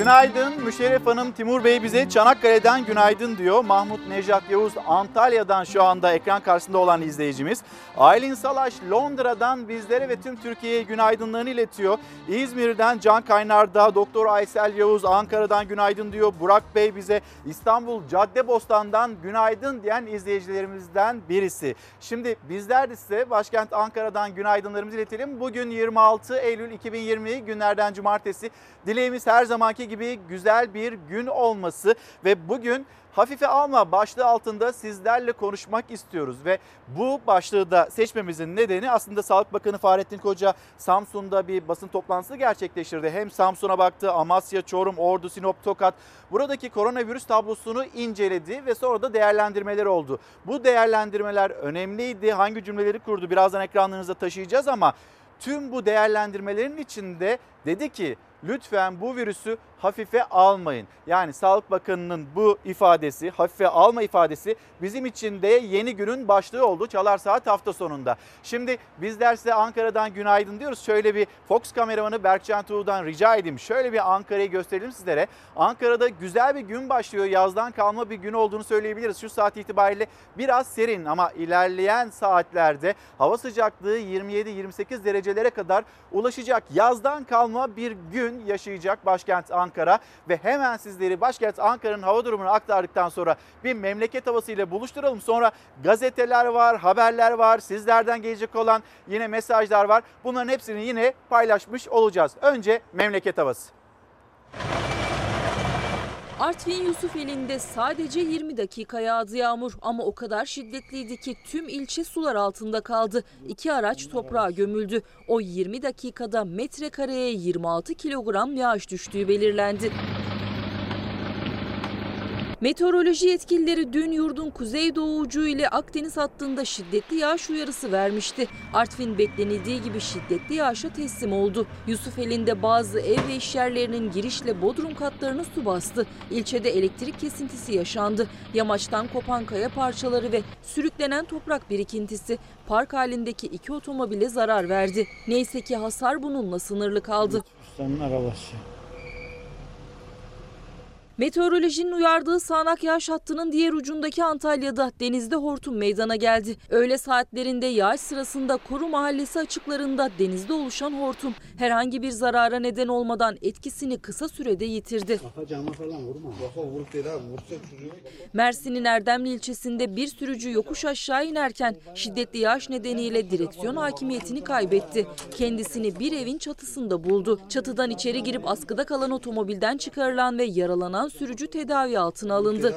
Günaydın Müşerref Hanım, Timur Bey bize Çanakkale'den günaydın diyor. Mahmut Nejat Yavuz Antalya'dan şu anda ekran karşısında olan izleyicimiz. Aylin Salaş Londra'dan bizlere ve tüm Türkiye'ye günaydınlarını iletiyor. İzmir'den Can Kaynar'da, Doktor Aysel Yavuz Ankara'dan günaydın diyor. Burak Bey bize İstanbul Caddebostan'dan günaydın diyen izleyicilerimizden birisi. Şimdi bizler de size başkent Ankara'dan günaydınlarımızı iletelim. Bugün 26 Eylül 2020 günlerden cumartesi. Dileğimiz her zamanki gibi güzel bir gün olması ve bugün Hafife alma başlığı altında sizlerle konuşmak istiyoruz ve bu başlığı da seçmemizin nedeni aslında Sağlık Bakanı Fahrettin Koca Samsun'da bir basın toplantısı gerçekleştirdi. Hem Samsun'a baktı, Amasya, Çorum, Ordu, Sinop, Tokat buradaki koronavirüs tablosunu inceledi ve sonra da değerlendirmeler oldu. Bu değerlendirmeler önemliydi. Hangi cümleleri kurdu birazdan ekranlarınıza taşıyacağız ama tüm bu değerlendirmelerin içinde dedi ki lütfen bu virüsü hafife almayın. Yani Sağlık Bakanı'nın bu ifadesi, hafife alma ifadesi bizim için de yeni günün başlığı oldu Çalar Saat hafta sonunda. Şimdi bizler size Ankara'dan günaydın diyoruz. Şöyle bir Fox kameramanı Berkcan Tuğ'dan rica edeyim. Şöyle bir Ankara'yı gösterelim sizlere. Ankara'da güzel bir gün başlıyor. Yazdan kalma bir gün olduğunu söyleyebiliriz. Şu saat itibariyle biraz serin ama ilerleyen saatlerde hava sıcaklığı 27-28 derecelere kadar ulaşacak. Yazdan kalma bir gün yaşayacak başkent Ankara. Ve hemen sizleri başkent Ankara'nın hava durumunu aktardıktan sonra bir memleket havasıyla buluşturalım. Sonra gazeteler var, haberler var, sizlerden gelecek olan yine mesajlar var. Bunların hepsini yine paylaşmış olacağız. Önce memleket havası. Artvin Yusufeli'nde sadece 20 dakika yağdı yağmur ama o kadar şiddetliydi ki tüm ilçe sular altında kaldı. İki araç toprağa gömüldü. O 20 dakikada metrekareye 26 kilogram yağış düştüğü belirlendi. Meteoroloji yetkilileri dün yurdun kuzeydoğu ucu ile Akdeniz hattında şiddetli yağış uyarısı vermişti. Artvin beklenildiği gibi şiddetli yağışa teslim oldu. Yusufeli'nde bazı ev ve iş yerlerinin girişle bodrum katlarını su bastı. İlçede elektrik kesintisi yaşandı. Yamaçtan kopan kaya parçaları ve sürüklenen toprak birikintisi park halindeki iki otomobile zarar verdi. Neyse ki hasar bununla sınırlı kaldı. Ustanın arabası. Meteorolojinin uyardığı sağanak yağış hattının diğer ucundaki Antalya'da denizde hortum meydana geldi. Öğle saatlerinde yağış sırasında Koru Mahallesi açıklarında denizde oluşan hortum herhangi bir zarara neden olmadan etkisini kısa sürede yitirdi. Mersin'in Erdemli ilçesinde bir sürücü yokuş aşağı inerken şiddetli yağış nedeniyle direksiyon hakimiyetini kaybetti. Kendisini bir evin çatısında buldu. Çatıdan içeri girip askıda kalan otomobilden çıkarılan ve yaralanan sürücü tedavi altına alındı.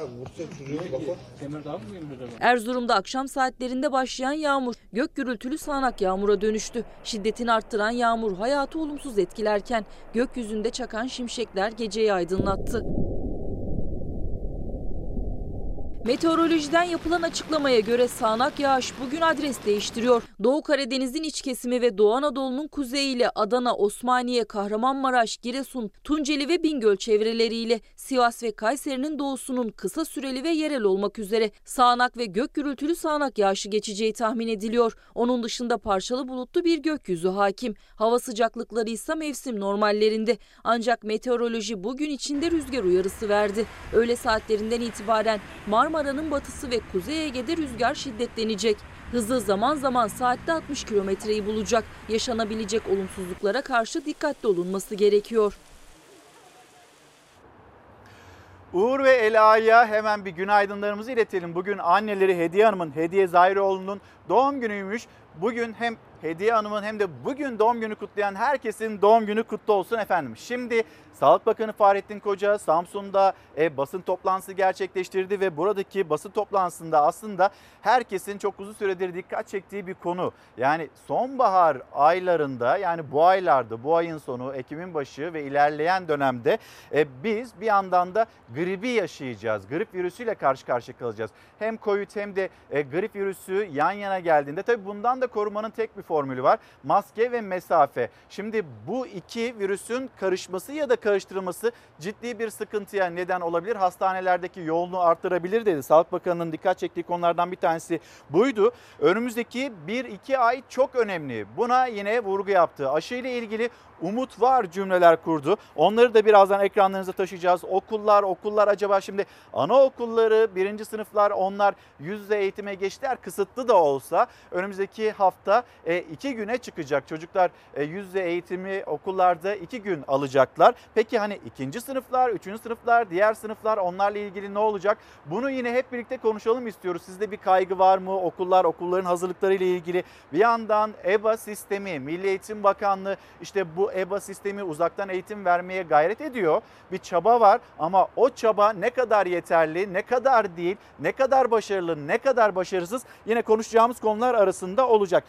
Erzurum'da akşam saatlerinde başlayan yağmur gök gürültülü sağanak yağmura dönüştü. Şiddetini arttıran yağmur hayatı olumsuz etkilerken gökyüzünde çakan şimşekler geceyi aydınlattı. Meteorolojiden yapılan açıklamaya göre sağanak yağış bugün adres değiştiriyor. Doğu Karadeniz'in iç kesimi ve Doğu Anadolu'nun kuzeyiyle Adana, Osmaniye, Kahramanmaraş, Giresun, Tunceli ve Bingöl çevreleriyle Sivas ve Kayseri'nin doğusunun kısa süreli ve yerel olmak üzere sağanak ve gök gürültülü sağanak yağışı geçeceği tahmin ediliyor. Onun dışında parçalı bulutlu bir gökyüzü hakim. Hava sıcaklıkları ise mevsim normallerinde. Ancak meteoroloji bugün içinde rüzgar uyarısı verdi. Öğle saatlerinden itibaren Marmara'nın batısı ve Kuzey Ege'de rüzgar şiddetlenecek. Hızı zaman zaman saatte 60 kilometreyi bulacak. Yaşanabilecek olumsuzluklara karşı dikkatli olunması gerekiyor. Uğur ve Ela'ya hemen bir günaydınlarımızı iletelim. Bugün anneleri Hediye Hanım'ın, Hediye Zahiroğlu'nun doğum günüymüş. Bugün hem Hediye Hanım'ın hem de bugün doğum günü kutlayan herkesin doğum günü kutlu olsun efendim. Şimdi Sağlık Bakanı Fahrettin Koca Samsun'da e, basın toplantısı gerçekleştirdi ve buradaki basın toplantısında aslında herkesin çok uzun süredir dikkat çektiği bir konu. Yani sonbahar aylarında yani bu aylarda bu ayın sonu Ekim'in başı ve ilerleyen dönemde e, biz bir yandan da gribi yaşayacağız. Grip virüsüyle karşı karşıya kalacağız. Hem COVID hem de e, grip virüsü yan yana geldiğinde tabii bundan da korumanın tek bir formülü var. Maske ve mesafe. Şimdi bu iki virüsün karışması ya da karıştırılması ciddi bir sıkıntıya neden olabilir. Hastanelerdeki yoğunluğu arttırabilir dedi. Sağlık Bakanı'nın dikkat çektiği konulardan bir tanesi buydu. Önümüzdeki 1-2 ay çok önemli. Buna yine vurgu yaptı. Aşı ile ilgili umut var cümleler kurdu. Onları da birazdan ekranlarınıza taşıyacağız. Okullar, okullar acaba şimdi anaokulları, birinci sınıflar onlar yüz yüze eğitime geçtiler. Kısıtlı da olsa önümüzdeki hafta iki güne çıkacak. Çocuklar e, yüz yüze eğitimi okullarda iki gün alacaklar. Peki hani ikinci sınıflar, üçüncü sınıflar, diğer sınıflar onlarla ilgili ne olacak? Bunu yine hep birlikte konuşalım istiyoruz. Sizde bir kaygı var mı? Okullar, okulların hazırlıkları ile ilgili. Bir yandan EBA sistemi, Milli Eğitim Bakanlığı işte bu EBA sistemi uzaktan eğitim vermeye gayret ediyor. Bir çaba var ama o çaba ne kadar yeterli, ne kadar değil, ne kadar başarılı, ne kadar başarısız yine konuşacağımız konular arasında olacak.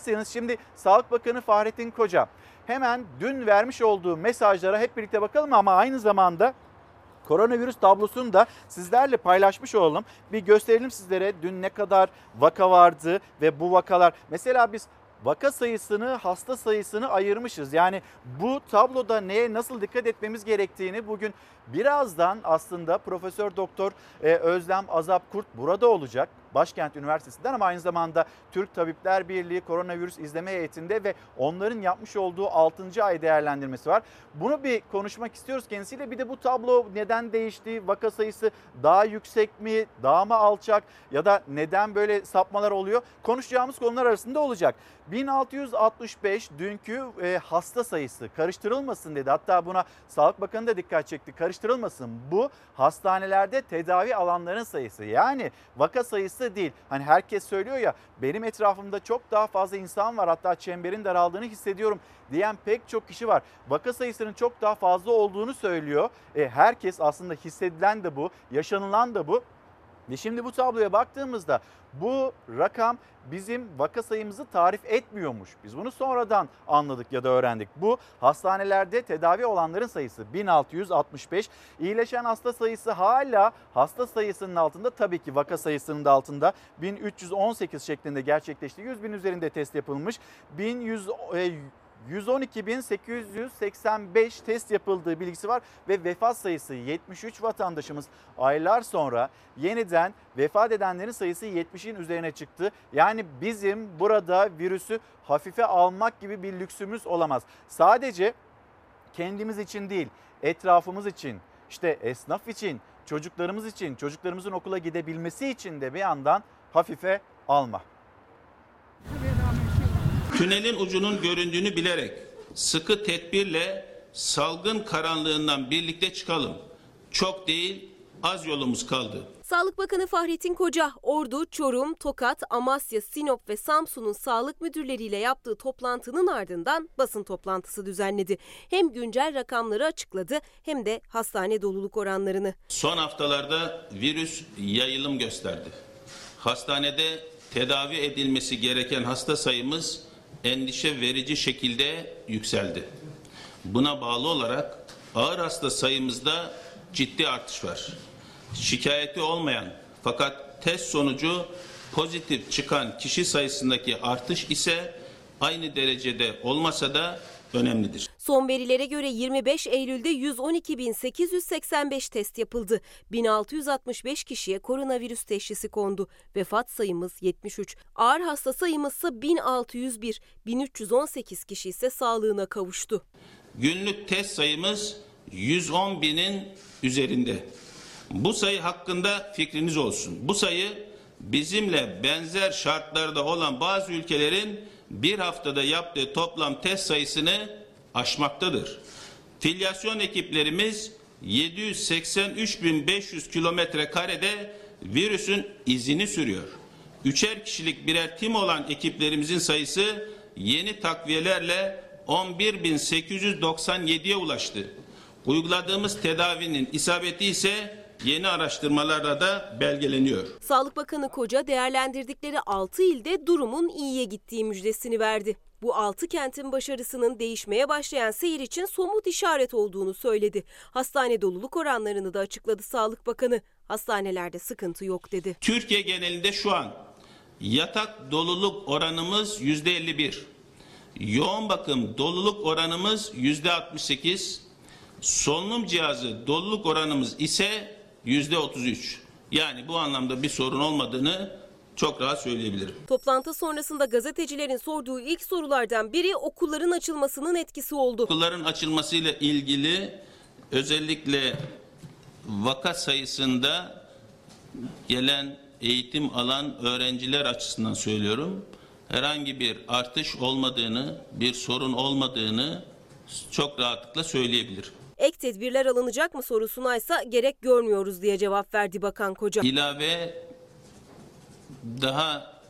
İsterseniz şimdi Sağlık Bakanı Fahrettin Koca hemen dün vermiş olduğu mesajlara hep birlikte bakalım ama aynı zamanda Koronavirüs tablosunu da sizlerle paylaşmış olalım. Bir gösterelim sizlere dün ne kadar vaka vardı ve bu vakalar. Mesela biz vaka sayısını, hasta sayısını ayırmışız. Yani bu tabloda neye nasıl dikkat etmemiz gerektiğini bugün birazdan aslında Profesör Doktor e, Özlem Azap Kurt burada olacak. Başkent Üniversitesi'nden ama aynı zamanda Türk Tabipler Birliği koronavirüs izleme heyetinde ve onların yapmış olduğu 6. ay değerlendirmesi var. Bunu bir konuşmak istiyoruz kendisiyle. Bir de bu tablo neden değişti? Vaka sayısı daha yüksek mi? Daha mı alçak? Ya da neden böyle sapmalar oluyor? Konuşacağımız konular arasında olacak. 1665 dünkü e, hasta sayısı karıştırılmasın dedi. Hatta buna Sağlık Bakanı da dikkat çekti. Karıştırılmasın. Bu hastanelerde tedavi alanların sayısı. Yani vaka sayısı değil. Hani herkes söylüyor ya benim etrafımda çok daha fazla insan var. Hatta çemberin daraldığını hissediyorum diyen pek çok kişi var. Vaka sayısının çok daha fazla olduğunu söylüyor. E, herkes aslında hissedilen de bu, yaşanılan da bu. Ve şimdi bu tabloya baktığımızda bu rakam bizim vaka sayımızı tarif etmiyormuş. Biz bunu sonradan anladık ya da öğrendik. Bu hastanelerde tedavi olanların sayısı 1665. İyileşen hasta sayısı hala hasta sayısının altında tabii ki vaka sayısının da altında 1318 şeklinde gerçekleşti. 100 bin üzerinde test yapılmış. 1100 e, 112.885 test yapıldığı bilgisi var ve vefat sayısı 73 vatandaşımız aylar sonra yeniden vefat edenlerin sayısı 70'in üzerine çıktı. Yani bizim burada virüsü hafife almak gibi bir lüksümüz olamaz. Sadece kendimiz için değil, etrafımız için, işte esnaf için, çocuklarımız için, çocuklarımızın okula gidebilmesi için de bir yandan hafife alma. Tünelin ucunun göründüğünü bilerek sıkı tedbirle salgın karanlığından birlikte çıkalım. Çok değil az yolumuz kaldı. Sağlık Bakanı Fahrettin Koca, Ordu, Çorum, Tokat, Amasya, Sinop ve Samsun'un sağlık müdürleriyle yaptığı toplantının ardından basın toplantısı düzenledi. Hem güncel rakamları açıkladı hem de hastane doluluk oranlarını. Son haftalarda virüs yayılım gösterdi. Hastanede tedavi edilmesi gereken hasta sayımız endişe verici şekilde yükseldi. Buna bağlı olarak ağır hasta sayımızda ciddi artış var. Şikayeti olmayan fakat test sonucu pozitif çıkan kişi sayısındaki artış ise aynı derecede olmasa da önemlidir. Son verilere göre 25 Eylül'de 112.885 test yapıldı. 1665 kişiye koronavirüs teşhisi kondu. Vefat sayımız 73. Ağır hasta sayımız ise 1601. 1318 kişi ise sağlığına kavuştu. Günlük test sayımız 110 binin üzerinde. Bu sayı hakkında fikriniz olsun. Bu sayı bizimle benzer şartlarda olan bazı ülkelerin bir haftada yaptığı toplam test sayısını aşmaktadır. Filyasyon ekiplerimiz 783.500 kilometre karede virüsün izini sürüyor. Üçer kişilik birer tim olan ekiplerimizin sayısı yeni takviyelerle 11.897'ye ulaştı. Uyguladığımız tedavinin isabeti ise yeni araştırmalarla da belgeleniyor. Sağlık Bakanı Koca değerlendirdikleri 6 ilde durumun iyiye gittiği müjdesini verdi. Bu 6 kentin başarısının değişmeye başlayan seyir için somut işaret olduğunu söyledi. Hastane doluluk oranlarını da açıkladı Sağlık Bakanı. Hastanelerde sıkıntı yok dedi. Türkiye genelinde şu an Yatak doluluk oranımız yüzde 51. Yoğun bakım doluluk oranımız yüzde 68. Solunum cihazı doluluk oranımız ise yüzde 33. Yani bu anlamda bir sorun olmadığını çok rahat söyleyebilirim. Toplantı sonrasında gazetecilerin sorduğu ilk sorulardan biri okulların açılmasının etkisi oldu. Okulların açılmasıyla ilgili özellikle vaka sayısında gelen eğitim alan öğrenciler açısından söylüyorum. Herhangi bir artış olmadığını, bir sorun olmadığını çok rahatlıkla söyleyebilirim. Ek tedbirler alınacak mı sorusuna ise gerek görmüyoruz diye cevap verdi Bakan Koca. İlave daha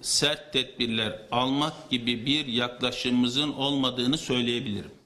sert tedbirler almak gibi bir yaklaşımımızın olmadığını söyleyebilirim.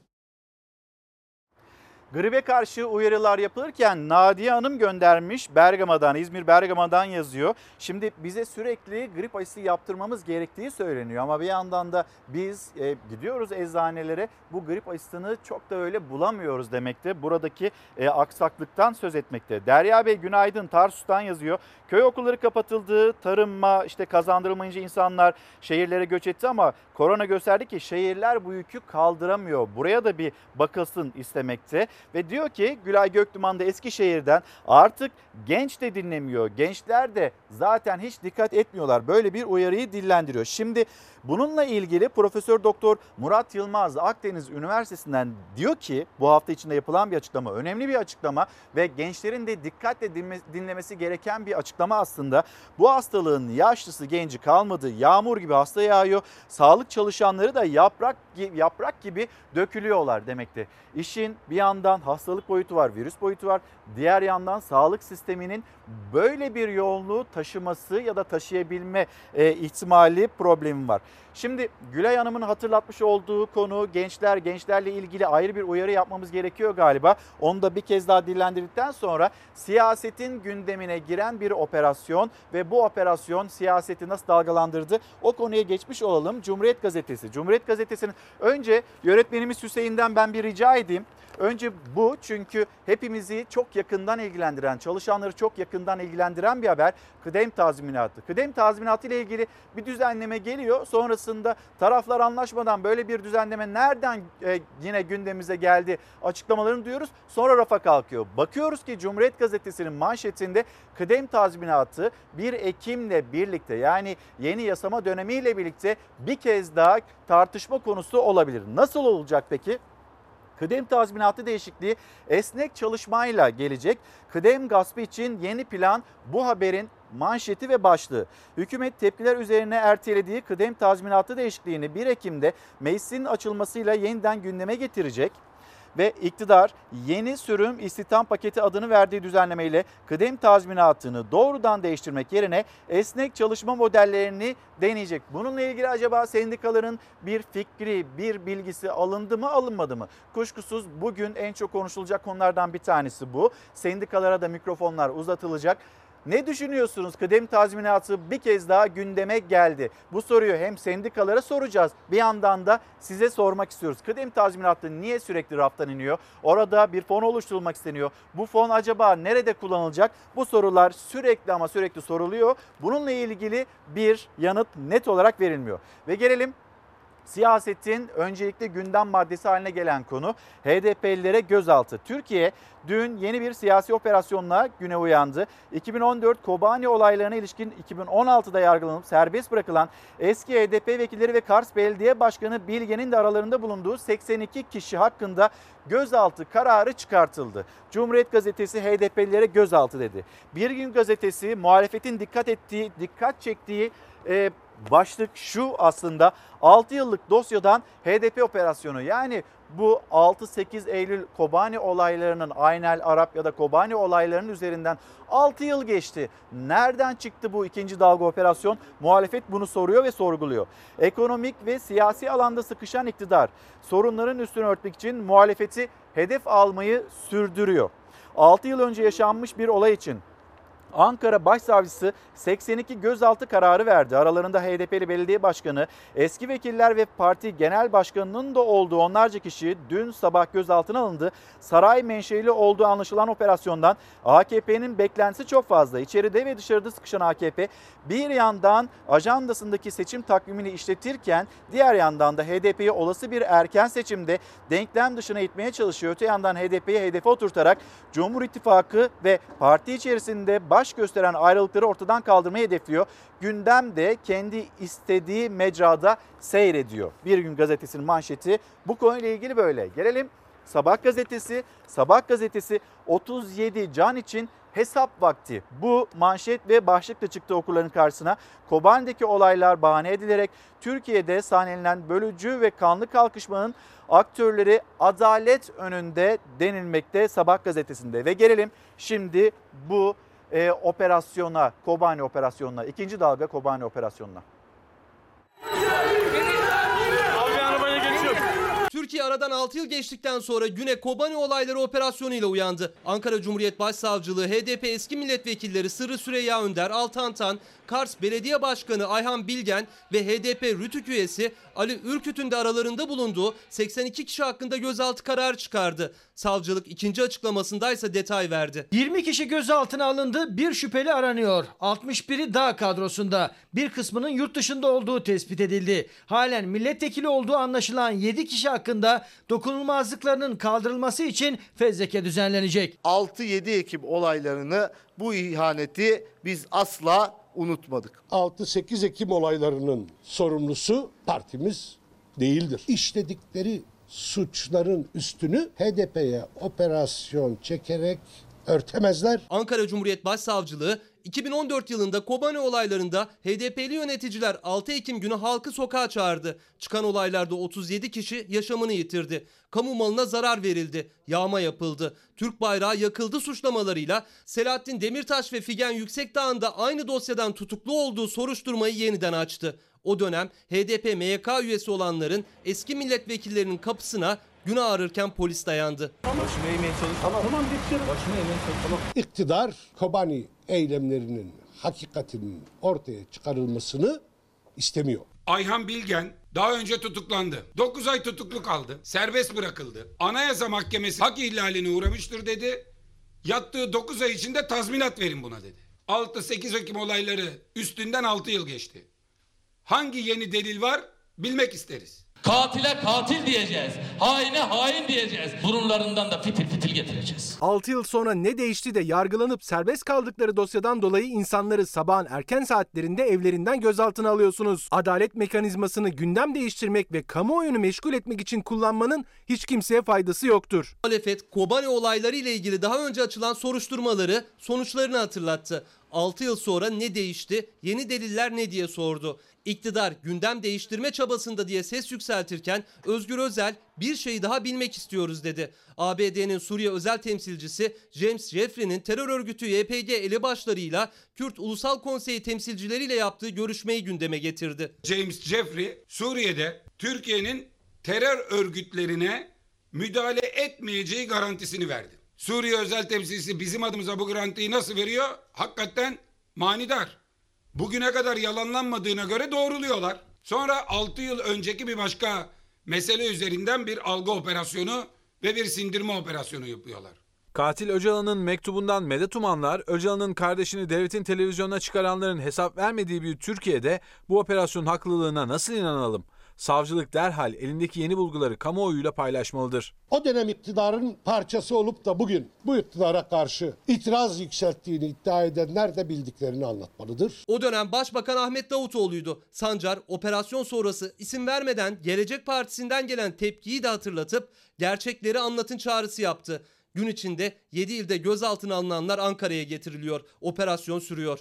Gribe karşı uyarılar yapılırken Nadiye Hanım göndermiş Bergama'dan, İzmir Bergama'dan yazıyor. Şimdi bize sürekli grip aşısı yaptırmamız gerektiği söyleniyor ama bir yandan da biz e, gidiyoruz eczanelere bu grip aşısını çok da öyle bulamıyoruz demekte. Buradaki e, aksaklıktan söz etmekte. Derya Bey günaydın Tarsus'tan yazıyor. Köy okulları kapatıldı, tarıma işte kazandırılmayınca insanlar şehirlere göç etti ama korona gösterdi ki şehirler bu yükü kaldıramıyor. Buraya da bir bakılsın istemekte. Ve diyor ki Gülay Göktuman da Eskişehir'den artık genç de dinlemiyor. Gençler de zaten hiç dikkat etmiyorlar. Böyle bir uyarıyı dillendiriyor. Şimdi bununla ilgili Profesör Doktor Murat Yılmaz Akdeniz Üniversitesi'nden diyor ki bu hafta içinde yapılan bir açıklama önemli bir açıklama ve gençlerin de dikkatle dinlemesi gereken bir açıklama aslında. Bu hastalığın yaşlısı genci kalmadı. Yağmur gibi hasta yağıyor. Sağlık çalışanları da yaprak yaprak gibi dökülüyorlar demekti. İşin bir yandan hastalık boyutu var, virüs boyutu var. Diğer yandan sağlık sisteminin böyle bir yoğunluğu taşıması ya da taşıyabilme e, ihtimali problemi var. Şimdi Gülay Hanım'ın hatırlatmış olduğu konu gençler, gençlerle ilgili ayrı bir uyarı yapmamız gerekiyor galiba. Onu da bir kez daha dillendirdikten sonra siyasetin gündemine giren bir operasyon ve bu operasyon siyaseti nasıl dalgalandırdı o konuya geçmiş olalım. Cumhuriyet Gazetesi. Cumhuriyet Gazetesi'nin önce yönetmenimiz Hüseyin'den ben bir rica edeyim. Önce bu çünkü hepimizi çok yakından ilgilendiren, çalışanları çok yakından ilgilendiren bir haber. Kıdem tazminatı. Kıdem tazminatı ile ilgili bir düzenleme geliyor. Sonrasında taraflar anlaşmadan böyle bir düzenleme nereden e, yine gündemimize geldi açıklamalarını duyuyoruz. Sonra rafa kalkıyor. Bakıyoruz ki Cumhuriyet Gazetesi'nin manşetinde kıdem tazminatı 1 Ekim'le birlikte yani yeni yasama dönemiyle birlikte bir kez daha tartışma konusu olabilir. Nasıl olacak peki? Kıdem tazminatı değişikliği esnek çalışmayla gelecek. Kıdem gaspı için yeni plan bu haberin manşeti ve başlığı. Hükümet tepkiler üzerine ertelediği kıdem tazminatı değişikliğini 1 Ekim'de meclisin açılmasıyla yeniden gündeme getirecek ve iktidar yeni sürüm istihdam paketi adını verdiği düzenlemeyle kıdem tazminatını doğrudan değiştirmek yerine esnek çalışma modellerini deneyecek. Bununla ilgili acaba sendikaların bir fikri, bir bilgisi alındı mı alınmadı mı? Kuşkusuz bugün en çok konuşulacak konulardan bir tanesi bu. Sendikalara da mikrofonlar uzatılacak. Ne düşünüyorsunuz? Kıdem tazminatı bir kez daha gündeme geldi. Bu soruyu hem sendikalara soracağız. Bir yandan da size sormak istiyoruz. Kıdem tazminatı niye sürekli raftan iniyor? Orada bir fon oluşturulmak isteniyor. Bu fon acaba nerede kullanılacak? Bu sorular sürekli ama sürekli soruluyor. Bununla ilgili bir yanıt net olarak verilmiyor. Ve gelelim siyasetin öncelikli gündem maddesi haline gelen konu HDP'lilere gözaltı. Türkiye dün yeni bir siyasi operasyonla güne uyandı. 2014 Kobani olaylarına ilişkin 2016'da yargılanıp serbest bırakılan eski HDP vekilleri ve Kars Belediye Başkanı Bilge'nin de aralarında bulunduğu 82 kişi hakkında gözaltı kararı çıkartıldı. Cumhuriyet Gazetesi HDP'lilere gözaltı dedi. Bir gün gazetesi muhalefetin dikkat ettiği, dikkat çektiği e, başlık şu aslında 6 yıllık dosyadan HDP operasyonu yani bu 6-8 Eylül Kobani olaylarının Aynel Arap ya da Kobani olaylarının üzerinden 6 yıl geçti. Nereden çıktı bu ikinci dalga operasyon? Muhalefet bunu soruyor ve sorguluyor. Ekonomik ve siyasi alanda sıkışan iktidar sorunların üstünü örtmek için muhalefeti hedef almayı sürdürüyor. 6 yıl önce yaşanmış bir olay için Ankara Başsavcısı 82 gözaltı kararı verdi. Aralarında HDP'li belediye başkanı, eski vekiller ve parti genel başkanının da olduğu onlarca kişi dün sabah gözaltına alındı. Saray menşeli olduğu anlaşılan operasyondan AKP'nin beklentisi çok fazla. İçeride ve dışarıda sıkışan AKP bir yandan ajandasındaki seçim takvimini işletirken diğer yandan da HDP'yi olası bir erken seçimde denklem dışına itmeye çalışıyor. Öte yandan HDP'yi hedefe oturtarak Cumhur İttifakı ve parti içerisinde baş gösteren ayrılıkları ortadan kaldırmayı hedefliyor. Gündem de kendi istediği mecrada seyrediyor. Bir gün gazetesinin manşeti bu konuyla ilgili böyle. Gelelim Sabah gazetesi. Sabah gazetesi 37 can için hesap vakti. Bu manşet ve başlıkla çıktı okurların karşısına. Kobani'deki olaylar bahane edilerek Türkiye'de sahnelenen bölücü ve kanlı kalkışmanın aktörleri adalet önünde denilmekte Sabah gazetesinde. Ve gelelim şimdi bu e, operasyona, Kobani operasyonuna, ikinci dalga Kobani operasyonuna. Türkiye aradan 6 yıl geçtikten sonra güne Kobani olayları operasyonuyla uyandı. Ankara Cumhuriyet Başsavcılığı, HDP eski milletvekilleri Sırrı Süreyya Önder, Altan Tan, Kars Belediye Başkanı Ayhan Bilgen ve HDP Rütük üyesi Ali Ürküt'ün de aralarında bulunduğu 82 kişi hakkında gözaltı kararı çıkardı. Savcılık ikinci açıklamasında ise detay verdi. 20 kişi gözaltına alındı, bir şüpheli aranıyor. 61'i dağ kadrosunda, bir kısmının yurt dışında olduğu tespit edildi. Halen milletvekili olduğu anlaşılan 7 kişi hakkında dokunulmazlıklarının kaldırılması için fezleke düzenlenecek. 6-7 Ekim olaylarını bu ihaneti biz asla unutmadık. 6-8 Ekim olaylarının sorumlusu partimiz değildir. İşledikleri suçların üstünü HDP'ye operasyon çekerek örtemezler. Ankara Cumhuriyet Başsavcılığı 2014 yılında Kobani olaylarında HDP'li yöneticiler 6 Ekim günü halkı sokağa çağırdı. Çıkan olaylarda 37 kişi yaşamını yitirdi. Kamu malına zarar verildi. Yağma yapıldı. Türk bayrağı yakıldı suçlamalarıyla Selahattin Demirtaş ve Figen Yüksekdağ'ın aynı dosyadan tutuklu olduğu soruşturmayı yeniden açtı. O dönem HDP MYK üyesi olanların eski milletvekillerinin kapısına günah ararken polis dayandı. İktidar Kobani eylemlerinin hakikatinin ortaya çıkarılmasını istemiyor. Ayhan Bilgen daha önce tutuklandı. 9 ay tutuklu kaldı. Serbest bırakıldı. Anayasa Mahkemesi hak ihlaline uğramıştır dedi. Yattığı 9 ay içinde tazminat verin buna dedi. 6-8 Ekim olayları üstünden 6 yıl geçti. Hangi yeni delil var bilmek isteriz. Katile katil diyeceğiz. Haine hain diyeceğiz. Burunlarından da fitil fitil getireceğiz. 6 yıl sonra ne değişti de yargılanıp serbest kaldıkları dosyadan dolayı insanları sabahın erken saatlerinde evlerinden gözaltına alıyorsunuz. Adalet mekanizmasını gündem değiştirmek ve kamuoyunu meşgul etmek için kullanmanın hiç kimseye faydası yoktur. Muhalefet Kobani olayları ile ilgili daha önce açılan soruşturmaları sonuçlarını hatırlattı. 6 yıl sonra ne değişti, yeni deliller ne diye sordu. İktidar gündem değiştirme çabasında diye ses yükseltirken Özgür Özel bir şey daha bilmek istiyoruz dedi. ABD'nin Suriye özel temsilcisi James Jeffrey'nin terör örgütü YPG elebaşlarıyla Kürt Ulusal Konseyi temsilcileriyle yaptığı görüşmeyi gündeme getirdi. James Jeffrey Suriye'de Türkiye'nin terör örgütlerine müdahale etmeyeceği garantisini verdi. Suriye özel temsilcisi bizim adımıza bu garantiyi nasıl veriyor? Hakikaten manidar. Bugüne kadar yalanlanmadığına göre doğruluyorlar. Sonra 6 yıl önceki bir başka mesele üzerinden bir algı operasyonu ve bir sindirme operasyonu yapıyorlar. Katil Öcalan'ın mektubundan medet umanlar, Öcalan'ın kardeşini devletin televizyonuna çıkaranların hesap vermediği bir Türkiye'de bu operasyonun haklılığına nasıl inanalım? Savcılık derhal elindeki yeni bulguları kamuoyuyla paylaşmalıdır. O dönem iktidarın parçası olup da bugün bu iktidara karşı itiraz yükselttiğini iddia edenler de bildiklerini anlatmalıdır. O dönem Başbakan Ahmet Davutoğlu'ydu. Sancar operasyon sonrası isim vermeden Gelecek Partisi'nden gelen tepkiyi de hatırlatıp gerçekleri anlatın çağrısı yaptı. Gün içinde 7 ilde gözaltına alınanlar Ankara'ya getiriliyor. Operasyon sürüyor.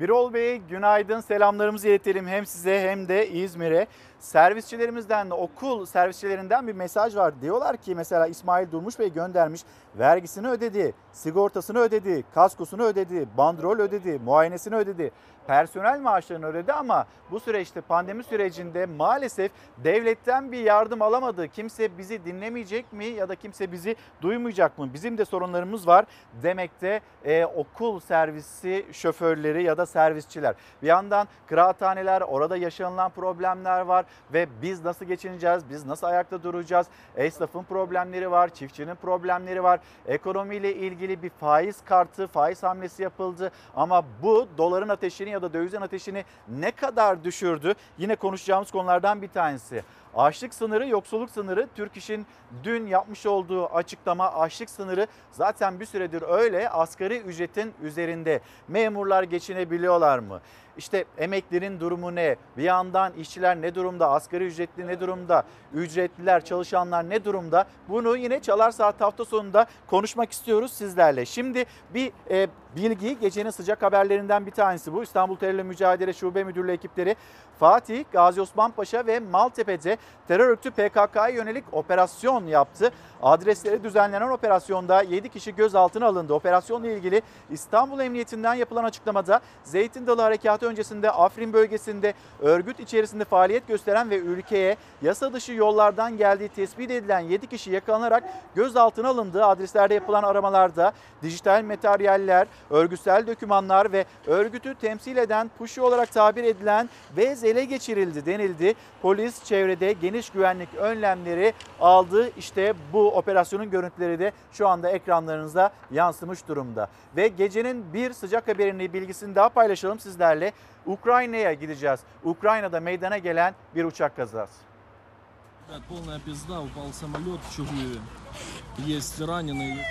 Birol Bey günaydın selamlarımızı iletelim hem size hem de İzmir'e. Servisçilerimizden, okul servisçilerinden bir mesaj var. Diyorlar ki mesela İsmail Durmuş Bey göndermiş. Vergisini ödedi, sigortasını ödedi, kaskosunu ödedi, bandrol ödedi, muayenesini ödedi. Personel maaşlarını ödedi ama bu süreçte pandemi sürecinde maalesef devletten bir yardım alamadı. Kimse bizi dinlemeyecek mi ya da kimse bizi duymayacak mı? Bizim de sorunlarımız var demekte e, okul servisi şoförleri ya da servisçiler. Bir yandan kıraathaneler, orada yaşanılan problemler var ve biz nasıl geçineceğiz, biz nasıl ayakta duracağız? Esnafın problemleri var, çiftçinin problemleri var. Ekonomiyle ilgili bir faiz kartı, faiz hamlesi yapıldı ama bu doların ateşini ya da dövizin ateşini ne kadar düşürdü? Yine konuşacağımız konulardan bir tanesi. Açlık sınırı, yoksulluk sınırı Türk İş'in dün yapmış olduğu açıklama açlık sınırı zaten bir süredir öyle asgari ücretin üzerinde. Memurlar geçinebiliyorlar mı? İşte emeklerin durumu ne? Bir yandan işçiler ne durumda? Asgari ücretli ne durumda? Ücretliler, çalışanlar ne durumda? Bunu yine Çalar Saat hafta sonunda konuşmak istiyoruz sizlerle. Şimdi bir e, bilgi gecenin sıcak haberlerinden bir tanesi bu. İstanbul Terörle Mücadele Şube Müdürlüğü ekipleri Fatih, Gazi Osman Paşa ve Maltepe'de terör örgütü PKK'ya yönelik operasyon yaptı. Adresleri düzenlenen operasyonda 7 kişi gözaltına alındı. Operasyonla ilgili İstanbul Emniyetinden yapılan açıklamada Zeytin Dalı Harekatı öncesinde Afrin bölgesinde örgüt içerisinde faaliyet gösteren ve ülkeye yasa dışı yollardan geldiği tespit edilen 7 kişi yakalanarak gözaltına alındığı adreslerde yapılan aramalarda dijital materyaller, örgütsel dokümanlar ve örgütü temsil eden puşu olarak tabir edilen bez ele geçirildi denildi. Polis çevrede geniş güvenlik önlemleri aldı. İşte bu operasyonun görüntüleri de şu anda ekranlarınıza yansımış durumda. Ve gecenin bir sıcak haberini bilgisini daha paylaşalım sizlerle. Ukrayna'ya gideceğiz. Ukrayna'da meydana gelen bir uçak kazası. Ребят, полная пизда, упал самолет в Чугуеве. Есть раненые.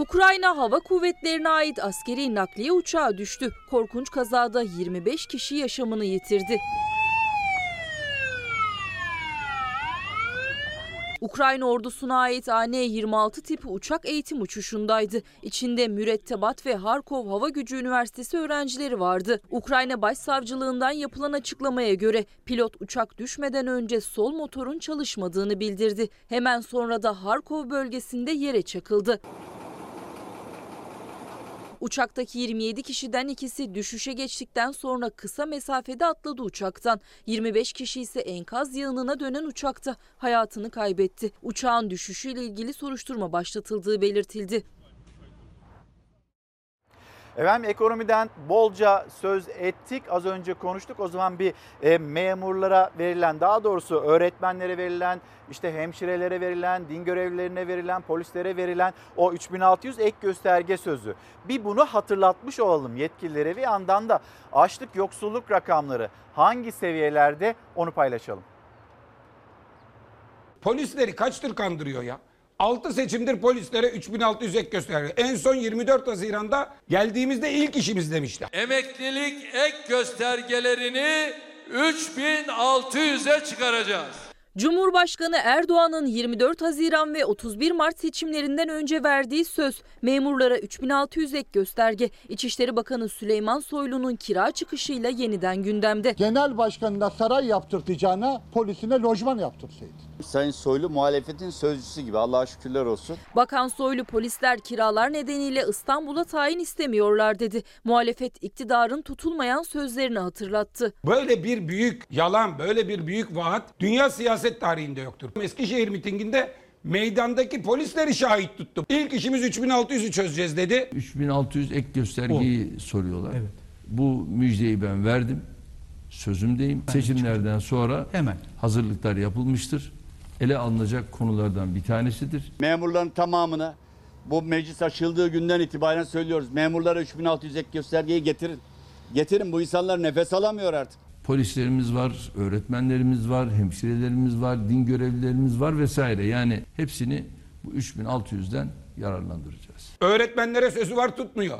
Ukrayna Hava Kuvvetleri'ne ait askeri nakliye uçağı düştü. Korkunç kazada 25 kişi yaşamını yitirdi. Ukrayna ordusuna ait AN-26 tipi uçak eğitim uçuşundaydı. İçinde mürettebat ve Harkov Hava Gücü Üniversitesi öğrencileri vardı. Ukrayna Başsavcılığından yapılan açıklamaya göre pilot uçak düşmeden önce sol motorun çalışmadığını bildirdi. Hemen sonra da Harkov bölgesinde yere çakıldı. Uçaktaki 27 kişiden ikisi düşüşe geçtikten sonra kısa mesafede atladı uçaktan. 25 kişi ise enkaz yığınına dönen uçakta hayatını kaybetti. Uçağın düşüşüyle ilgili soruşturma başlatıldığı belirtildi. Efendim ekonomiden bolca söz ettik. Az önce konuştuk. O zaman bir e, memurlara verilen, daha doğrusu öğretmenlere verilen, işte hemşirelere verilen, din görevlilerine verilen, polislere verilen o 3600 ek gösterge sözü. Bir bunu hatırlatmış olalım yetkililere. Bir yandan da açlık yoksulluk rakamları hangi seviyelerde onu paylaşalım. Polisleri kaçtır kandırıyor ya? 6 seçimdir polislere 3600 ek gösterge. En son 24 Haziran'da geldiğimizde ilk işimiz demişler. Emeklilik ek göstergelerini 3600'e çıkaracağız. Cumhurbaşkanı Erdoğan'ın 24 Haziran ve 31 Mart seçimlerinden önce verdiği söz memurlara 3600 ek gösterge İçişleri Bakanı Süleyman Soylu'nun kira çıkışıyla yeniden gündemde. Genel başkanına saray yaptırtacağına polisine lojman yaptırsaydı. Sayın Soylu muhalefetin sözcüsü gibi Allah'a şükürler olsun. Bakan Soylu polisler kiralar nedeniyle İstanbul'a tayin istemiyorlar dedi. Muhalefet iktidarın tutulmayan sözlerini hatırlattı. Böyle bir büyük yalan, böyle bir büyük vaat dünya siyaset tarihinde yoktur. Eskişehir mitinginde meydandaki polisleri şahit tuttu. İlk işimiz 3600'ü çözeceğiz dedi. 3600 ek göstergeyi soruyorlar. Bu müjdeyi ben verdim. Sözümdeyim. Seçimlerden sonra Hemen. hazırlıklar yapılmıştır. Ele alınacak konulardan bir tanesidir. Memurların tamamına bu meclis açıldığı günden itibaren söylüyoruz. Memurlara 3600 ek göstergeyi getirin. Getirin bu insanlar nefes alamıyor artık. Polislerimiz var, öğretmenlerimiz var, hemşirelerimiz var, din görevlilerimiz var vesaire. Yani hepsini bu 3600'den yararlandıracağız. Öğretmenlere sözü var tutmuyor.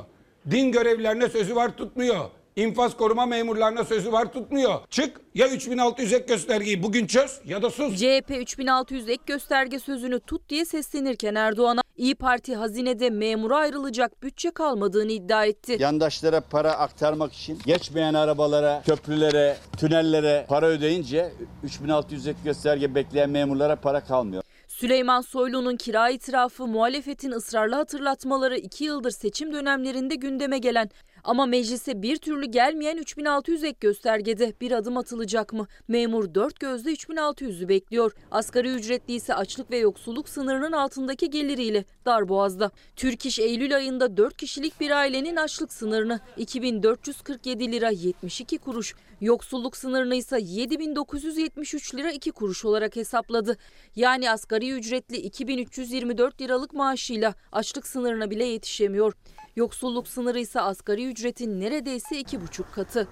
Din görevlilerine sözü var tutmuyor. İnfaz koruma memurlarına sözü var tutmuyor. Çık ya 3600 ek göstergeyi bugün çöz ya da sus. CHP 3600 ek gösterge sözünü tut diye seslenirken Erdoğan'a İyi Parti hazinede memura ayrılacak bütçe kalmadığını iddia etti. Yandaşlara para aktarmak için geçmeyen arabalara, köprülere, tünellere para ödeyince 3600 ek gösterge bekleyen memurlara para kalmıyor. Süleyman Soylu'nun kira itirafı muhalefetin ısrarlı hatırlatmaları iki yıldır seçim dönemlerinde gündeme gelen ama meclise bir türlü gelmeyen 3600 ek göstergede bir adım atılacak mı? Memur dört gözle 3600'ü bekliyor. Asgari ücretli ise açlık ve yoksulluk sınırının altındaki geliriyle darboğazda. Türk İş Eylül ayında 4 kişilik bir ailenin açlık sınırını 2447 lira 72 kuruş, yoksulluk sınırını ise 7973 lira 2 kuruş olarak hesapladı. Yani asgari ücretli 2324 liralık maaşıyla açlık sınırına bile yetişemiyor. Yoksulluk sınırı ise asgari ücretin neredeyse iki buçuk katı.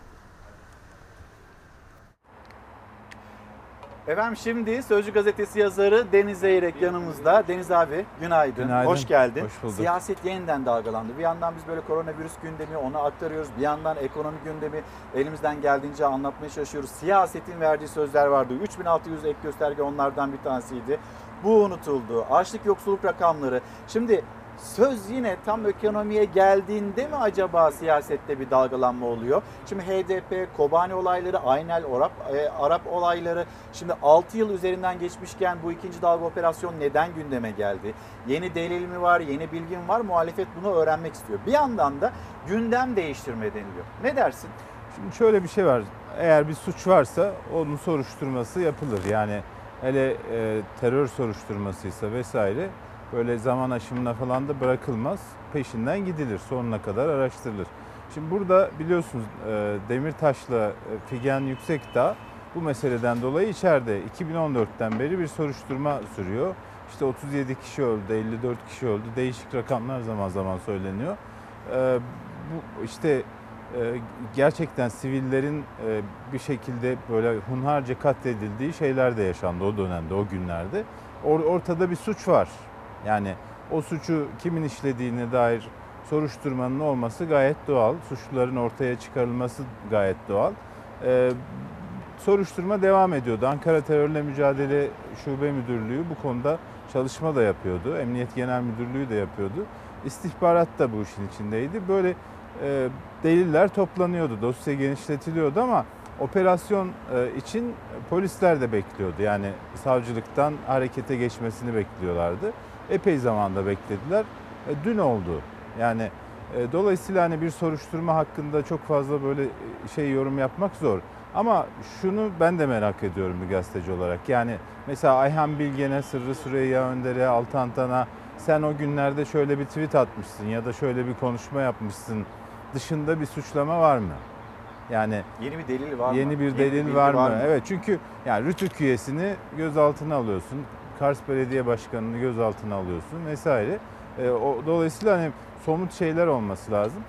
Efendim şimdi Sözcü Gazetesi yazarı Deniz Zeyrek yanımızda. Deniz abi günaydın. Günaydın. Hoş geldin. Hoş bulduk. Siyaset yeniden dalgalandı. Bir yandan biz böyle koronavirüs gündemi onu aktarıyoruz. Bir yandan ekonomi gündemi elimizden geldiğince anlatmaya çalışıyoruz. Siyasetin verdiği sözler vardı. 3600 ek gösterge onlardan bir tanesiydi. Bu unutuldu. Açlık yoksulluk rakamları. Şimdi söz yine tam ekonomiye geldiğinde mi acaba siyasette bir dalgalanma oluyor? Şimdi HDP, Kobani olayları, Aynel Arap, e, Arap olayları. Şimdi 6 yıl üzerinden geçmişken bu ikinci dalga operasyon neden gündeme geldi? Yeni delil mi var, yeni bilgi mi var? Muhalefet bunu öğrenmek istiyor. Bir yandan da gündem değiştirme deniliyor. Ne dersin? Şimdi şöyle bir şey var. Eğer bir suç varsa onun soruşturması yapılır. Yani hele e, terör soruşturmasıysa vesaire böyle zaman aşımına falan da bırakılmaz. Peşinden gidilir. Sonuna kadar araştırılır. Şimdi burada biliyorsunuz e, Demirtaş'la e, Figen Yüksekdağ bu meseleden dolayı içeride 2014'ten beri bir soruşturma sürüyor. İşte 37 kişi öldü, 54 kişi öldü. Değişik rakamlar zaman zaman söyleniyor. E, bu işte gerçekten sivillerin bir şekilde böyle hunharca katledildiği şeyler de yaşandı o dönemde, o günlerde. Or- ortada bir suç var. Yani o suçu kimin işlediğine dair soruşturmanın olması gayet doğal. Suçluların ortaya çıkarılması gayet doğal. E, soruşturma devam ediyordu. Ankara Terörle Mücadele Şube Müdürlüğü bu konuda çalışma da yapıyordu. Emniyet Genel Müdürlüğü de yapıyordu. İstihbarat da bu işin içindeydi. Böyle e, deliller toplanıyordu, dosya genişletiliyordu ama operasyon e, için polisler de bekliyordu. Yani savcılıktan harekete geçmesini bekliyorlardı. Epey zamanda beklediler. E, dün oldu. Yani e, dolayısıyla hani bir soruşturma hakkında çok fazla böyle şey yorum yapmak zor. Ama şunu ben de merak ediyorum bir gazeteci olarak. Yani mesela Ayhan Bilgen'e, Sırrı Süreyya Önder'e, Altantan'a sen o günlerde şöyle bir tweet atmışsın ya da şöyle bir konuşma yapmışsın dışında bir suçlama var mı? Yani Yeni bir delil var mı? yeni bir delil bilgi var mı? Evet çünkü yani Rütük üyesini gözaltına alıyorsun. Kars Belediye Başkanı'nı gözaltına alıyorsun vesaire. E, o, dolayısıyla hani somut şeyler olması lazım.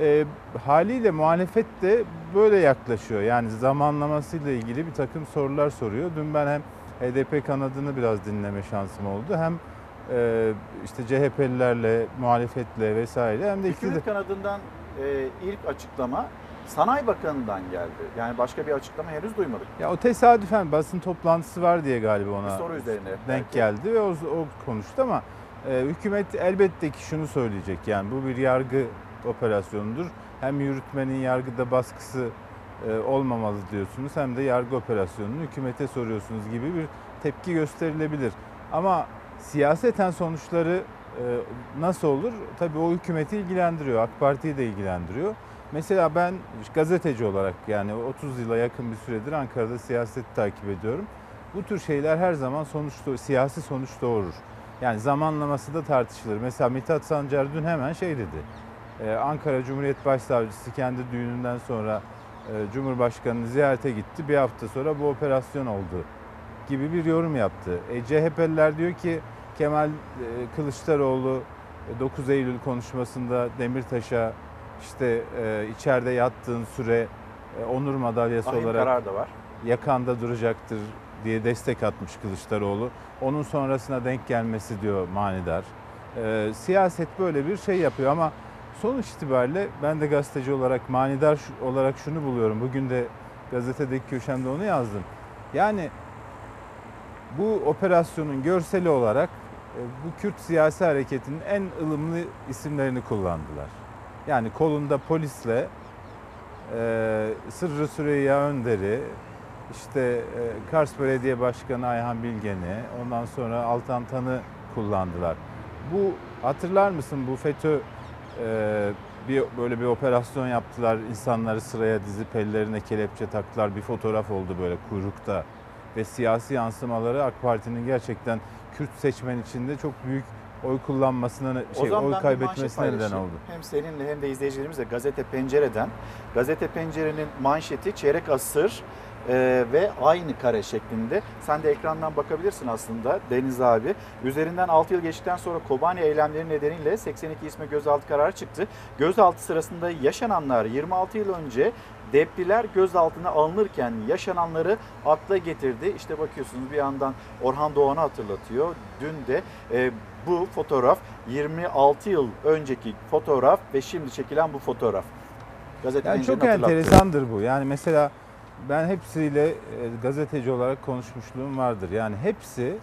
E, haliyle muhalefet de böyle yaklaşıyor. Yani zamanlamasıyla ilgili bir takım sorular soruyor. Dün ben hem HDP kanadını biraz dinleme şansım oldu. Hem e, işte CHP'lilerle, muhalefetle vesaire hem de iktidar. Hükümet kanadından e, ilk açıklama Sanayi Bakanı'ndan geldi. Yani başka bir açıklama henüz duymadık. Ya o tesadüfen basın toplantısı var diye galiba ona Bir soru üzerine denk belki. geldi ve o, o konuştu ama e, hükümet elbette ki şunu söyleyecek yani bu bir yargı operasyonudur. Hem yürütmenin yargıda baskısı e, olmamalı diyorsunuz hem de yargı operasyonunu hükümete soruyorsunuz gibi bir tepki gösterilebilir. Ama siyaseten sonuçları e, nasıl olur? Tabii o hükümeti ilgilendiriyor, AK Parti'yi de ilgilendiriyor. Mesela ben gazeteci olarak yani 30 yıla yakın bir süredir Ankara'da siyaseti takip ediyorum. Bu tür şeyler her zaman sonuç siyasi sonuç doğurur. Yani zamanlaması da tartışılır. Mesela Mithat Sancar dün hemen şey dedi. Ee, Ankara Cumhuriyet Başsavcısı kendi düğününden sonra e, Cumhurbaşkanı'nı ziyarete gitti. Bir hafta sonra bu operasyon oldu gibi bir yorum yaptı. E, CHP'liler diyor ki Kemal e, Kılıçdaroğlu e, 9 Eylül konuşmasında Demirtaş'a işte e, içeride yattığın süre e, onur madalyası Ahim olarak karar da var. yakanda duracaktır diye destek atmış Kılıçdaroğlu. Onun sonrasına denk gelmesi diyor manidar. E, siyaset böyle bir şey yapıyor ama Sonuç itibariyle ben de gazeteci olarak manidar olarak şunu buluyorum. Bugün de gazetedeki köşemde onu yazdım. Yani bu operasyonun görseli olarak e, bu Kürt siyasi hareketinin en ılımlı isimlerini kullandılar. Yani kolunda polisle e, Sırrı Süreyya Önder'i, işte e, Kars Belediye Başkanı Ayhan Bilgen'i, ondan sonra Altan Tan'ı kullandılar. Bu hatırlar mısın bu FETÖ e, bir böyle bir operasyon yaptılar. İnsanları sıraya dizip ellerine kelepçe taktılar. Bir fotoğraf oldu böyle kuyrukta ve siyasi yansımaları AK Parti'nin gerçekten Kürt seçmen içinde çok büyük oy kullanmasına şey oy kaybetmesine neden oldu. Hem seninle hem de izleyicilerimizle Gazete Pencere'den. Gazete Pencere'nin manşeti çeyrek asır e, ve aynı kare şeklinde. Sen de ekrandan bakabilirsin aslında Deniz abi. Üzerinden 6 yıl geçtikten sonra Kobani eylemleri nedeniyle 82 isme gözaltı kararı çıktı. Gözaltı sırasında yaşananlar 26 yıl önce Depliler gözaltına alınırken yaşananları akla getirdi. İşte bakıyorsunuz bir yandan Orhan Doğan'ı hatırlatıyor. Dün de e, bu fotoğraf 26 yıl önceki fotoğraf ve şimdi çekilen bu fotoğraf. Gazete Yani çok enteresandır bu. Yani mesela ben hepsiyle e, gazeteci olarak konuşmuşluğum vardır. Yani hepsi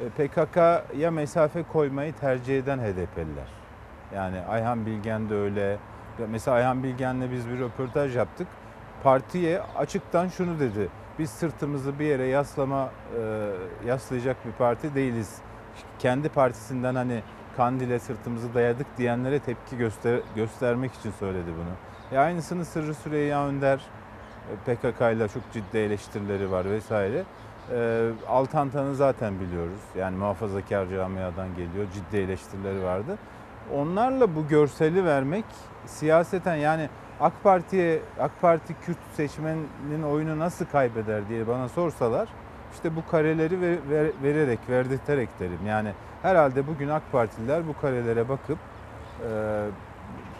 e, PKK'ya mesafe koymayı tercih eden HDP'liler. Yani Ayhan Bilgen de öyle. Mesela Ayhan Bilgen'le biz bir röportaj yaptık. Partiye açıktan şunu dedi. Biz sırtımızı bir yere yaslama e, yaslayacak bir parti değiliz. Kendi partisinden hani Kandil'e sırtımızı dayadık diyenlere tepki göster göstermek için söyledi bunu. E aynısını Sırrı Süreyya Önder e, PKK ile çok ciddi eleştirileri var vesaire. E, Altantan'ı zaten biliyoruz. Yani muhafazakar camiadan geliyor. Ciddi eleştirileri vardı. Onlarla bu görseli vermek siyaseten yani AK Parti'ye AK Parti Kürt seçmenin oyunu nasıl kaybeder diye bana sorsalar işte bu kareleri ver- ver- vererek, verdirterek derim. Yani herhalde bugün AK Partililer bu karelere bakıp e,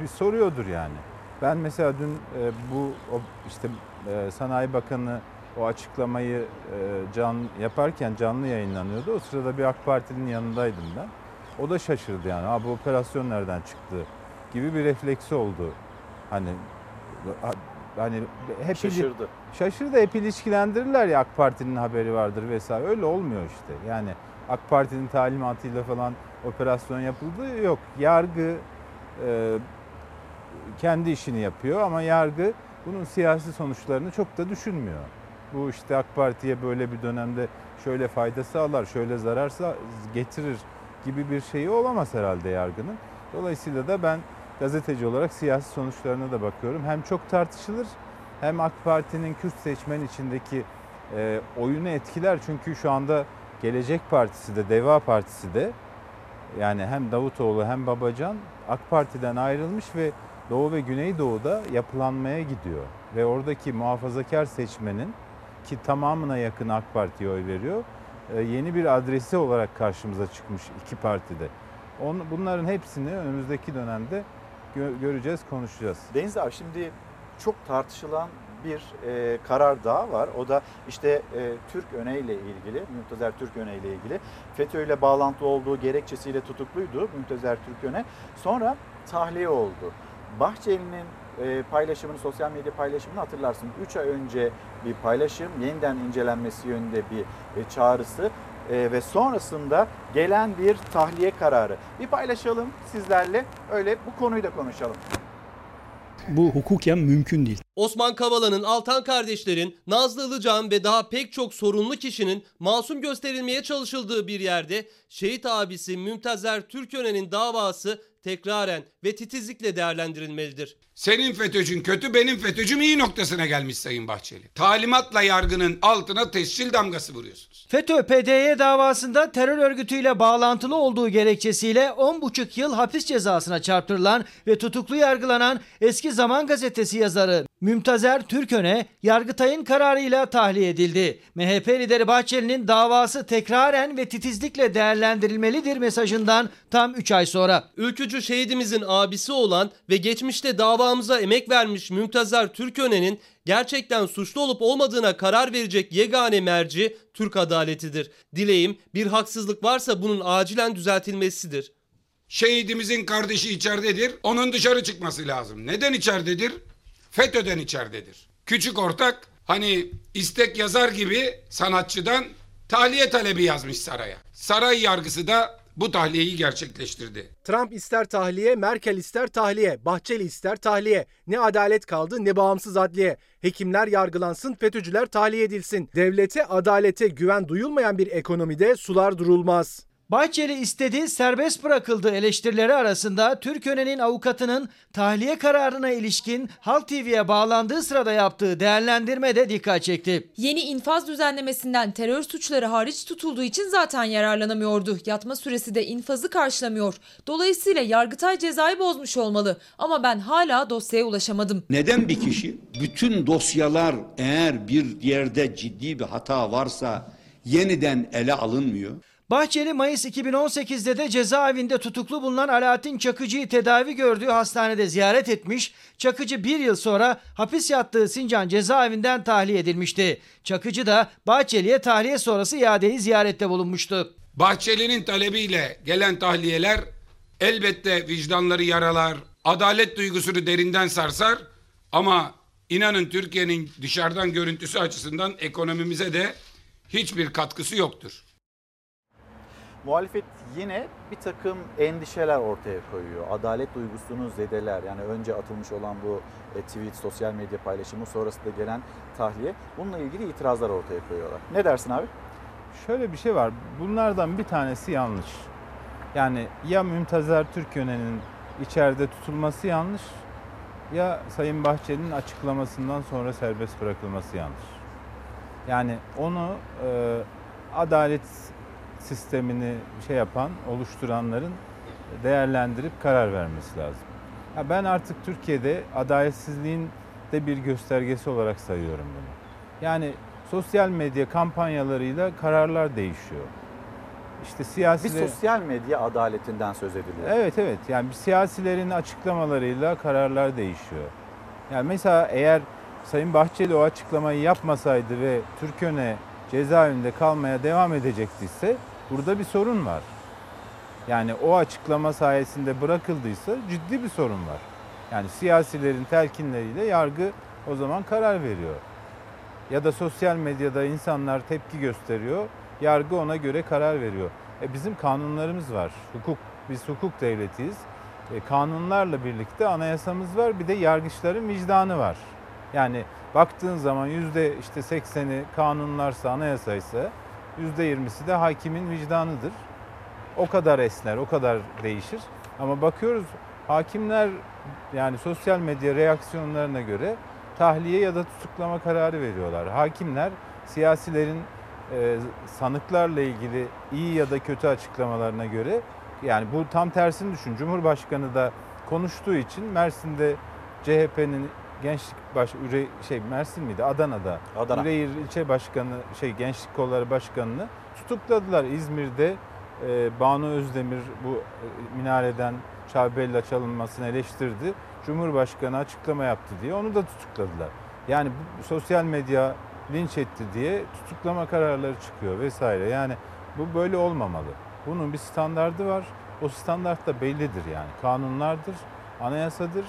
bir soruyordur yani. Ben mesela dün e, bu o işte e, Sanayi Bakanı o açıklamayı e, can yaparken canlı yayınlanıyordu. O sırada bir AK Parti'nin yanındaydım ben. O da şaşırdı yani. Ha bu operasyon nereden çıktı gibi bir refleksi oldu. Hani hani hep Şaşırdı. Şaşırdı hep ilişkilendirirler ya AK Parti'nin haberi vardır vesaire. Öyle olmuyor işte. Yani AK Parti'nin talimatıyla falan operasyon yapıldığı yok. Yargı e, kendi işini yapıyor ama yargı bunun siyasi sonuçlarını çok da düşünmüyor. Bu işte AK Parti'ye böyle bir dönemde şöyle fayda sağlar, şöyle zarar sa- getirir gibi bir şeyi olamaz herhalde yargının. Dolayısıyla da ben gazeteci olarak siyasi sonuçlarına da bakıyorum. Hem çok tartışılır hem AK Parti'nin Kürt seçmen içindeki e, oyunu etkiler. Çünkü şu anda Gelecek Partisi de Deva Partisi de yani hem Davutoğlu hem Babacan AK Parti'den ayrılmış ve Doğu ve Güneydoğu'da yapılanmaya gidiyor. Ve oradaki muhafazakar seçmenin ki tamamına yakın AK Parti'ye oy veriyor. e, Yeni bir adresi olarak karşımıza çıkmış iki partide. Bunların hepsini önümüzdeki dönemde gö- göreceğiz, konuşacağız. Deniz abi şimdi çok tartışılan bir e, karar daha var. O da işte e, Türk Öne ile ilgili, Müntezer Türk Öne ile ilgili. FETÖ ile bağlantılı olduğu gerekçesiyle tutukluydu Müntezer Türk Öne. Sonra tahliye oldu. Bahçeli'nin e, paylaşımını, sosyal medya paylaşımını hatırlarsın. 3 ay önce bir paylaşım, yeniden incelenmesi yönünde bir e, çağrısı e, ve sonrasında gelen bir tahliye kararı. Bir paylaşalım sizlerle, öyle bu konuyu da konuşalım. Bu hukuken mümkün değil. Osman Kavala'nın, Altan kardeşlerin, Nazlı Ilıcan ve daha pek çok sorunlu kişinin masum gösterilmeye çalışıldığı bir yerde şehit abisi Mümtazer Türkören'in davası tekraren ve titizlikle değerlendirilmelidir. Senin FETÖ'cün kötü, benim FETÖ'cüm iyi noktasına gelmiş Sayın Bahçeli. Talimatla yargının altına tescil damgası vuruyorsunuz. FETÖ-PDY davasında terör örgütüyle bağlantılı olduğu gerekçesiyle 10,5 yıl hapis cezasına çarptırılan ve tutuklu yargılanan eski Zaman Gazetesi yazarı Mümtazer Türköne Yargıtay'ın kararıyla tahliye edildi. MHP lideri Bahçeli'nin davası tekraren ve titizlikle değerlendirilmelidir mesajından tam 3 ay sonra. Ülkücü şehidimizin abisi olan ve geçmişte davamıza emek vermiş Mümtazer Türköne'nin gerçekten suçlu olup olmadığına karar verecek yegane merci Türk adaletidir. Dileğim bir haksızlık varsa bunun acilen düzeltilmesidir. Şehidimizin kardeşi içeridedir. Onun dışarı çıkması lazım. Neden içeridedir? FETÖ'den içeridedir. Küçük ortak hani istek yazar gibi sanatçıdan tahliye talebi yazmış saraya. Saray yargısı da bu tahliyeyi gerçekleştirdi. Trump ister tahliye, Merkel ister tahliye, Bahçeli ister tahliye. Ne adalet kaldı ne bağımsız adliye. Hekimler yargılansın, FETÖ'cüler tahliye edilsin. Devlete, adalete güven duyulmayan bir ekonomide sular durulmaz. Bahçeli istedi, serbest bırakıldı eleştirileri arasında Türköne'nin avukatının tahliye kararına ilişkin Halk TV'ye bağlandığı sırada yaptığı değerlendirme de dikkat çekti. Yeni infaz düzenlemesinden terör suçları hariç tutulduğu için zaten yararlanamıyordu. Yatma süresi de infazı karşılamıyor. Dolayısıyla Yargıtay cezayı bozmuş olmalı. Ama ben hala dosyaya ulaşamadım. Neden bir kişi bütün dosyalar eğer bir yerde ciddi bir hata varsa yeniden ele alınmıyor? Bahçeli Mayıs 2018'de de cezaevinde tutuklu bulunan Alaaddin Çakıcı'yı tedavi gördüğü hastanede ziyaret etmiş. Çakıcı bir yıl sonra hapis yattığı Sincan cezaevinden tahliye edilmişti. Çakıcı da Bahçeli'ye tahliye sonrası iadeyi ziyarette bulunmuştu. Bahçeli'nin talebiyle gelen tahliyeler elbette vicdanları yaralar, adalet duygusunu derinden sarsar ama inanın Türkiye'nin dışarıdan görüntüsü açısından ekonomimize de hiçbir katkısı yoktur. Muhalefet yine bir takım endişeler ortaya koyuyor. Adalet duygusunu zedeler. Yani önce atılmış olan bu e, tweet, sosyal medya paylaşımı sonrasında gelen tahliye. Bununla ilgili itirazlar ortaya koyuyorlar. Ne dersin abi? Şöyle bir şey var. Bunlardan bir tanesi yanlış. Yani ya Mümtazer Türköne'nin içeride tutulması yanlış ya Sayın Bahçeli'nin açıklamasından sonra serbest bırakılması yanlış. Yani onu e, adalet sistemini şey yapan, oluşturanların değerlendirip karar vermesi lazım. Ya ben artık Türkiye'de adaletsizliğin de bir göstergesi olarak sayıyorum bunu. Yani sosyal medya kampanyalarıyla kararlar değişiyor. İşte Bir siyasiler... sosyal medya adaletinden söz ediliyor. Evet evet yani bir siyasilerin açıklamalarıyla kararlar değişiyor. Yani mesela eğer Sayın Bahçeli o açıklamayı yapmasaydı ve Türköne cezaevinde kalmaya devam edecektiyse burada bir sorun var. Yani o açıklama sayesinde bırakıldıysa ciddi bir sorun var. Yani siyasilerin telkinleriyle yargı o zaman karar veriyor. Ya da sosyal medyada insanlar tepki gösteriyor, yargı ona göre karar veriyor. E bizim kanunlarımız var. Hukuk, biz hukuk devletiyiz. E kanunlarla birlikte anayasamız var. Bir de yargıçların vicdanı var. Yani baktığın zaman yüzde işte 80'i kanunlarsa, anayasaysa 20'si de hakimin vicdanıdır. O kadar esner, o kadar değişir. Ama bakıyoruz hakimler yani sosyal medya reaksiyonlarına göre tahliye ya da tutuklama kararı veriyorlar. Hakimler siyasilerin e, sanıklarla ilgili iyi ya da kötü açıklamalarına göre yani bu tam tersini düşün. Cumhurbaşkanı da konuştuğu için Mersin'de CHP'nin gençlik baş üre, şey Mersin miydi? Adana'da. Adana. Üreyir ilçe başkanı şey gençlik kolları başkanını tutukladılar. İzmir'de e, Banu Özdemir bu e, minareden Çabella çalınmasını eleştirdi. Cumhurbaşkanı açıklama yaptı diye onu da tutukladılar. Yani bu, sosyal medya linç etti diye tutuklama kararları çıkıyor vesaire. Yani bu böyle olmamalı. Bunun bir standardı var. O standart da bellidir yani. Kanunlardır, anayasadır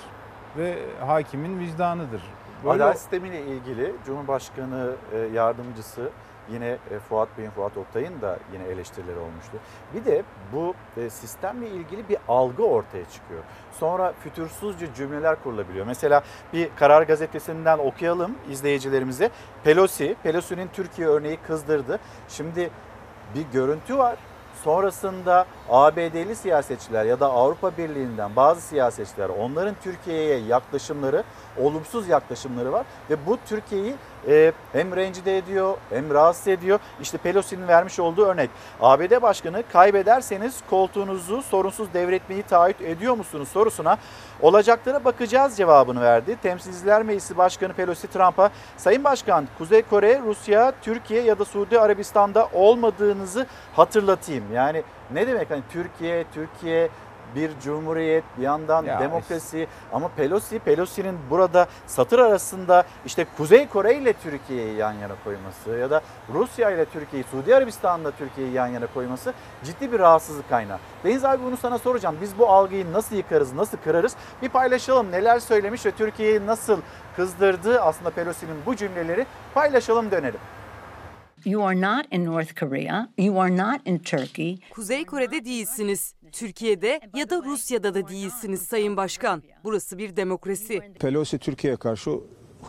ve hakimin vicdanıdır. Böyle Adalet sistemiyle ilgili Cumhurbaşkanı e, yardımcısı yine e, Fuat Bey'in, Fuat Oktay'ın da yine eleştirileri olmuştu. Bir de bu e, sistemle ilgili bir algı ortaya çıkıyor. Sonra fütursuzca cümleler kurulabiliyor. Mesela bir Karar Gazetesi'nden okuyalım izleyicilerimize. Pelosi, Pelosi'nin Türkiye örneği kızdırdı. Şimdi bir görüntü var. Sonrasında ABD'li siyasetçiler ya da Avrupa Birliği'nden bazı siyasetçiler onların Türkiye'ye yaklaşımları, olumsuz yaklaşımları var ve bu Türkiye'yi e, hem rencide ediyor hem rahatsız ediyor. İşte Pelosi'nin vermiş olduğu örnek. ABD Başkanı kaybederseniz koltuğunuzu sorunsuz devretmeyi taahhüt ediyor musunuz sorusuna olacaklara bakacağız cevabını verdi. Temsilciler Meclisi Başkanı Pelosi Trump'a Sayın Başkan Kuzey Kore, Rusya, Türkiye ya da Suudi Arabistan'da olmadığınızı hatırlatayım. Yani ne demek hani Türkiye, Türkiye bir cumhuriyet, bir yandan Ya demokrasi ama Pelosi, Pelosi'nin burada satır arasında işte Kuzey Kore ile Türkiye'yi yan yana koyması ya da Rusya ile Türkiye'yi, Suudi Arabistan'la Türkiye'yi yan yana koyması ciddi bir rahatsızlık kaynağı. Deniz abi bunu sana soracağım. Biz bu algıyı nasıl yıkarız, nasıl kırarız? Bir paylaşalım. Neler söylemiş ve Türkiye'yi nasıl kızdırdı aslında Pelosi'nin bu cümleleri paylaşalım dönelim. You are not in North Korea. You are not in Turkey. Kuzey Kore'de değilsiniz. Türkiye'de ya da Rusya'da da değilsiniz Sayın Başkan. Burası bir demokrasi. Pelosi Türkiye'ye karşı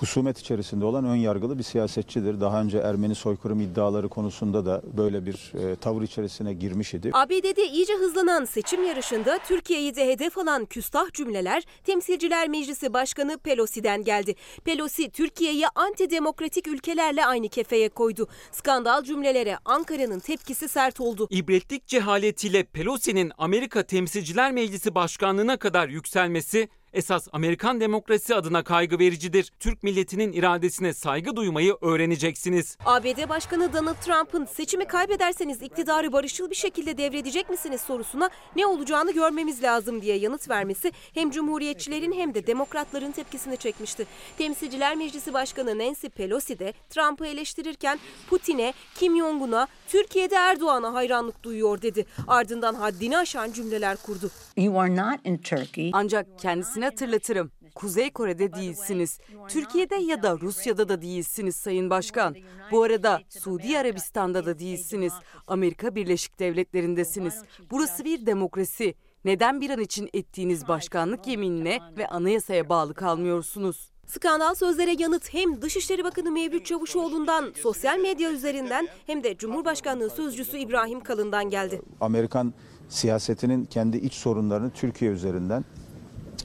husumet içerisinde olan ön yargılı bir siyasetçidir. Daha önce Ermeni soykırım iddiaları konusunda da böyle bir e, tavır içerisine girmiş idi. ABD'de iyice hızlanan seçim yarışında Türkiye'yi de hedef alan küstah cümleler Temsilciler Meclisi Başkanı Pelosi'den geldi. Pelosi Türkiye'yi antidemokratik ülkelerle aynı kefeye koydu. Skandal cümlelere Ankara'nın tepkisi sert oldu. İbretlik cehaletiyle Pelosi'nin Amerika Temsilciler Meclisi Başkanlığına kadar yükselmesi esas Amerikan demokrasi adına kaygı vericidir. Türk milletinin iradesine saygı duymayı öğreneceksiniz. ABD Başkanı Donald Trump'ın seçimi kaybederseniz iktidarı barışçıl bir şekilde devredecek misiniz sorusuna ne olacağını görmemiz lazım diye yanıt vermesi hem cumhuriyetçilerin hem de demokratların tepkisini çekmişti. Temsilciler Meclisi Başkanı Nancy Pelosi de Trump'ı eleştirirken Putin'e, Kim Jong-un'a, Türkiye'de Erdoğan'a hayranlık duyuyor dedi. Ardından haddini aşan cümleler kurdu. You are not in Turkey. Ancak kendisine hatırlatırım. Kuzey Kore'de değilsiniz. Türkiye'de ya da Rusya'da da değilsiniz Sayın Başkan. Bu arada Suudi Arabistan'da da değilsiniz. Amerika Birleşik Devletleri'ndesiniz. Burası bir demokrasi. Neden bir an için ettiğiniz başkanlık yeminine ve anayasaya bağlı kalmıyorsunuz? Skandal sözlere yanıt hem Dışişleri Bakanı Mevlüt Çavuşoğlu'ndan sosyal medya üzerinden hem de Cumhurbaşkanlığı Sözcüsü İbrahim Kalın'dan geldi. Amerikan siyasetinin kendi iç sorunlarını Türkiye üzerinden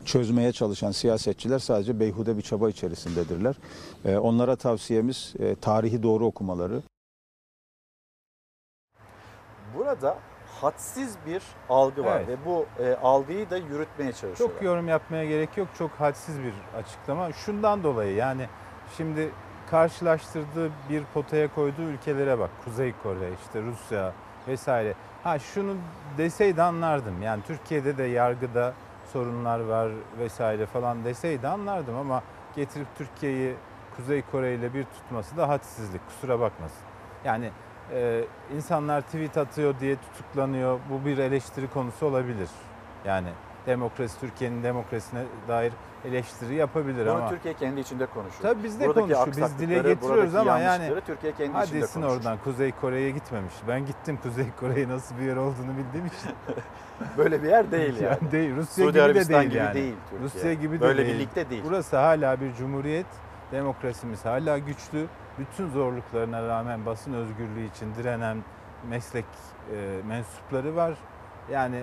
çözmeye çalışan siyasetçiler sadece beyhude bir çaba içerisindedirler. E, onlara tavsiyemiz e, tarihi doğru okumaları. Burada hadsiz bir algı var Evet. ve bu e, algıyı da yürütmeye çalışıyorlar. Çok yorum yapmaya gerek yok. Çok hadsiz bir açıklama. Şundan dolayı yani şimdi karşılaştırdığı bir potaya koyduğu ülkelere bak. Kuzey Kore, işte Rusya vesaire. Ha şunu deseydi anlardım. Yani Türkiye'de de yargıda sorunlar var vesaire falan deseydi anlardım ama getirip Türkiye'yi Kuzey Kore ile bir tutması da hadsizlik. Kusura bakmasın. Yani e, insanlar tweet atıyor diye tutuklanıyor. Bu bir eleştiri konusu olabilir. Yani demokrasi, Türkiye'nin demokrasisine dair eleştiri yapabilir Bunu ama Türkiye kendi içinde konuşuyor. Tabii biz de Buradaki konuşuyoruz. Biz dile getiriyoruz ama yani Türkiye kendi hadi içinde konuşuyor. oradan Kuzey Kore'ye gitmemiş. Ben gittim Kuzey Kore'ye nasıl bir yer olduğunu bildiğim için. Böyle bir yer değil yani. değil. Rusya Suudi gibi Arabistan de değil gibi yani. değil Türkiye. Rusya gibi de Böyle değil. birlikte değil. Burası hala bir cumhuriyet. Demokrasimiz hala güçlü. Bütün zorluklarına rağmen basın özgürlüğü için direnen meslek e, mensupları var. Yani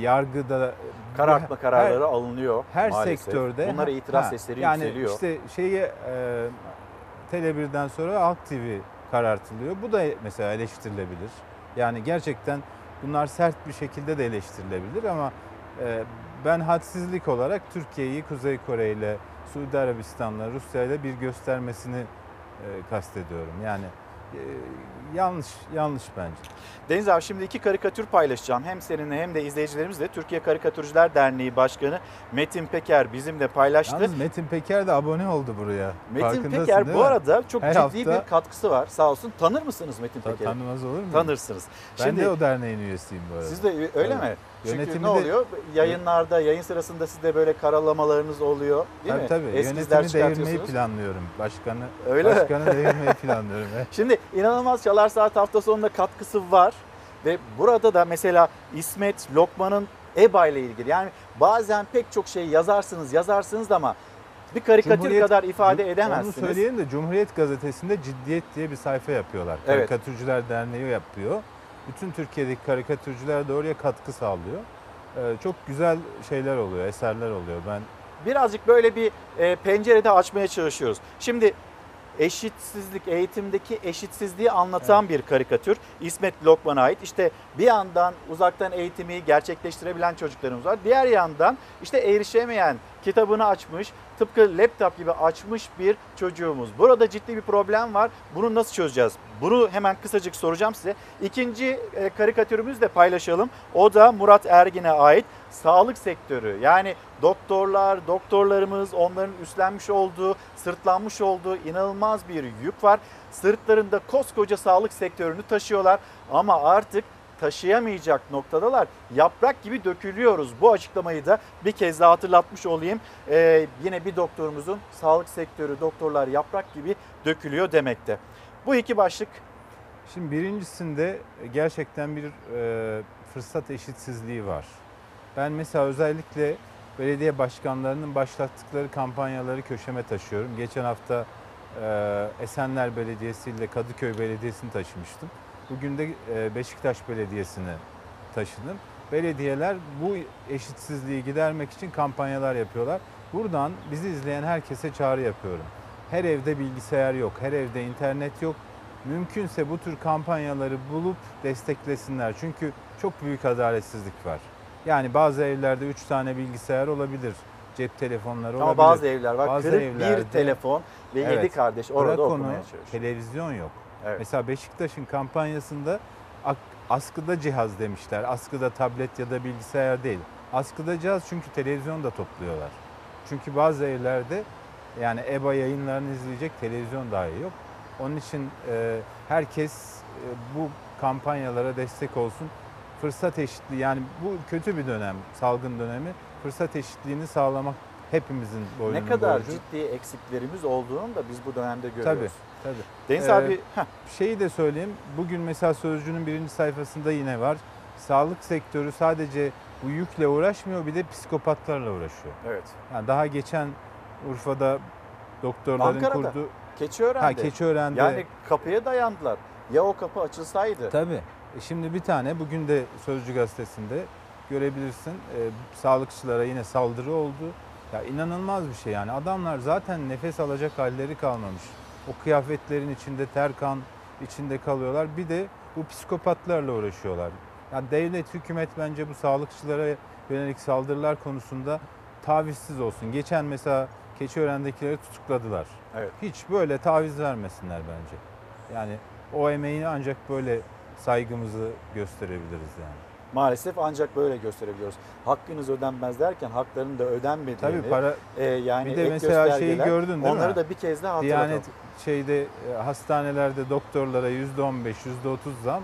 yargıda Karartma her- kararları alınıyor her maalesef. sektörde Bunlara itiraz Ha, sesleri yani yükseliyor. işte şeyi e, Tele1'den sonra Halk TV karartılıyor. Bu da mesela eleştirilebilir. Yani gerçekten bunlar sert bir şekilde de eleştirilebilir ama e, ben hadsizlik olarak Türkiye'yi Kuzey Kore ile Suudi Arabistan'la Rusya ile bir göstermesini e, kastediyorum. Yani e, yanlış yanlış bence. Deniz abi şimdi iki karikatür paylaşacağım. Hem seninle hem de izleyicilerimizle. Türkiye Karikatürcüler Derneği Başkanı Metin Peker bizimle paylaştı. Yalnız Metin Peker de abone oldu buraya. Metin Peker bu arada çok Her ciddi hafta- bir katkısı var. Sağ olsun. Tanır mısınız Metin Peker'i? tanımaz olur muyum? Tanırsınız. Ben Şimdi de o derneğin üyesiyim bu arada. Siz de öyle Evet. mi? Çünkü ne oluyor? Yayınlarda, yayın sırasında sizde böyle karalamalarınız oluyor değil tabii mi? tabii. Eskizler Yönetimi devirmeyi planlıyorum. Başkanı, Öyle başkanı devirmeyi planlıyorum. Şimdi inanılmaz Çalar Saat hafta sonunda katkısı var. Ve burada da mesela İsmet Lokman'ın EBA ile ilgili yani bazen pek çok şey yazarsınız yazarsınız ama bir karikatür Cumhuriyet- kadar ifade edemezsiniz. Onu söyleyelim de Cumhuriyet Gazetesi'nde Ciddiyet diye bir sayfa yapıyorlar. Evet. Karikatürcüler Derneği yapıyor. Bütün Türkiye'deki karikatürcüler de oraya katkı sağlıyor. Ee, çok güzel şeyler oluyor, eserler oluyor. Ben Birazcık böyle bir e, pencerede açmaya çalışıyoruz. Şimdi eşitsizlik, eğitimdeki eşitsizliği anlatan bir karikatür. İsmet Lokman'a ait. İşte bir yandan uzaktan eğitimi gerçekleştirebilen çocuklarımız var. Diğer yandan işte erişemeyen, kitabını açmış, tıpkı laptop gibi açmış bir çocuğumuz. Burada ciddi bir problem var. Bunu nasıl çözeceğiz? Bunu hemen kısacık soracağım size. İkinci e, karikatürümüzü de paylaşalım. O da Murat Ergin'e ait sağlık sektörü. Yani doktorlar, doktorlarımız onların üstlenmiş olduğu, sırtlanmış olduğu inanılmaz bir yük var. Sırtlarında koskoca sağlık sektörünü taşıyorlar ama artık taşıyamayacak noktadalar. Yaprak gibi dökülüyoruz. Bu açıklamayı da bir kez daha hatırlatmış olayım. Ee, yine bir doktorumuzun sağlık sektörü, doktorlar yaprak gibi dökülüyor demekte. Bu iki başlık Şimdi birincisinde gerçekten bir e, fırsat eşitsizliği var. Ben mesela özellikle belediye başkanlarının başlattıkları kampanyaları köşeme taşıyorum. Geçen hafta e, Esenler Belediyesi ile Kadıköy Belediyesi'ni taşımıştım. Bugün de e, Beşiktaş Belediyesi'ni taşıdım. Belediyeler bu eşitsizliği gidermek için kampanyalar yapıyorlar. Buradan bizi izleyen herkese çağrı yapıyorum. Her evde bilgisayar yok, her evde internet yok. Mümkünse bu tür kampanyaları bulup desteklesinler. Çünkü çok büyük adaletsizlik var. Yani bazı evlerde 3 tane bilgisayar olabilir. Cep telefonları ama olabilir. bazı evler var. Bazı Kırık evlerde- bir telefon ve Evet. kardeş orada onu, okumaya çalışıyor. televizyon yok. Evet. Mesela Beşiktaş'ın kampanyasında askıda cihaz demişler. Askıda tablet ya da bilgisayar değil. Askıda cihaz çünkü televizyon da topluyorlar. Çünkü bazı evlerde yani EBA yayınlarını izleyecek televizyon dahi yok. Onun için e, herkes e, bu kampanyalara destek olsun. Fırsat eşitliği yani bu kötü bir dönem, salgın dönemi. Fırsat eşitliğini sağlamak hepimizin boynunun Ne kadar borcu. ciddi eksiklerimiz olduğunu da biz bu dönemde görüyoruz. tabii. Deniz Ee, abi heh, Şeyi de söyleyeyim. Bugün mesela Sözcü'nün birinci sayfasında yine var. Sağlık sektörü sadece bu yükle uğraşmıyor bir de psikopatlarla uğraşıyor. Evet. Yani daha geçen Urfa'da doktorların Ankara'da, kurduğu... Keçiören'de. Ha Keçiören'de. Yani kapıya dayandılar. Ya o kapı açılsaydı. Tabii. E Şimdi bir tane bugün de Sözcü gazetesinde görebilirsin. E, sağlıkçılara yine saldırı oldu. Ya inanılmaz bir şey yani. Adamlar zaten nefes alacak halleri kalmamış. O kıyafetlerin içinde ter kan içinde kalıyorlar. Bir de bu psikopatlarla uğraşıyorlar. Ya devlet, hükümet bence bu sağlıkçılara yönelik saldırılar konusunda tavizsiz olsun. Geçen mesela Keçiören'dekileri tutukladılar. Evet. Hiç böyle taviz vermesinler bence. Yani o emeğini ancak böyle saygımızı gösterebiliriz yani. Maalesef ancak böyle gösterebiliyoruz. Hakkınız ödenmez derken haklarının da ödenmediğini. Tabii para e, yani bir de mesela şeyi gördün değil onları mi? da bir kez daha hatırlatalım. Diyanet şeyde e, hastanelerde doktorlara yüzde on beş, yüzde otuz zam,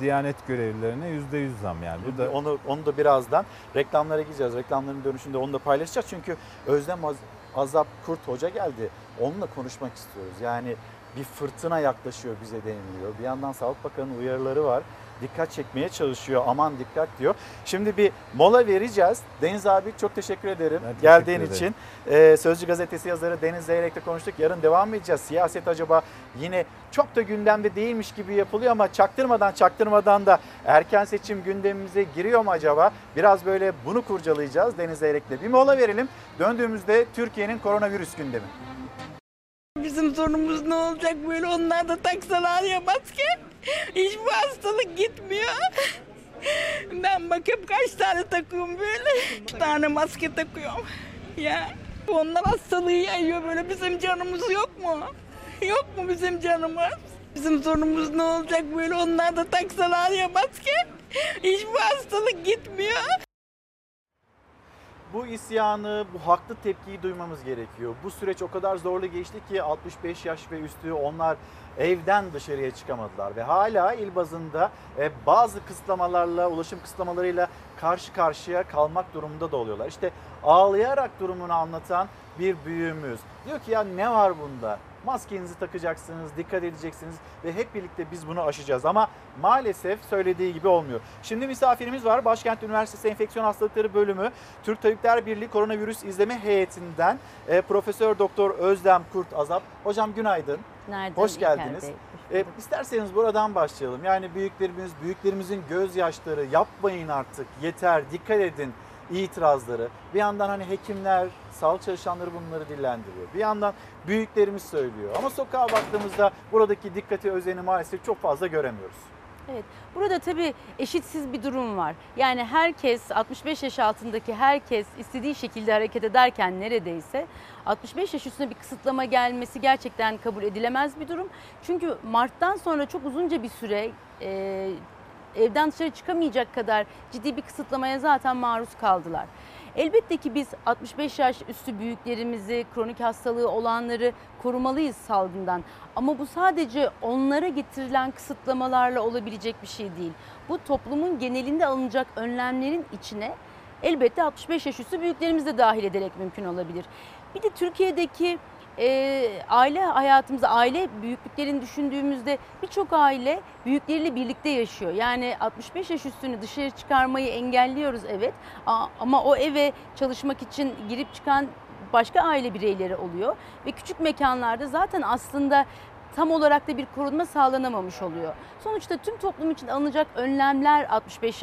Diyanet görevlilerine yüzde yüz zam yani. Bu da Onu, onu da birazdan reklamlara gideceğiz. Reklamların dönüşünde onu da paylaşacağız. Çünkü Özlem Az- Azap Kurt Hoca geldi. Onunla konuşmak istiyoruz. Yani bir fırtına yaklaşıyor bize deniliyor. Bir yandan Sağlık Bakanı'nın uyarıları var. Dikkat çekmeye çalışıyor. Aman dikkat diyor. Şimdi bir mola vereceğiz. Deniz abi çok teşekkür ederim Ben teşekkür geldiğin ederim. için. Ee, Sözcü gazetesi yazarı Deniz Zeyrek'le konuştuk. Yarın devam edeceğiz. Siyaset acaba yine çok da gündemde değilmiş gibi yapılıyor ama çaktırmadan çaktırmadan da erken seçim gündemimize giriyor mu acaba? Biraz böyle bunu kurcalayacağız Deniz Zeyrek'le. Bir mola verelim. Döndüğümüzde Türkiye'nin koronavirüs gündemi. Bizim sorunumuz ne olacak böyle onlar da taksalar ya maske. Hiç bu hastalık gitmiyor. Ben bakıp kaç tane takıyorum böyle. Üç tane maske takıyorum. Ya onlar hastalığı yayıyor böyle bizim canımız yok mu? Yok mu bizim canımız? Bizim sorunumuz ne olacak böyle onlar da taksalar ya maske. Hiç bu hastalık gitmiyor. Bu isyanı, bu haklı tepkiyi duymamız gerekiyor. Bu süreç o kadar zorlu geçti ki 65 yaş ve üstü onlar evden dışarıya çıkamadılar ve hala il bazında e, bazı kısıtlamalarla, ulaşım kısıtlamalarıyla karşı karşıya kalmak durumunda da oluyorlar. İşte ağlayarak durumunu anlatan bir büyüğümüz diyor ki ya ne var bunda? Maskenizi takacaksınız, dikkat edeceksiniz ve hep birlikte biz bunu aşacağız. Ama maalesef söylediği gibi olmuyor. Şimdi misafirimiz var. Başkent Üniversitesi Enfeksiyon Hastalıkları Bölümü Türk Tabipler Birliği Koronavirüs İzleme Heyetinden e, Profesör Doktor Özlem Kurt Azap. Hocam günaydın. Günaydın, Hoş geldiniz. E, isterseniz buradan başlayalım. Yani büyüklerimiz, büyüklerimizin gözyaşları yapmayın artık, yeter, dikkat edin itirazları. Bir yandan hani hekimler, sağlık çalışanları bunları dillendiriyor. Bir yandan büyüklerimiz söylüyor. Ama sokağa baktığımızda buradaki dikkati özeni maalesef çok fazla göremiyoruz. Evet. Burada tabii eşitsiz bir durum var. Yani herkes 65 yaş altındaki herkes istediği şekilde hareket ederken neredeyse 65 yaş üstüne bir kısıtlama gelmesi gerçekten kabul edilemez bir durum. Çünkü Mart'tan sonra çok uzunca bir süre e, evden dışarı çıkamayacak kadar ciddi bir kısıtlamaya zaten maruz kaldılar. Elbette ki biz 65 yaş üstü büyüklerimizi, kronik hastalığı olanları korumalıyız salgından. Ama bu sadece onlara getirilen kısıtlamalarla olabilecek bir şey değil. Bu toplumun genelinde alınacak önlemlerin içine elbette 65 yaş üstü büyüklerimizi de dahil ederek mümkün olabilir. Bir de Türkiye'deki e, aile hayatımızda, aile büyüklüklerini düşündüğümüzde birçok aile büyükleriyle birlikte yaşıyor. Yani 65 yaş üstünü dışarı çıkarmayı engelliyoruz evet ama o eve çalışmak için girip çıkan başka aile bireyleri oluyor ve küçük mekanlarda zaten aslında tam olarak da bir korunma sağlanamamış oluyor. Sonuçta tüm toplum için alınacak önlemler 65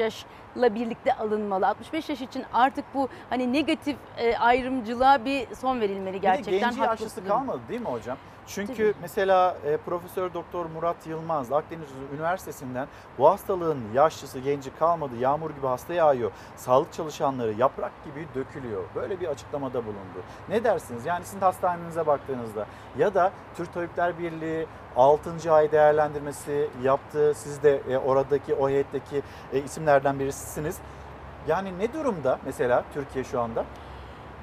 yaşla birlikte alınmalı. 65 yaş için artık bu hani negatif e, ayrımcılığa bir son verilmeli gerçekten. Bir de genci yaşlısı kalmadı değil mi hocam? Çünkü Tabii. mesela e, Profesör Doktor Murat Yılmaz Akdeniz Üniversitesi'nden bu hastalığın yaşlısı genci kalmadı. Yağmur gibi hasta yağıyor. Sağlık çalışanları yaprak gibi dökülüyor. Böyle bir açıklamada bulundu. Ne dersiniz? Yani sizin hastanenize baktığınızda ya da Türk Tabipler Birliği 6. ay değerlendirmesi yaptı. Siz de e, oradaki o heyetteki e, isimlerden birisiniz. Yani ne durumda mesela Türkiye şu anda?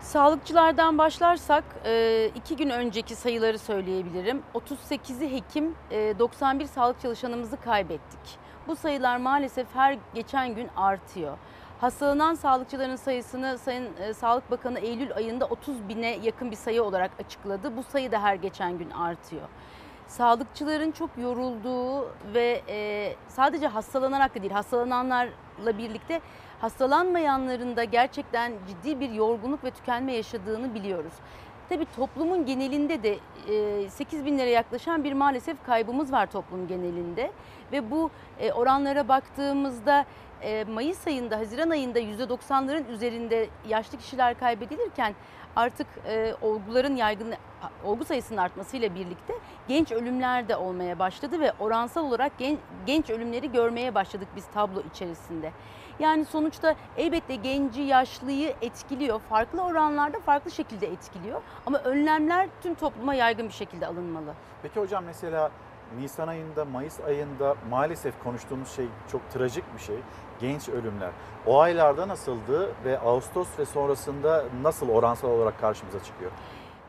Sağlıkçılardan başlarsak e, iki gün önceki sayıları söyleyebilirim. 38'i hekim, e, 91 sağlık çalışanımızı kaybettik. Bu sayılar maalesef her geçen gün artıyor. Hastalanan sağlıkçıların sayısını Sayın e, Sağlık Bakanı Eylül ayında 30 bine yakın bir sayı olarak açıkladı. Bu sayı da her geçen gün artıyor. Sağlıkçıların çok yorulduğu ve e, sadece hastalanarak da değil, hastalananlarla birlikte hastalanmayanların da gerçekten ciddi bir yorgunluk ve tükenme yaşadığını biliyoruz. Tabii toplumun genelinde de e, 8 binlere yaklaşan bir maalesef kaybımız var toplum genelinde. Ve bu e, oranlara baktığımızda e, Mayıs ayında, Haziran ayında %90'ların üzerinde yaşlı kişiler kaybedilirken artık e, olguların yaygın olgu sayısının artmasıyla birlikte genç ölümler de olmaya başladı ve oransal olarak gen, genç ölümleri görmeye başladık biz tablo içerisinde. Yani sonuçta elbette genci, yaşlıyı etkiliyor. Farklı oranlarda farklı şekilde etkiliyor. Ama önlemler tüm topluma yaygın bir şekilde alınmalı. Peki hocam mesela Nisan ayında, Mayıs ayında maalesef konuştuğumuz şey çok trajik bir şey. Genç ölümler. O aylarda nasıldı ve Ağustos ve sonrasında nasıl oransal olarak karşımıza çıkıyor?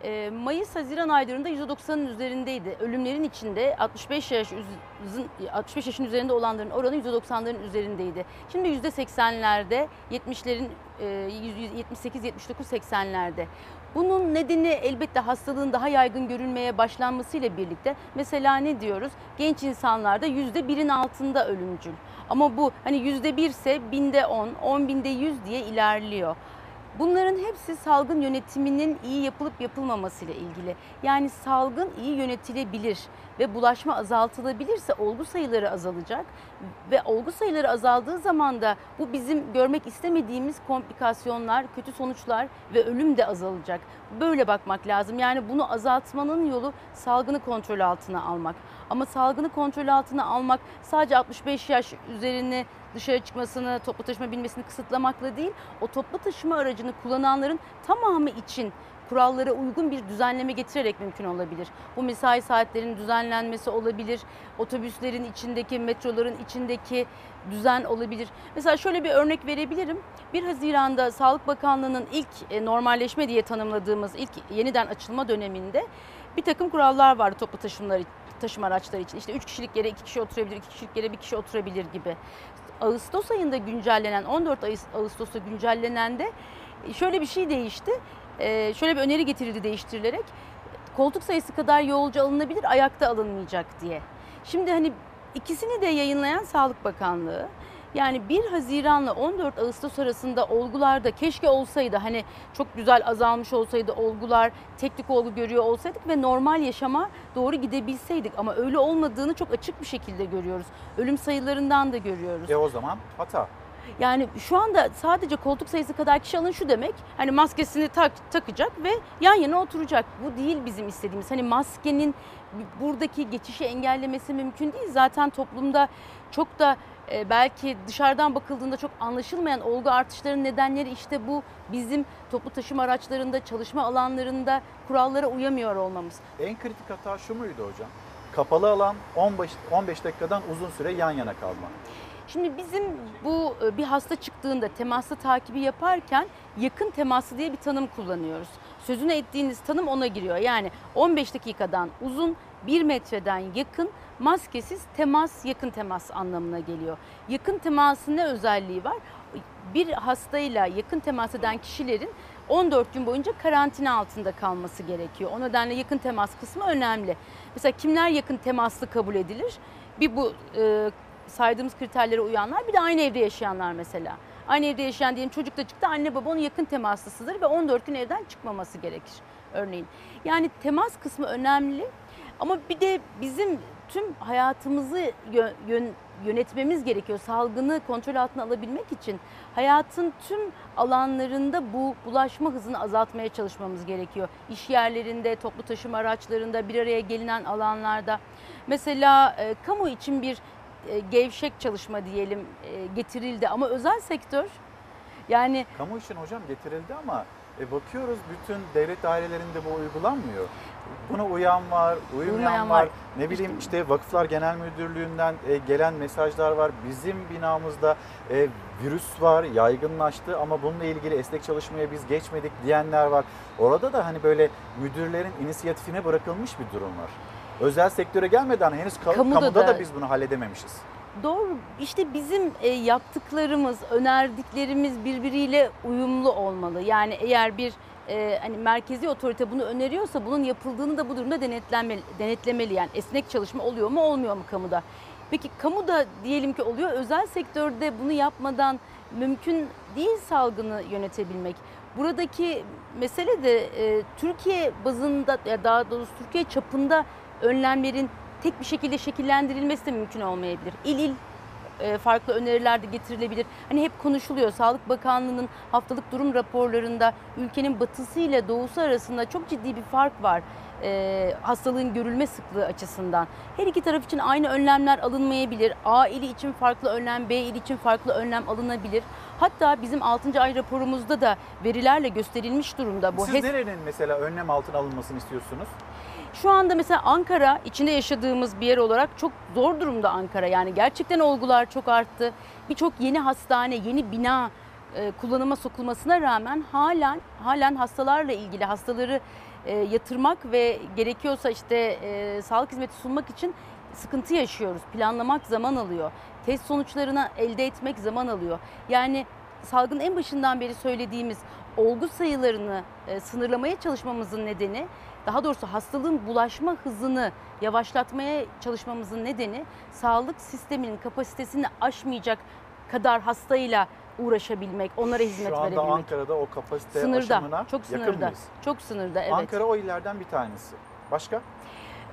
E, Mayıs-Haziran aylarında %90'ın üzerindeydi. Ölümlerin içinde 65 yaş üzün- 65 yaşın üzerinde olanların oranı %90'ların üzerindeydi. Şimdi %80'lerde, 70'lerin e, 78-79-80'lerde. Bunun nedeni elbette hastalığın daha yaygın görülmeye başlanmasıyla birlikte mesela ne diyoruz? Genç insanlarda %1'in altında ölümcül. Ama bu hani %1 ise binde 10, 10 binde 100 diye ilerliyor. Bunların hepsi salgın yönetiminin iyi yapılıp yapılmamasıyla ilgili. Yani salgın iyi yönetilebilir ve bulaşma azaltılabilirse olgu sayıları azalacak ve olgu sayıları azaldığı zaman da bu bizim görmek istemediğimiz komplikasyonlar, kötü sonuçlar ve ölüm de azalacak. Böyle bakmak lazım. Yani bunu azaltmanın yolu salgını kontrol altına almak. Ama salgını kontrol altına almak sadece 65 yaş üzerini dışarı çıkmasını, toplu taşıma binmesini kısıtlamakla değil, o toplu taşıma aracını kullananların tamamı için kurallara uygun bir düzenleme getirerek mümkün olabilir. Bu mesai saatlerinin düzenlenmesi olabilir, otobüslerin içindeki, metroların içindeki düzen olabilir. Mesela şöyle bir örnek verebilirim. 1 Haziran'da Sağlık Bakanlığı'nın ilk e, normalleşme diye tanımladığımız ilk yeniden açılma döneminde bir takım kurallar vardı toplu taşımlar taşıma araçları için. İşte 3 kişilik yere 2 kişi oturabilir, 2 kişilik yere 1 kişi oturabilir gibi. Ağustos ayında güncellenen, 14 Ağustos- Ağustos'ta güncellenen de şöyle bir şey değişti. Ee, şöyle bir öneri getirildi değiştirilerek. Koltuk sayısı kadar yolcu alınabilir, ayakta alınmayacak diye. Şimdi hani ikisini de yayınlayan Sağlık Bakanlığı yani 1 Haziran'la 14 Ağustos arasında olgularda keşke olsaydı hani çok güzel azalmış olsaydı olgular tek tük olgu görüyor olsaydık ve normal yaşama doğru gidebilseydik ama öyle olmadığını çok açık bir şekilde görüyoruz. Ölüm sayılarından da görüyoruz. E o zaman hata. Yani şu anda sadece koltuk sayısı kadar kişi alın şu demek. Hani maskesini tak, takacak ve yan yana oturacak. Bu değil bizim istediğimiz. Hani maskenin buradaki geçişi engellemesi mümkün değil. Zaten toplumda çok da e, belki dışarıdan bakıldığında çok anlaşılmayan olgu artışlarının nedenleri işte bu bizim toplu taşıma araçlarında, çalışma alanlarında kurallara uyamıyor olmamız. En kritik hata şu muydu hocam? Kapalı alan 15, 15 dakikadan uzun süre yan yana kalma. Şimdi bizim bu e, bir hasta çıktığında temaslı takibi yaparken yakın teması diye bir tanım kullanıyoruz. Sözünü ettiğiniz tanım ona giriyor. Yani 15 dakikadan uzun, 1 metreden yakın, maskesiz temas, yakın temas anlamına geliyor. Yakın temasın ne özelliği var? Bir hastayla yakın temas eden kişilerin 14 gün boyunca karantina altında kalması gerekiyor. O nedenle yakın temas kısmı önemli. Mesela kimler yakın temaslı kabul edilir? Bir bu e, saydığımız kriterlere uyanlar bir de aynı evde yaşayanlar mesela. Aynı evde yaşayan diyelim çocuk da çıktı anne baba onun yakın temaslısıdır ve 14 gün evden çıkmaması gerekir örneğin. Yani temas kısmı önemli ama bir de bizim tüm hayatımızı yön, yönetmemiz gerekiyor. Salgını kontrol altına alabilmek için hayatın tüm alanlarında bu bulaşma hızını azaltmaya çalışmamız gerekiyor. İş yerlerinde, toplu taşıma araçlarında, bir araya gelinen alanlarda. Mesela e, kamu için bir e, gevşek çalışma diyelim e, getirildi ama özel sektör yani kamu için hocam getirildi ama e, bakıyoruz bütün devlet dairelerinde bu uygulanmıyor. Buna uyan var, uymayan Uymayan var. var. Ne bileyim işte Vakıflar Genel Müdürlüğü'nden e, gelen mesajlar var. Bizim binamızda e, virüs var, yaygınlaştı ama bununla ilgili esnek çalışmaya biz geçmedik diyenler var. Orada da hani böyle müdürlerin inisiyatifine bırakılmış bir durum var. Özel sektöre gelmeden henüz ka- Kamuda kamuda, da, da- biz bunu halledememişiz. Doğru. İşte bizim e, yaptıklarımız, önerdiklerimiz birbiriyle uyumlu olmalı. Yani eğer bir e, hani merkezi otorite bunu öneriyorsa bunun yapıldığını da bu durumda denetlenmeli, denetlemeli. Yani esnek çalışma oluyor mu olmuyor mu kamuda? Peki kamuda diyelim ki oluyor. Özel sektörde bunu yapmadan mümkün değil salgını yönetebilmek. Buradaki mesele de e, Türkiye bazında ya daha doğrusu Türkiye çapında önlemlerin tek bir şekilde şekillendirilmesi de mümkün olmayabilir. İl il e, farklı öneriler de getirilebilir. Hani hep konuşuluyor Sağlık Bakanlığı'nın haftalık durum raporlarında ülkenin batısı ile doğusu arasında çok ciddi bir fark var. E, hastalığın görülme sıklığı açısından. Her iki taraf için aynı önlemler alınmayabilir. A ili için farklı önlem, B ili için farklı önlem alınabilir. Hatta bizim 6. ay raporumuzda da verilerle gösterilmiş durumda bu. Siz HES nerenin mesela önlem altına alınmasını istiyorsunuz? Şu anda mesela Ankara içinde yaşadığımız bir yer olarak çok zor durumda Ankara. Yani gerçekten olgular çok arttı. Birçok yeni hastane, yeni bina e, kullanıma sokulmasına rağmen halen halen hastalarla ilgili hastaları e, yatırmak ve gerekiyorsa işte e, sağlık hizmeti sunmak için sıkıntı yaşıyoruz. Planlamak zaman alıyor. Test sonuçlarını elde etmek zaman alıyor. Yani salgın en başından beri söylediğimiz olgu sayılarını e, sınırlamaya çalışmamızın nedeni daha doğrusu hastalığın bulaşma hızını yavaşlatmaya çalışmamızın nedeni sağlık sisteminin kapasitesini aşmayacak kadar hastayla uğraşabilmek, onlara hizmet Şu anda verebilmek. Ankara'da o kapasite sınırda, aşımına çok yakın sınırda. mıyız? Çok sınırda evet. Ankara o illerden bir tanesi. Başka?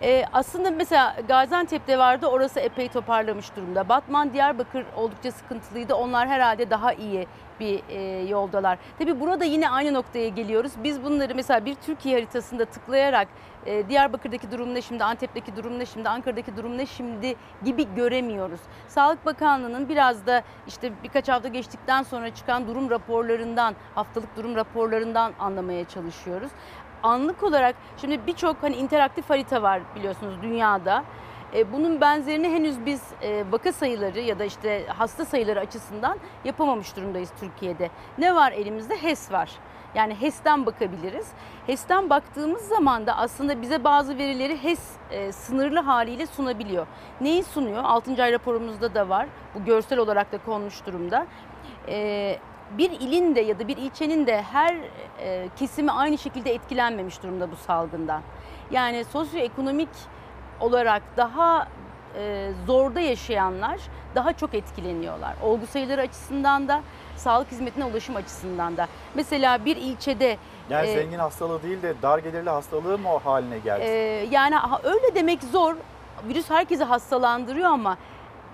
Ee, aslında mesela Gaziantep'te vardı orası epey toparlamış durumda. Batman, Diyarbakır oldukça sıkıntılıydı. Onlar herhalde daha iyi bir e, yoldalar. Tabii burada yine aynı noktaya geliyoruz. Biz bunları mesela bir Türkiye haritasında tıklayarak e, Diyarbakır'daki durum ne şimdi, Antep'teki durum ne şimdi, Ankara'daki durum ne şimdi gibi göremiyoruz. Sağlık Bakanlığı'nın biraz da işte birkaç hafta geçtikten sonra çıkan durum raporlarından, haftalık durum raporlarından anlamaya çalışıyoruz anlık olarak şimdi birçok hani interaktif harita var biliyorsunuz dünyada. E, bunun benzerini henüz biz e, vaka sayıları ya da işte hasta sayıları açısından yapamamış durumdayız Türkiye'de. Ne var elimizde? HES var. Yani HES'ten bakabiliriz. HES'ten baktığımız zaman da aslında bize bazı verileri HES e, sınırlı haliyle sunabiliyor. Neyi sunuyor? 6. ay raporumuzda da var. Bu görsel olarak da konmuş durumda. E, bir ilin de ya da bir ilçenin de her e, kesimi aynı şekilde etkilenmemiş durumda bu salgından. Yani sosyoekonomik olarak daha e, zorda yaşayanlar daha çok etkileniyorlar. Olgu sayıları açısından da sağlık hizmetine ulaşım açısından da. Mesela bir ilçede Yani e, zengin hastalığı değil de dar gelirli hastalığı mı o haline geldi? e, yani öyle demek zor. Virüs herkesi hastalandırıyor ama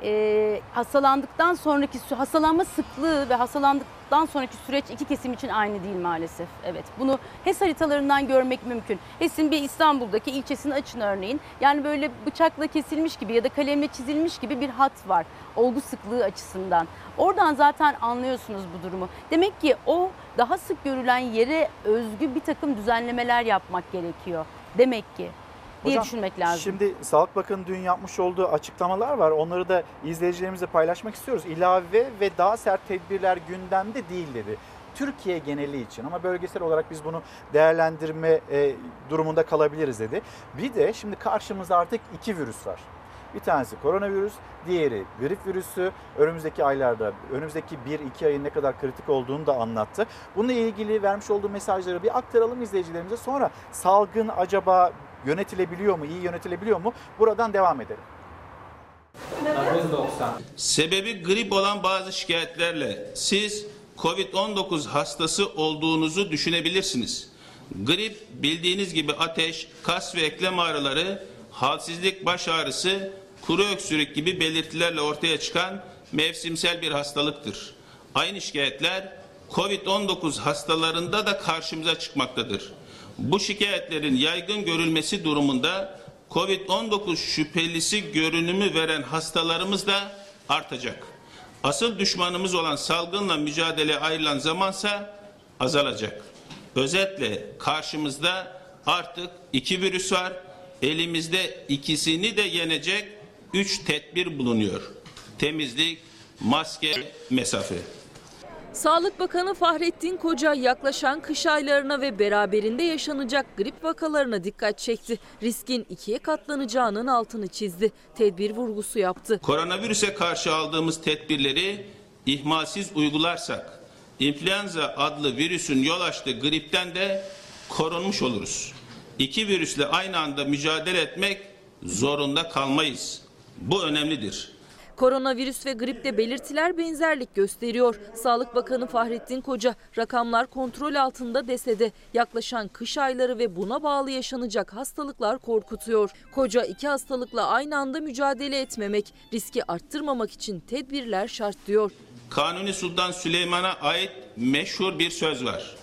e, hastalandıktan sonraki hastalanma sıklığı ve hastalandıktan sonraki süreç iki kesim için aynı değil maalesef. Evet. Bunu HES haritalarından görmek mümkün. HES'in bir İstanbul'daki ilçesini açın örneğin. Yani böyle bıçakla kesilmiş gibi ya da kalemle çizilmiş gibi bir hat var. Olgu sıklığı açısından. Oradan zaten anlıyorsunuz bu durumu. Demek ki o daha sık görülen yere özgü bir takım düzenlemeler yapmak gerekiyor. Demek ki diye Hocam, düşünmek lazım. Şimdi Sağlık Bakanı dün yapmış olduğu açıklamalar var. Onları da izleyicilerimizle paylaşmak istiyoruz. İlave ve daha sert tedbirler gündemde değil dedi. Türkiye geneli için ama bölgesel olarak biz bunu değerlendirme e, durumunda kalabiliriz dedi. Bir de şimdi karşımızda artık iki virüs var. Bir tanesi koronavirüs, diğeri grip virüsü. Önümüzdeki aylarda, önümüzdeki 1-2 ayın ne kadar kritik olduğunu da anlattı. Bununla ilgili vermiş olduğu mesajları bir aktaralım izleyicilerimize. Sonra salgın acaba yönetilebiliyor mu, iyi yönetilebiliyor mu? Buradan devam edelim. Sebebi grip olan bazı şikayetlerle siz COVID-19 hastası olduğunuzu düşünebilirsiniz. Grip bildiğiniz gibi ateş, kas ve eklem ağrıları, halsizlik, baş ağrısı, kuru öksürük gibi belirtilerle ortaya çıkan mevsimsel bir hastalıktır. Aynı şikayetler COVID-19 hastalarında da karşımıza çıkmaktadır. Bu şikayetlerin yaygın görülmesi durumunda COVID-19 şüphelisi görünümü veren hastalarımız da artacak. Asıl düşmanımız olan salgınla mücadele ayrılan zamansa azalacak. Özetle karşımızda artık iki virüs var. Elimizde ikisini de yenecek üç tedbir bulunuyor. Temizlik, maske, mesafe. Sağlık Bakanı Fahrettin Koca yaklaşan kış aylarına ve beraberinde yaşanacak grip vakalarına dikkat çekti. Riskin ikiye katlanacağının altını çizdi. Tedbir vurgusu yaptı. Koronavirüse karşı aldığımız tedbirleri ihmalsiz uygularsak influenza adlı virüsün yol açtığı gripten de korunmuş oluruz. İki virüsle aynı anda mücadele etmek zorunda kalmayız. Bu önemlidir. Koronavirüs ve gripte belirtiler benzerlik gösteriyor. Sağlık Bakanı Fahrettin Koca rakamlar kontrol altında dese de yaklaşan kış ayları ve buna bağlı yaşanacak hastalıklar korkutuyor. Koca iki hastalıkla aynı anda mücadele etmemek, riski arttırmamak için tedbirler şart diyor. Kanuni Sultan Süleyman'a ait meşhur bir söz var.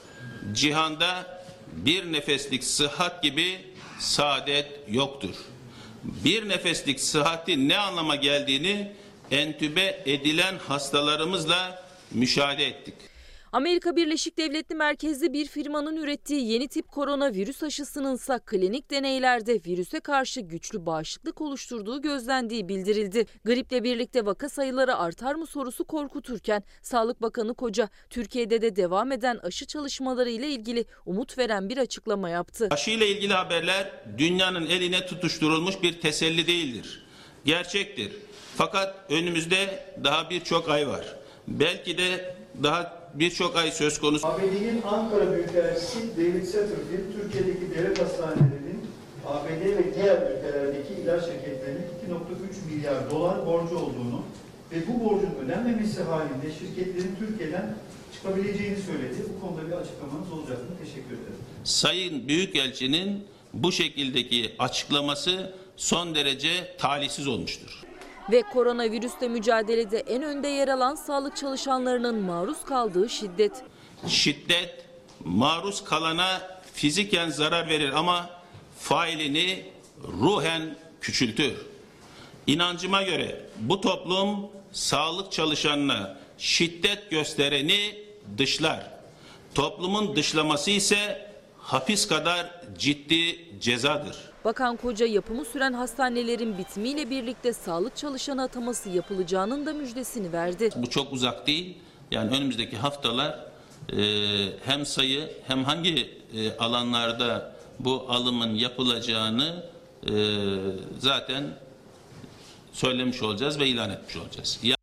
Cihanda bir nefeslik sıhhat gibi saadet yoktur. Bir nefeslik sıhhatin ne anlama geldiğini entübe edilen hastalarımızla müşahede ettik. Amerika Birleşik Devletleri merkezli bir firmanın ürettiği yeni tip koronavirüs aşısının ise klinik deneylerde virüse karşı güçlü bağışıklık oluşturduğu gözlendiği bildirildi. Griple birlikte vaka sayıları artar mı sorusu korkuturken Sağlık Bakanı Koca Türkiye'de de devam eden aşı çalışmaları ile ilgili umut veren bir açıklama yaptı. Aşı ile ilgili haberler dünyanın eline tutuşturulmuş bir teselli değildir. Gerçektir. Fakat önümüzde daha birçok ay var. Belki de daha birçok ay söz konusu. ABD'nin Ankara Büyükelçisi David Satterfield, Türkiye'deki devlet hastanelerinin ABD ve diğer ülkelerdeki ilaç şirketlerinin 2.3 milyar dolar borcu olduğunu ve bu borcun ödenmemesi halinde şirketlerin Türkiye'den çıkabileceğini söyledi. Bu konuda bir açıklamanız olacak mı? Teşekkür ederim. Sayın Büyükelçinin bu şekildeki açıklaması son derece talihsiz olmuştur. Ve koronavirüsle mücadelede en önde yer alan sağlık çalışanlarının maruz kaldığı şiddet. Şiddet maruz kalana fiziken zarar verir ama failini ruhen küçültür. İnancıma göre bu toplum sağlık çalışanına şiddet göstereni dışlar. Toplumun dışlaması ise hapis kadar ciddi cezadır. Bakan Koca yapımı süren hastanelerin bitimiyle birlikte sağlık çalışanı ataması yapılacağının da müjdesini verdi. Bu çok uzak değil. Yani önümüzdeki haftalar e, hem sayı hem hangi e, alanlarda bu alımın yapılacağını e, zaten söylemiş olacağız ve ilan etmiş olacağız. Ya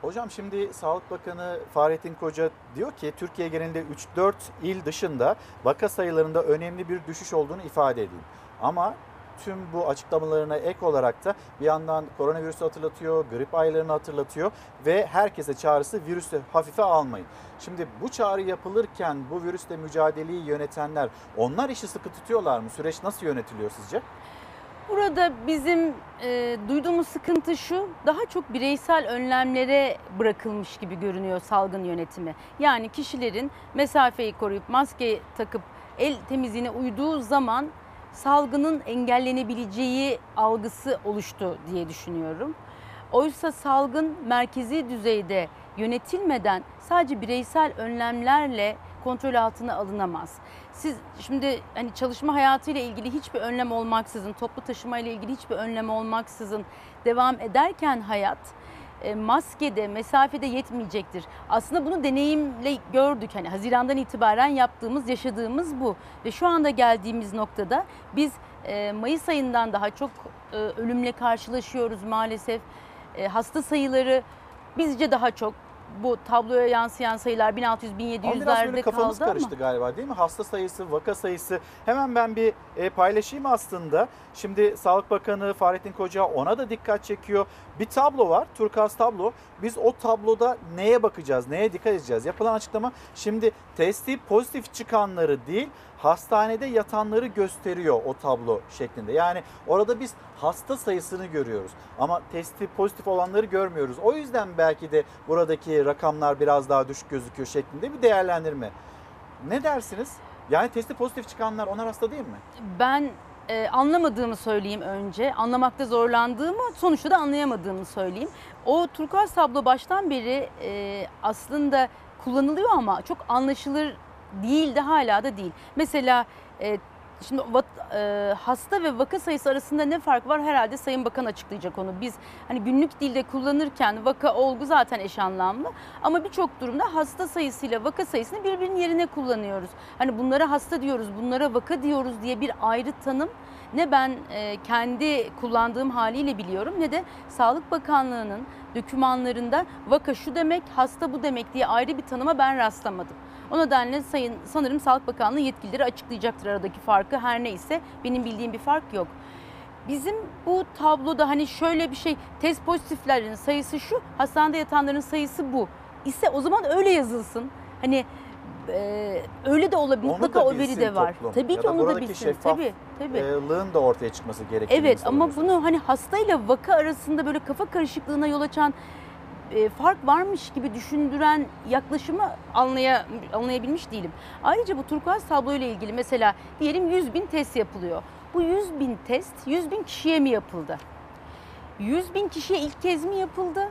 Hocam şimdi Sağlık Bakanı Fahrettin Koca diyor ki Türkiye genelinde 3-4 il dışında vaka sayılarında önemli bir düşüş olduğunu ifade edeyim. Ama tüm bu açıklamalarına ek olarak da bir yandan koronavirüsü hatırlatıyor, grip aylarını hatırlatıyor ve herkese çağrısı virüsü hafife almayın. Şimdi bu çağrı yapılırken bu virüsle mücadeleyi yönetenler onlar işi sıkı tutuyorlar mı? Süreç nasıl yönetiliyor sizce? Burada bizim e, duyduğumuz sıkıntı şu, daha çok bireysel önlemlere bırakılmış gibi görünüyor salgın yönetimi. Yani kişilerin mesafeyi koruyup maske takıp el temizliğine uyduğu zaman salgının engellenebileceği algısı oluştu diye düşünüyorum. Oysa salgın merkezi düzeyde yönetilmeden sadece bireysel önlemlerle kontrol altına alınamaz. Siz şimdi hani çalışma hayatıyla ilgili hiçbir önlem olmaksızın, toplu taşıma ile ilgili hiçbir önlem olmaksızın devam ederken hayat maskede, mesafede yetmeyecektir. Aslında bunu deneyimle gördük. Hani Haziran'dan itibaren yaptığımız, yaşadığımız bu. Ve şu anda geldiğimiz noktada biz e, Mayıs ayından daha çok e, ölümle karşılaşıyoruz maalesef. E, hasta sayıları bizce daha çok. Bu tabloya yansıyan sayılar 1600-1700'lerde Ama biraz böyle kafanız kaldı karıştı ama. galiba değil mi? Hasta sayısı, vaka sayısı. Hemen ben bir e, paylaşayım aslında. Şimdi Sağlık Bakanı Fahrettin Koca ona da dikkat çekiyor. Bir tablo var, Turkuaz tablo. Biz o tabloda neye bakacağız, neye dikkat edeceğiz? Yapılan açıklama şimdi testi pozitif çıkanları değil, hastanede yatanları gösteriyor o tablo şeklinde. Yani orada biz hasta sayısını görüyoruz ama testi pozitif olanları görmüyoruz. O yüzden belki de buradaki rakamlar biraz daha düşük gözüküyor şeklinde bir değerlendirme. Ne dersiniz? Yani testi pozitif çıkanlar onlar hasta değil mi? Ben e, anlamadığımı söyleyeyim önce. Anlamakta zorlandığımı, sonuçta da anlayamadığımı söyleyeyim. O turkuaz tablo baştan beri e, aslında kullanılıyor ama çok anlaşılır değil de hala da değil. Mesela e, şimdi e, hasta ve vaka sayısı arasında ne fark var herhalde Sayın Bakan açıklayacak onu. Biz hani günlük dilde kullanırken vaka olgu zaten eş anlamlı ama birçok durumda hasta sayısıyla vaka sayısını birbirinin yerine kullanıyoruz. Hani bunlara hasta diyoruz, bunlara vaka diyoruz diye bir ayrı tanım ne ben e, kendi kullandığım haliyle biliyorum ne de Sağlık Bakanlığı'nın dokümanlarında vaka şu demek, hasta bu demek diye ayrı bir tanıma ben rastlamadım. O nedenle sayın sanırım Sağlık Bakanlığı yetkilileri açıklayacaktır aradaki farkı. Her neyse benim bildiğim bir fark yok. Bizim bu tabloda hani şöyle bir şey test pozitiflerin sayısı şu, hastanede yatanların sayısı bu. ise o zaman öyle yazılsın. Hani e, öyle de olabilir. Mutlaka o veri de var. toplum. Tabii Ya ki onu da bilsin. Tabii, tabii. e, da ortaya çıkması gerektiğini Evet ama bunu hani hastayla vaka arasında böyle kafa karışıklığına yol açan e, fark varmış gibi düşündüren yaklaşımı anlaya, anlayabilmiş değilim. Ayrıca bu turkuaz tablo ile ilgili mesela diyelim 100 bin test yapılıyor. Bu 100 bin test 100 bin kişiye mi yapıldı? 100 bin kişiye ilk kez mi yapıldı?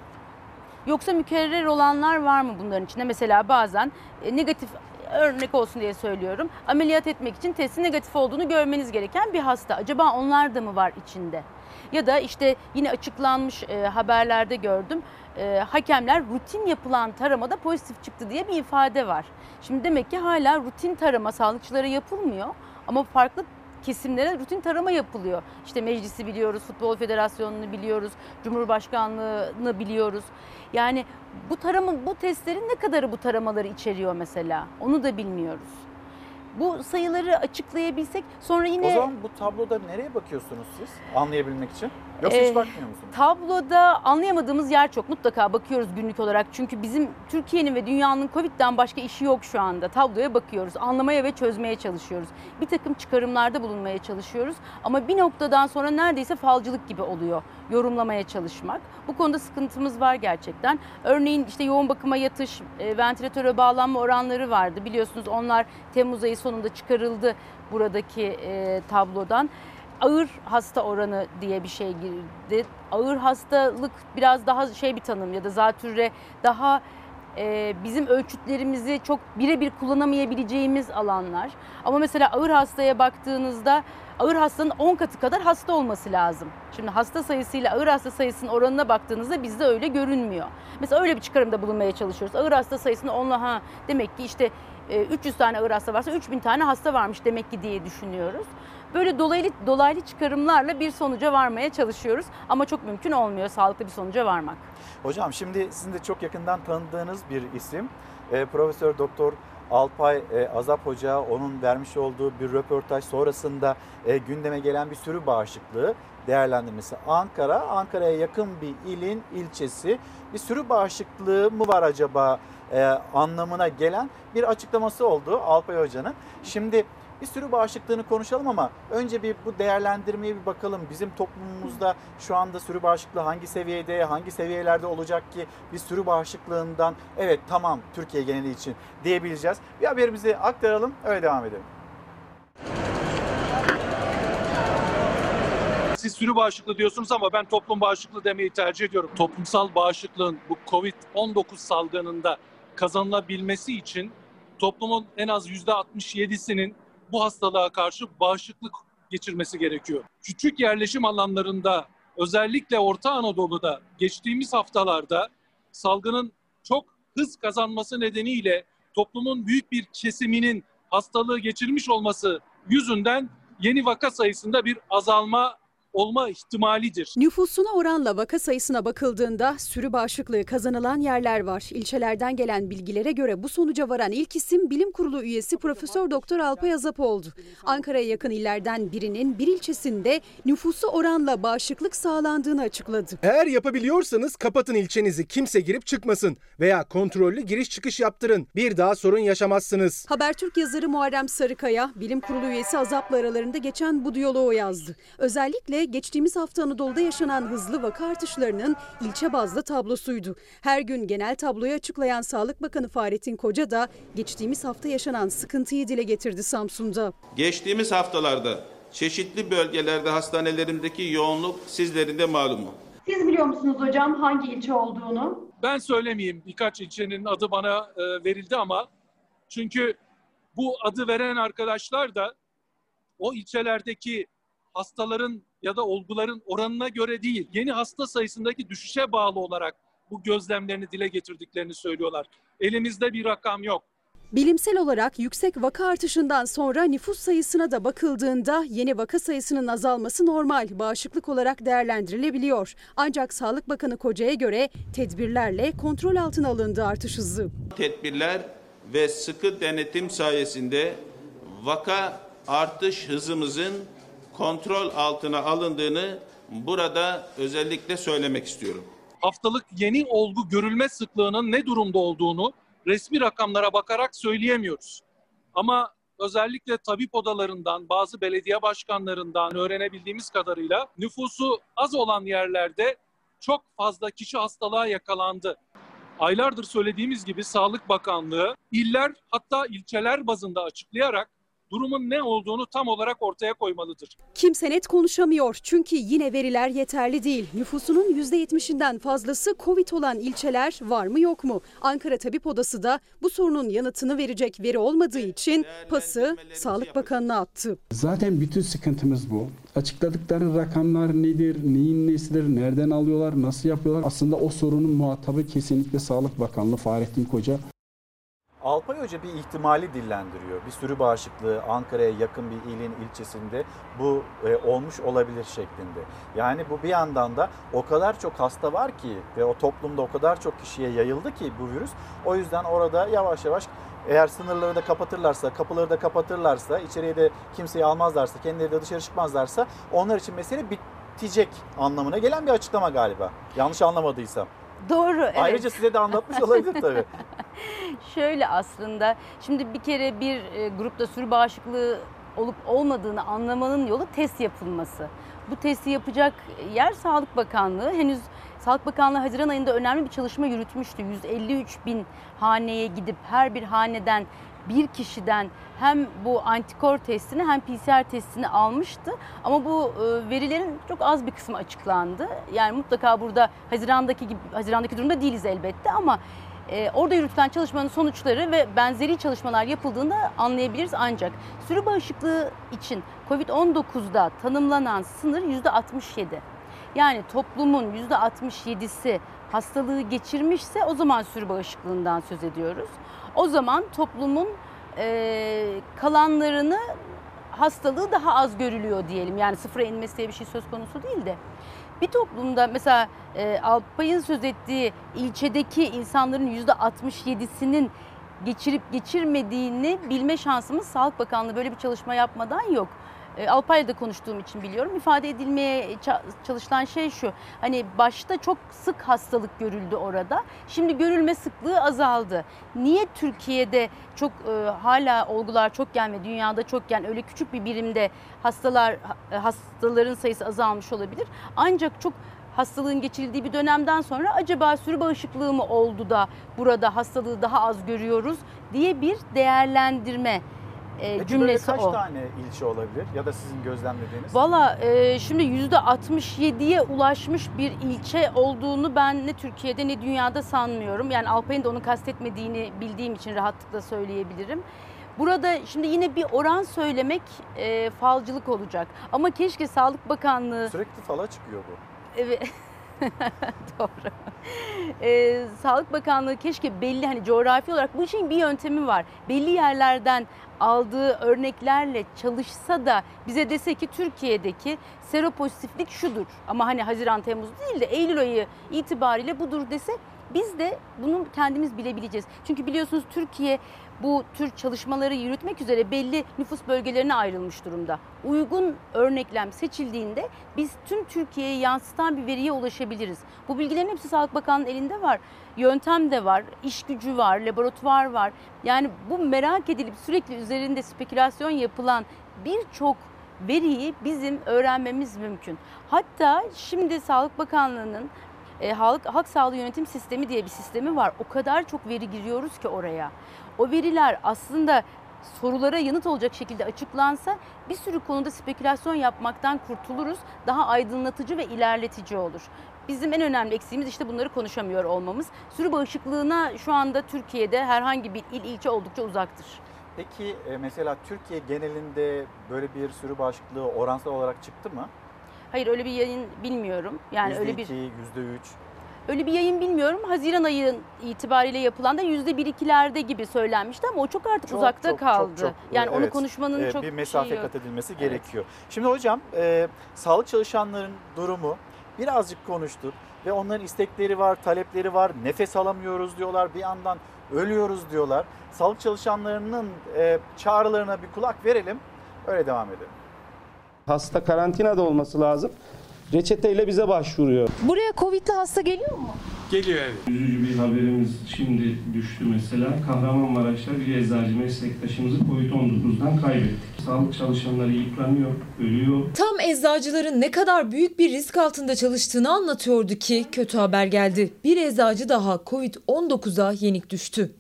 Yoksa mükerrer olanlar var mı bunların içinde? Mesela bazen e, negatif örnek olsun diye söylüyorum. Ameliyat etmek için testin negatif olduğunu görmeniz gereken bir hasta. Acaba onlar da mı var içinde? Ya da işte yine açıklanmış e, haberlerde gördüm. E, hakemler rutin yapılan taramada pozitif çıktı diye bir ifade var. Şimdi demek ki hala rutin tarama sağlıkçılara yapılmıyor ama farklı kesimlere rutin tarama yapılıyor. İşte meclisi biliyoruz, Futbol Federasyonu'nu biliyoruz, Cumhurbaşkanlığı'nı biliyoruz. Yani bu tarama, bu testlerin ne kadarı bu taramaları içeriyor mesela? Onu da bilmiyoruz. Bu sayıları açıklayabilsek sonra yine... O zaman bu tabloda nereye bakıyorsunuz siz anlayabilmek için? Yoksa Ee, hiç bakmıyor musunuz? Tabloda anlayamadığımız yer çok. Mutlaka bakıyoruz günlük olarak. Çünkü bizim Türkiye'nin ve dünyanın Covid'den başka işi yok şu anda. Tabloya bakıyoruz. Anlamaya ve çözmeye çalışıyoruz. Bir takım çıkarımlarda bulunmaya çalışıyoruz. Ama bir noktadan sonra neredeyse falcılık gibi oluyor. Yorumlamaya çalışmak. Bu konuda sıkıntımız var gerçekten. Örneğin işte yoğun bakıma yatış, e, ventilatöre bağlanma oranları vardı. Biliyorsunuz onlar Temmuz ayı sonunda çıkarıldı buradaki e, tablodan ağır hasta oranı diye bir şey girdi. Ağır hastalık biraz daha şey bir tanım ya da zatürre daha e, bizim ölçütlerimizi çok birebir kullanamayabileceğimiz alanlar. Ama mesela ağır hastaya baktığınızda ağır hastanın 10 katı kadar hasta olması lazım. Şimdi hasta sayısıyla ağır hasta sayısının oranına baktığınızda bizde öyle görünmüyor. Mesela öyle bir çıkarımda bulunmaya çalışıyoruz. Ağır hasta sayısını onunla ha demek ki işte e, 300 tane ağır hasta varsa 3000 tane hasta varmış demek ki diye düşünüyoruz. Böyle dolaylı dolaylı çıkarımlarla bir sonuca varmaya çalışıyoruz ama çok mümkün olmuyor sağlıklı bir sonuca varmak. Hocam şimdi sizin de çok yakından tanıdığınız bir isim. E, Profesör Doktor Alpay e, Azap Hoca onun vermiş olduğu bir röportaj sonrasında e, gündeme gelen bir sürü bağışıklığı değerlendirmesi. Ankara, Ankara'ya yakın bir ilin ilçesi bir sürü bağışıklığı mı var acaba e, anlamına gelen bir açıklaması oldu Alpay Hoca'nın. Şimdi Bir sürü bağışıklığını konuşalım ama önce bir bu değerlendirmeye bir bakalım. Bizim toplumumuzda şu anda sürü bağışıklığı hangi seviyede, hangi seviyelerde olacak ki bir sürü bağışıklığından evet tamam Türkiye geneli için diyebileceğiz. Bir haberimizi aktaralım öyle devam edelim. Siz sürü bağışıklığı diyorsunuz ama ben toplum bağışıklığı demeyi tercih ediyorum. Toplumsal bağışıklığın bu Covid-19 salgınında kazanılabilmesi için toplumun en az %67'sinin bu hastalığa karşı bağışıklık geçirmesi gerekiyor. Küçük yerleşim alanlarında özellikle Orta Anadolu'da geçtiğimiz haftalarda salgının çok hız kazanması nedeniyle toplumun büyük bir kesiminin hastalığı geçirmiş olması yüzünden yeni vaka sayısında bir azalma olma ihtimalidir. Nüfusuna oranla vaka sayısına bakıldığında sürü bağışıklığı kazanılan yerler var. İlçelerden gelen bilgilere göre bu sonuca varan ilk isim Bilim Kurulu üyesi Profesör Doktor Alpay Azap oldu. Ankara'ya yakın illerden birinin bir ilçesinde nüfusu oranla bağışıklık sağlandığını açıkladı. Eğer yapabiliyorsanız kapatın ilçenizi kimse girip çıkmasın veya kontrollü giriş çıkış yaptırın. Bir daha sorun yaşamazsınız. Habertürk yazarı Muharrem Sarıkaya, Bilim Kurulu üyesi Azap'la aralarında geçen bu diyaloğu yazdı. Özellikle geçtiğimiz hafta Anadolu'da yaşanan hızlı vaka artışlarının ilçe bazlı tablosuydu. Her gün genel tabloyu açıklayan Sağlık Bakanı Fahrettin Koca da geçtiğimiz hafta yaşanan sıkıntıyı dile getirdi Samsun'da. Geçtiğimiz haftalarda çeşitli bölgelerde hastanelerindeki yoğunluk sizlerin de malumu. Siz biliyor musunuz hocam hangi ilçe olduğunu? Ben söylemeyeyim birkaç ilçenin adı bana e, verildi ama çünkü bu adı veren arkadaşlar da o ilçelerdeki hastaların ya da olguların oranına göre değil, yeni hasta sayısındaki düşüşe bağlı olarak bu gözlemlerini dile getirdiklerini söylüyorlar. Elimizde bir rakam yok. Bilimsel olarak yüksek vaka artışından sonra nüfus sayısına da bakıldığında yeni vaka sayısının azalması normal, bağışıklık olarak değerlendirilebiliyor. Ancak Sağlık Bakanı Koca'ya göre tedbirlerle kontrol altına alındı artış hızı. Tedbirler ve sıkı denetim sayesinde vaka artış hızımızın kontrol altına alındığını burada özellikle söylemek istiyorum. Haftalık yeni olgu görülme sıklığının ne durumda olduğunu resmi rakamlara bakarak söyleyemiyoruz. Ama özellikle tabip odalarından, bazı belediye başkanlarından öğrenebildiğimiz kadarıyla nüfusu az olan yerlerde çok fazla kişi hastalığa yakalandı. Aylardır söylediğimiz gibi Sağlık Bakanlığı iller hatta ilçeler bazında açıklayarak durumun ne olduğunu tam olarak ortaya koymalıdır. Kimse net konuşamıyor çünkü yine veriler yeterli değil. Nüfusunun %70'inden fazlası Covid olan ilçeler var mı yok mu? Ankara Tabip Odası da bu sorunun yanıtını verecek veri olmadığı için pası Sağlık Bakanı'na attı. Zaten bütün sıkıntımız bu. Açıkladıkları rakamlar nedir, neyin nesidir, nereden alıyorlar, nasıl yapıyorlar? Aslında o sorunun muhatabı kesinlikle Sağlık Bakanlığı Fahrettin Koca. Alpay Hoca bir ihtimali dillendiriyor. Bir sürü bağışıklığı Ankara'ya yakın bir ilin ilçesinde bu e, olmuş olabilir şeklinde. Yani bu bir yandan da o kadar çok hasta var ki ve o toplumda o kadar çok kişiye yayıldı ki bu virüs. O yüzden orada yavaş yavaş eğer sınırları da kapatırlarsa, kapıları da kapatırlarsa, içeriye de kimseyi almazlarsa, kendileri de dışarı çıkmazlarsa onlar için mesele bitecek anlamına gelen bir açıklama galiba. Yanlış anlamadıysam. Doğru. Evet. Ayrıca size de anlatmış olabilir tabii. Şöyle aslında şimdi bir kere bir e, grupta sürü bağışıklığı olup olmadığını anlamanın yolu test yapılması. Bu testi yapacak yer Sağlık Bakanlığı. Henüz Sağlık Bakanlığı Haziran ayında önemli bir çalışma yürütmüştü. 153 bin haneye gidip her bir haneden bir kişiden hem bu antikor testini hem PCR testini almıştı. Ama bu e, verilerin çok az bir kısmı açıklandı. Yani mutlaka burada Haziran'daki gibi Haziran'daki durumda değiliz elbette ama e, orada yürütülen çalışmanın sonuçları ve benzeri çalışmalar yapıldığında anlayabiliriz ancak sürü bağışıklığı için Covid-19'da tanımlanan sınır %67. Yani toplumun %67'si hastalığı geçirmişse o zaman sürü bağışıklığından söz ediyoruz. O zaman toplumun e, kalanlarını hastalığı daha az görülüyor diyelim. Yani sıfıra inmesi diye bir şey söz konusu değil de. Bir toplumda mesela e, Alpay'ın söz ettiği ilçedeki insanların %67'sinin geçirip geçirmediğini bilme şansımız Sağlık Bakanlığı böyle bir çalışma yapmadan yok. E, Alpay'la da konuştuğum için biliyorum. İfade edilmeye ça- çalışılan şey şu. Hani başta çok sık hastalık görüldü orada. Şimdi görülme sıklığı azaldı. Niye Türkiye'de çok e, hala olgular çokken ve dünyada çokken öyle küçük bir birimde hastalar ha- hastaların sayısı azalmış olabilir? Ancak çok hastalığın geçildiği bir dönemden sonra acaba sürü bağışıklığı mı oldu da burada hastalığı daha az görüyoruz diye bir değerlendirme e, Peki cümlesi böyle kaç o. tane ilçe olabilir ya da sizin gözlemlediğiniz? Valla e, şimdi %67'ye ulaşmış bir ilçe olduğunu ben ne Türkiye'de ne dünyada sanmıyorum. Yani Alpay'ın da onu kastetmediğini bildiğim için rahatlıkla söyleyebilirim. Burada şimdi yine bir oran söylemek e, falcılık olacak. Ama keşke Sağlık Bakanlığı... Sürekli fala çıkıyor bu. Evet. Doğru. Ee, Sağlık Bakanlığı keşke belli hani coğrafi olarak bu işin bir yöntemi var. Belli yerlerden aldığı örneklerle çalışsa da bize dese ki Türkiye'deki seropozitiflik şudur. Ama hani Haziran Temmuz değil de Eylül ayı itibariyle budur dese biz de bunu kendimiz bilebileceğiz. Çünkü biliyorsunuz Türkiye bu tür çalışmaları yürütmek üzere belli nüfus bölgelerine ayrılmış durumda. Uygun örneklem seçildiğinde biz tüm Türkiye'ye yansıtan bir veriye ulaşabiliriz. Bu bilgilerin hepsi Sağlık Bakanlığı'nın elinde var. Yöntem de var, iş gücü var, laboratuvar var. Yani bu merak edilip sürekli üzerinde spekülasyon yapılan birçok veriyi bizim öğrenmemiz mümkün. Hatta şimdi Sağlık Bakanlığı'nın e, halk, halk sağlığı yönetim sistemi diye bir sistemi var. O kadar çok veri giriyoruz ki oraya. O veriler aslında sorulara yanıt olacak şekilde açıklansa bir sürü konuda spekülasyon yapmaktan kurtuluruz. Daha aydınlatıcı ve ilerletici olur. Bizim en önemli eksiğimiz işte bunları konuşamıyor olmamız. Sürü bağışıklığına şu anda Türkiye'de herhangi bir il ilçe oldukça uzaktır. Peki e, mesela Türkiye genelinde böyle bir sürü bağışıklığı oransal olarak çıktı mı? Hayır öyle bir yayın bilmiyorum. Yani yüzde öyle bir iki, yüzde üç. Öyle bir yayın bilmiyorum. Haziran ayı itibariyle yapılan da yüzde bir ikilerde gibi söylenmişti ama o çok artık Çok, uzakta çok, kaldı. çok, çok, yani onu evet. konuşmanın Ee, çok bir mesafe yok. kat edilmesi Evet. gerekiyor. Şimdi hocam e, sağlık çalışanların durumu birazcık konuştuk ve onların istekleri var, talepleri var. Nefes alamıyoruz diyorlar. Bir yandan ölüyoruz diyorlar. Sağlık çalışanlarının e, çağrılarına bir kulak verelim. Öyle devam edelim. Hasta karantinada olması lazım. Reçeteyle bize başvuruyor. Buraya Covid'li hasta geliyor mu? Geliyor evet. Üzücü bir haberimiz şimdi düştü mesela. Kahramanmaraş'ta bir eczacı meslektaşımızı Covid-19'dan kaybettik. Sağlık çalışanları yıpranıyor, ölüyor. Tam eczacıların ne kadar büyük bir risk altında çalıştığını anlatıyordu ki kötü haber geldi. Bir eczacı daha Covid-19'a yenik düştü.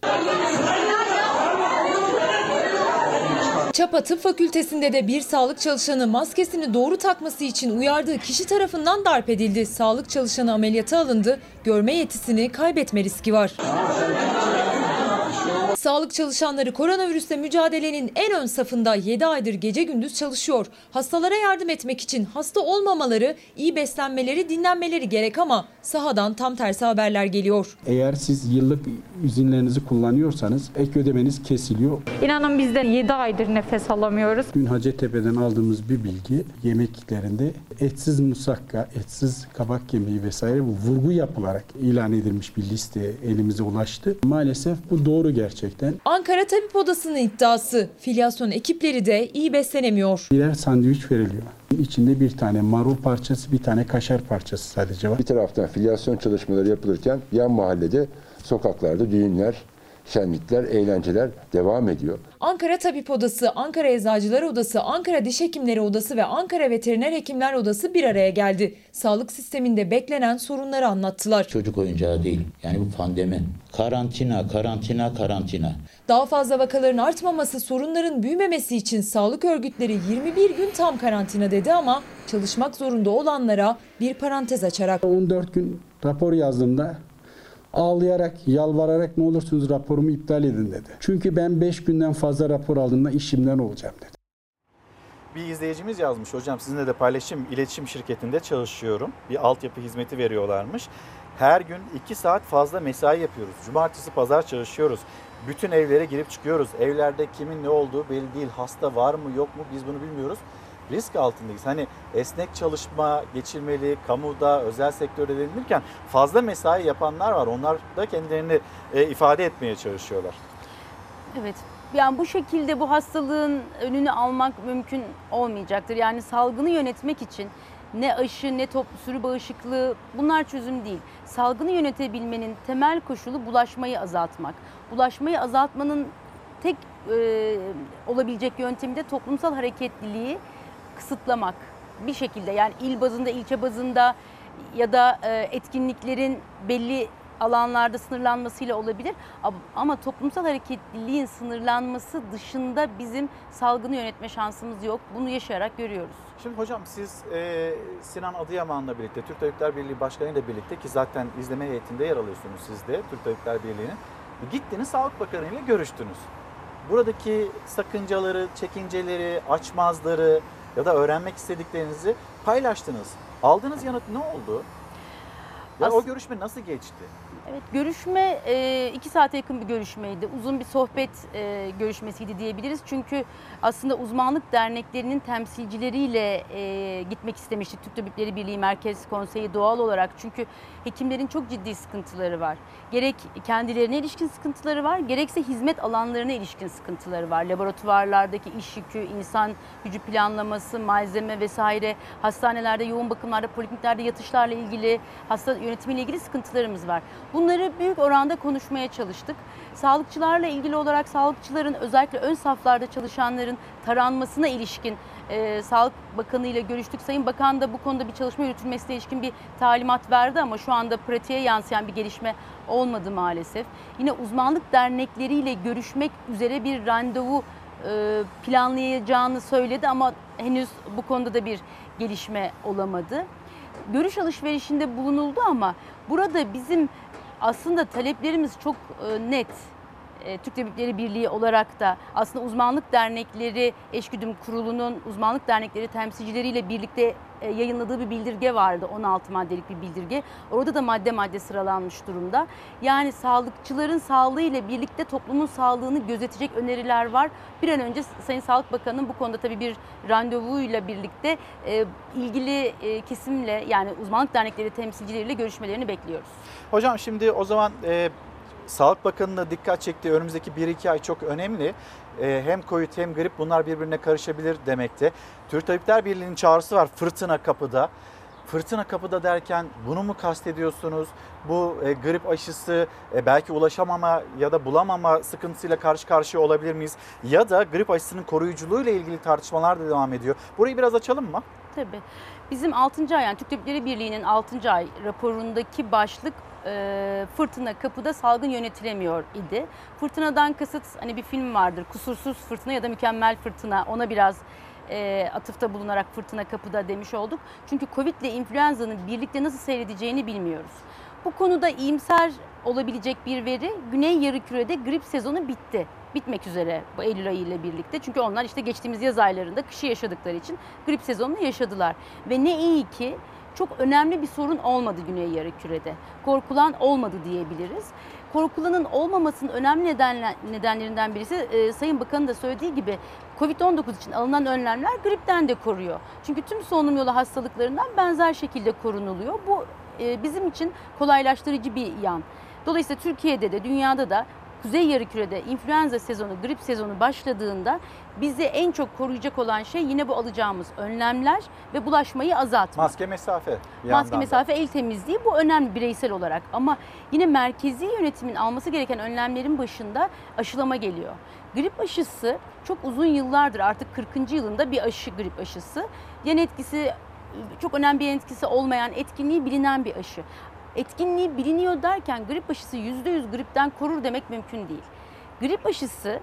Çapa Tıp Fakültesi'nde de bir sağlık çalışanı maskesini doğru takması için uyardığı kişi tarafından darp edildi. Sağlık çalışanı ameliyata alındı. Görme yetisini kaybetme riski var. Sağlık çalışanları koronavirüsle mücadelenin en ön safında 7 aydır gece gündüz çalışıyor. Hastalara yardım etmek için hasta olmamaları, iyi beslenmeleri, dinlenmeleri gerek ama sahadan tam tersi haberler geliyor. Eğer siz yıllık izinlerinizi kullanıyorsanız ek ödemeniz kesiliyor. İnanın biz de 7 aydır nefes alamıyoruz. Dün Hacettepe'den aldığımız bir bilgi yemeklerinde etsiz musakka, etsiz kabak kemiği vesaire bu vurgu yapılarak ilan edilmiş bir liste elimize ulaştı. Maalesef bu doğru gerçekten. Ankara Tabip Odası'nın iddiası. Filyasyon ekipleri de iyi beslenemiyor. Birer sandviç veriliyor. İçinde bir tane marul parçası, bir tane kaşar parçası sadece var. Bir taraftan filyasyon çalışmaları yapılırken yan mahallede sokaklarda düğünler, şenlikler, eğlenceler devam ediyor. Ankara Tabip Odası, Ankara Eczacılar Odası, Ankara Diş Hekimleri Odası ve Ankara Veteriner Hekimler Odası bir araya geldi. Sağlık sisteminde beklenen sorunları anlattılar. Çocuk oyuncağı değil. Yani bu pandemi. Karantina, karantina, karantina. Daha fazla vakaların artmaması, sorunların büyümemesi için sağlık örgütleri 21 gün tam karantina dedi ama çalışmak zorunda olanlara bir parantez açarak 14 gün rapor yazdığımda ağlayarak, yalvararak ne olursunuz raporumu iptal edin dedi. Çünkü ben 5 günden fazla rapor aldığımda işimden olacağım dedi. Bir izleyicimiz yazmış hocam sizinle de paylaşım iletişim şirketinde çalışıyorum. Bir altyapı hizmeti veriyorlarmış. Her gün 2 saat fazla mesai yapıyoruz. Cumartesi pazar çalışıyoruz. Bütün evlere girip çıkıyoruz. Evlerde kimin ne olduğu belli değil. Hasta var mı yok mu biz bunu bilmiyoruz. Risk altındayız. Hani esnek çalışma geçirmeli, kamuda, özel sektörde denilirken fazla mesai yapanlar var. Onlar da kendilerini e, ifade etmeye çalışıyorlar. Evet Yani bu şekilde bu hastalığın önünü almak mümkün olmayacaktır. Yani salgını yönetmek için ne aşı ne top, sürü bağışıklığı bunlar çözüm değil. Salgını yönetebilmenin temel koşulu bulaşmayı azaltmak. Bulaşmayı azaltmanın tek e, olabilecek yöntemi de toplumsal hareketliliği kısıtlamak. Bir şekilde yani il bazında, ilçe bazında ya da e, etkinliklerin belli alanlarda sınırlanmasıyla olabilir. Ama- toplumsal hareketliliğin sınırlanması dışında bizim salgını yönetme şansımız yok. Bunu yaşayarak görüyoruz. Şimdi hocam siz e, Sinan Adıyaman'la birlikte, Türk Tabipler Birliği Başkanı ile birlikte ki zaten izleme heyetinde yer alıyorsunuz siz de Türk Tabipler Birliği'nin. Gittiniz Sağlık Bakanı ile görüştünüz. Buradaki sakıncaları, çekinceleri, açmazları ya da öğrenmek istediklerinizi paylaştınız. Aldığınız yanıt ne oldu? Ya o As- görüşme nasıl geçti? Evet görüşme e, iki saate yakın bir görüşmeydi. Uzun bir sohbet e, görüşmesiydi diyebiliriz. Çünkü aslında uzmanlık derneklerinin temsilcileriyle e, gitmek istemiştik. Türk Tabipleri Birliği Merkez Konseyi doğal olarak. Çünkü hekimlerin çok ciddi sıkıntıları var. Gerek kendilerine ilişkin sıkıntıları var, gerekse hizmet alanlarına ilişkin sıkıntıları var. Laboratuvarlardaki iş yükü, insan gücü planlaması, malzeme vesaire, hastanelerde, yoğun bakımlarda, polikliniklerde yatışlarla ilgili, hasta yönetimiyle ilgili sıkıntılarımız var. Bunları büyük oranda konuşmaya çalıştık. Sağlıkçılarla ilgili olarak sağlıkçıların özellikle ön saflarda çalışanların taranmasına ilişkin e, Sağlık Bakanı ile görüştük. Sayın Bakan da bu konuda bir çalışma yürütülmesine ilişkin bir talimat verdi ama şu anda pratiğe yansıyan bir gelişme olmadı maalesef. Yine uzmanlık dernekleriyle görüşmek üzere bir randevu e, planlayacağını söyledi ama henüz bu konuda da bir gelişme olamadı. Görüş alışverişinde bulunuldu ama burada bizim aslında taleplerimiz çok e, net. E, Türk Tabipleri Birliği olarak da aslında uzmanlık dernekleri eşgüdüm kurulunun uzmanlık dernekleri temsilcileriyle birlikte e, yayınladığı bir bildirge vardı. 16 maddelik bir bildirge. Orada da madde madde sıralanmış durumda. Yani sağlıkçıların sağlığı ile birlikte toplumun sağlığını gözetecek öneriler var. Bir an önce Sayın Sağlık Bakanı'nın bu konuda tabii bir randevuyla birlikte e, ilgili kesimle yani uzmanlık dernekleri temsilcileriyle görüşmelerini bekliyoruz. Hocam şimdi o zaman Sağlık Bakanı'na dikkat çektiği önümüzdeki 1-2 ay çok önemli. E, hem Covid hem grip bunlar birbirine karışabilir demekte. Türk Tabipler Birliği'nin çağrısı var fırtına kapıda. Fırtına kapıda derken bunu mu kastediyorsunuz? Bu e, grip aşısı e, belki ulaşamama ya da bulamama sıkıntısıyla karşı karşıya olabilir miyiz? Ya da grip aşısının koruyuculuğuyla ilgili tartışmalar da devam ediyor. Burayı biraz açalım mı? Tabii. Bizim 6. ay yani Türk Tabipleri Birliği'nin 6. ay raporundaki başlık e, fırtına kapıda salgın yönetilemiyor idi. Fırtınadan kasıt hani bir film vardır kusursuz fırtına ya da mükemmel fırtına ona biraz e, atıfta bulunarak fırtına kapıda demiş olduk. Çünkü Covid ile influenza'nın birlikte nasıl seyredeceğini bilmiyoruz. Bu konuda iyimser olabilecek bir veri Güney Yarımküre'de grip sezonu bitti. Bitmek üzere bu Eylül ayı ile birlikte. Çünkü onlar işte geçtiğimiz yaz aylarında kışı yaşadıkları için grip sezonunu yaşadılar. Ve ne iyi ki çok önemli bir sorun olmadı Güney Yarımküre'de. Korkulan olmadı diyebiliriz. Korkulanın olmamasının önemli nedenle- nedenlerinden birisi e, Sayın Bakan'ın da söylediği gibi Covid-19 için alınan önlemler gripten de koruyor. Çünkü tüm solunum yolu hastalıklarından benzer şekilde korunuluyor. Bu e, bizim için kolaylaştırıcı bir yan. Dolayısıyla Türkiye'de de dünyada da Kuzey Yarımküre'de influenza sezonu, grip sezonu başladığında bizi en çok koruyacak olan şey yine bu alacağımız önlemler ve bulaşmayı azaltmak. Maske mesafe. Maske yandan da. mesafe, el temizliği bu önemli bireysel olarak. Ama yine merkezi yönetimin alması gereken önlemlerin başında aşılama geliyor. Grip aşısı çok uzun yıllardır artık 40. yılında bir aşı grip aşısı. Yan etkisi çok önemli bir yan etkisi olmayan, etkinliği bilinen bir aşı. Etkinliği biliniyor derken grip aşısı %100 gripten korur demek mümkün değil. Grip aşısı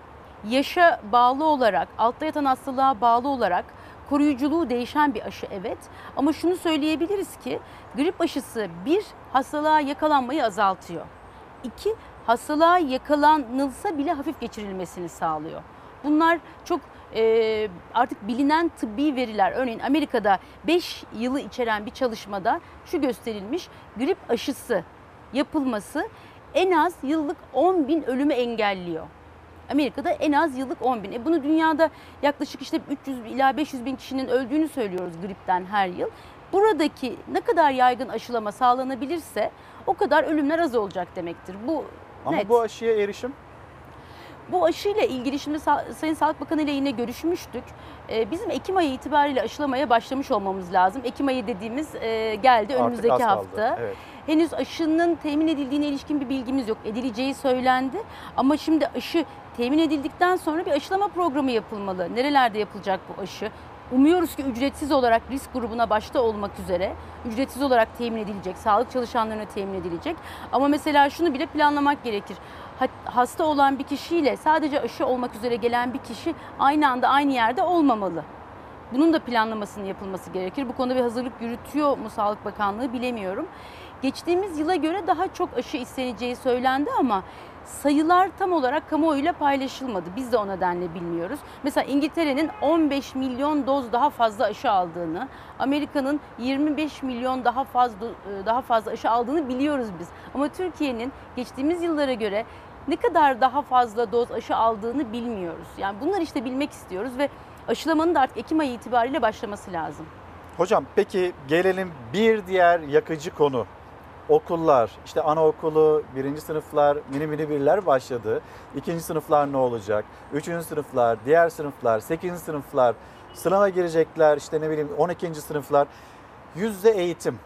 yaşa bağlı olarak, altta yatan hastalığa bağlı olarak koruyuculuğu değişen bir aşı evet. Ama şunu söyleyebiliriz ki grip aşısı bir hastalığa yakalanmayı azaltıyor. İki hastalığa yakalanılsa bile hafif geçirilmesini sağlıyor. Bunlar çok e, artık bilinen tıbbi veriler. Örneğin Amerika'da 5 yılı içeren bir çalışmada şu gösterilmiş grip aşısı yapılması en az yıllık 10 bin ölümü engelliyor. Amerika'da en az yıllık 10 bin. E bunu dünyada yaklaşık işte 300 ila 500 bin kişinin öldüğünü söylüyoruz gripten her yıl. Buradaki ne kadar yaygın aşılama sağlanabilirse o kadar ölümler az olacak demektir. Bu Ama net. bu aşıya erişim Bu aşıyla ilgili şimdi Sa- Sayın Sağlık Bakanı ile yine görüşmüştük. Ee, bizim Ekim ayı itibariyle aşılamaya başlamış olmamız lazım. Ekim ayı dediğimiz e, geldi Artık önümüzdeki az kaldı. hafta. Evet. Henüz aşının temin edildiğine ilişkin bir bilgimiz yok. Edileceği söylendi ama şimdi aşı temin edildikten sonra bir aşılama programı yapılmalı. Nerelerde yapılacak bu aşı? Umuyoruz ki ücretsiz olarak risk grubuna başta olmak üzere ücretsiz olarak temin edilecek, sağlık çalışanlarına temin edilecek. Ama mesela şunu bile planlamak gerekir. Ha- Hasta olan bir kişiyle sadece aşı olmak üzere gelen bir kişi aynı anda aynı yerde olmamalı. Bunun da planlamasının yapılması gerekir. Bu konuda bir hazırlık yürütüyor mu Sağlık Bakanlığı bilemiyorum. Geçtiğimiz yıla göre daha çok aşı isteneceği söylendi ama sayılar tam olarak kamuoyuyla paylaşılmadı. Biz de o nedenle bilmiyoruz. Mesela İngiltere'nin 15 milyon doz daha fazla aşı aldığını, Amerika'nın 25 milyon daha fazla daha fazla aşı aldığını biliyoruz biz. Ama Türkiye'nin geçtiğimiz yıllara göre ne kadar daha fazla doz aşı aldığını bilmiyoruz. Yani bunları işte bilmek istiyoruz ve aşılamanın da artık Ekim ayı itibariyle başlaması lazım. Hocam peki gelelim bir diğer yakıcı konu. Okullar, işte anaokulu, birinci sınıflar, mini mini birler başladı. İkinci sınıflar ne olacak? Üçüncü sınıflar, diğer sınıflar, sekizinci sınıflar, sınava girecekler, işte ne bileyim 12. sınıflar. Yüzde eğitim.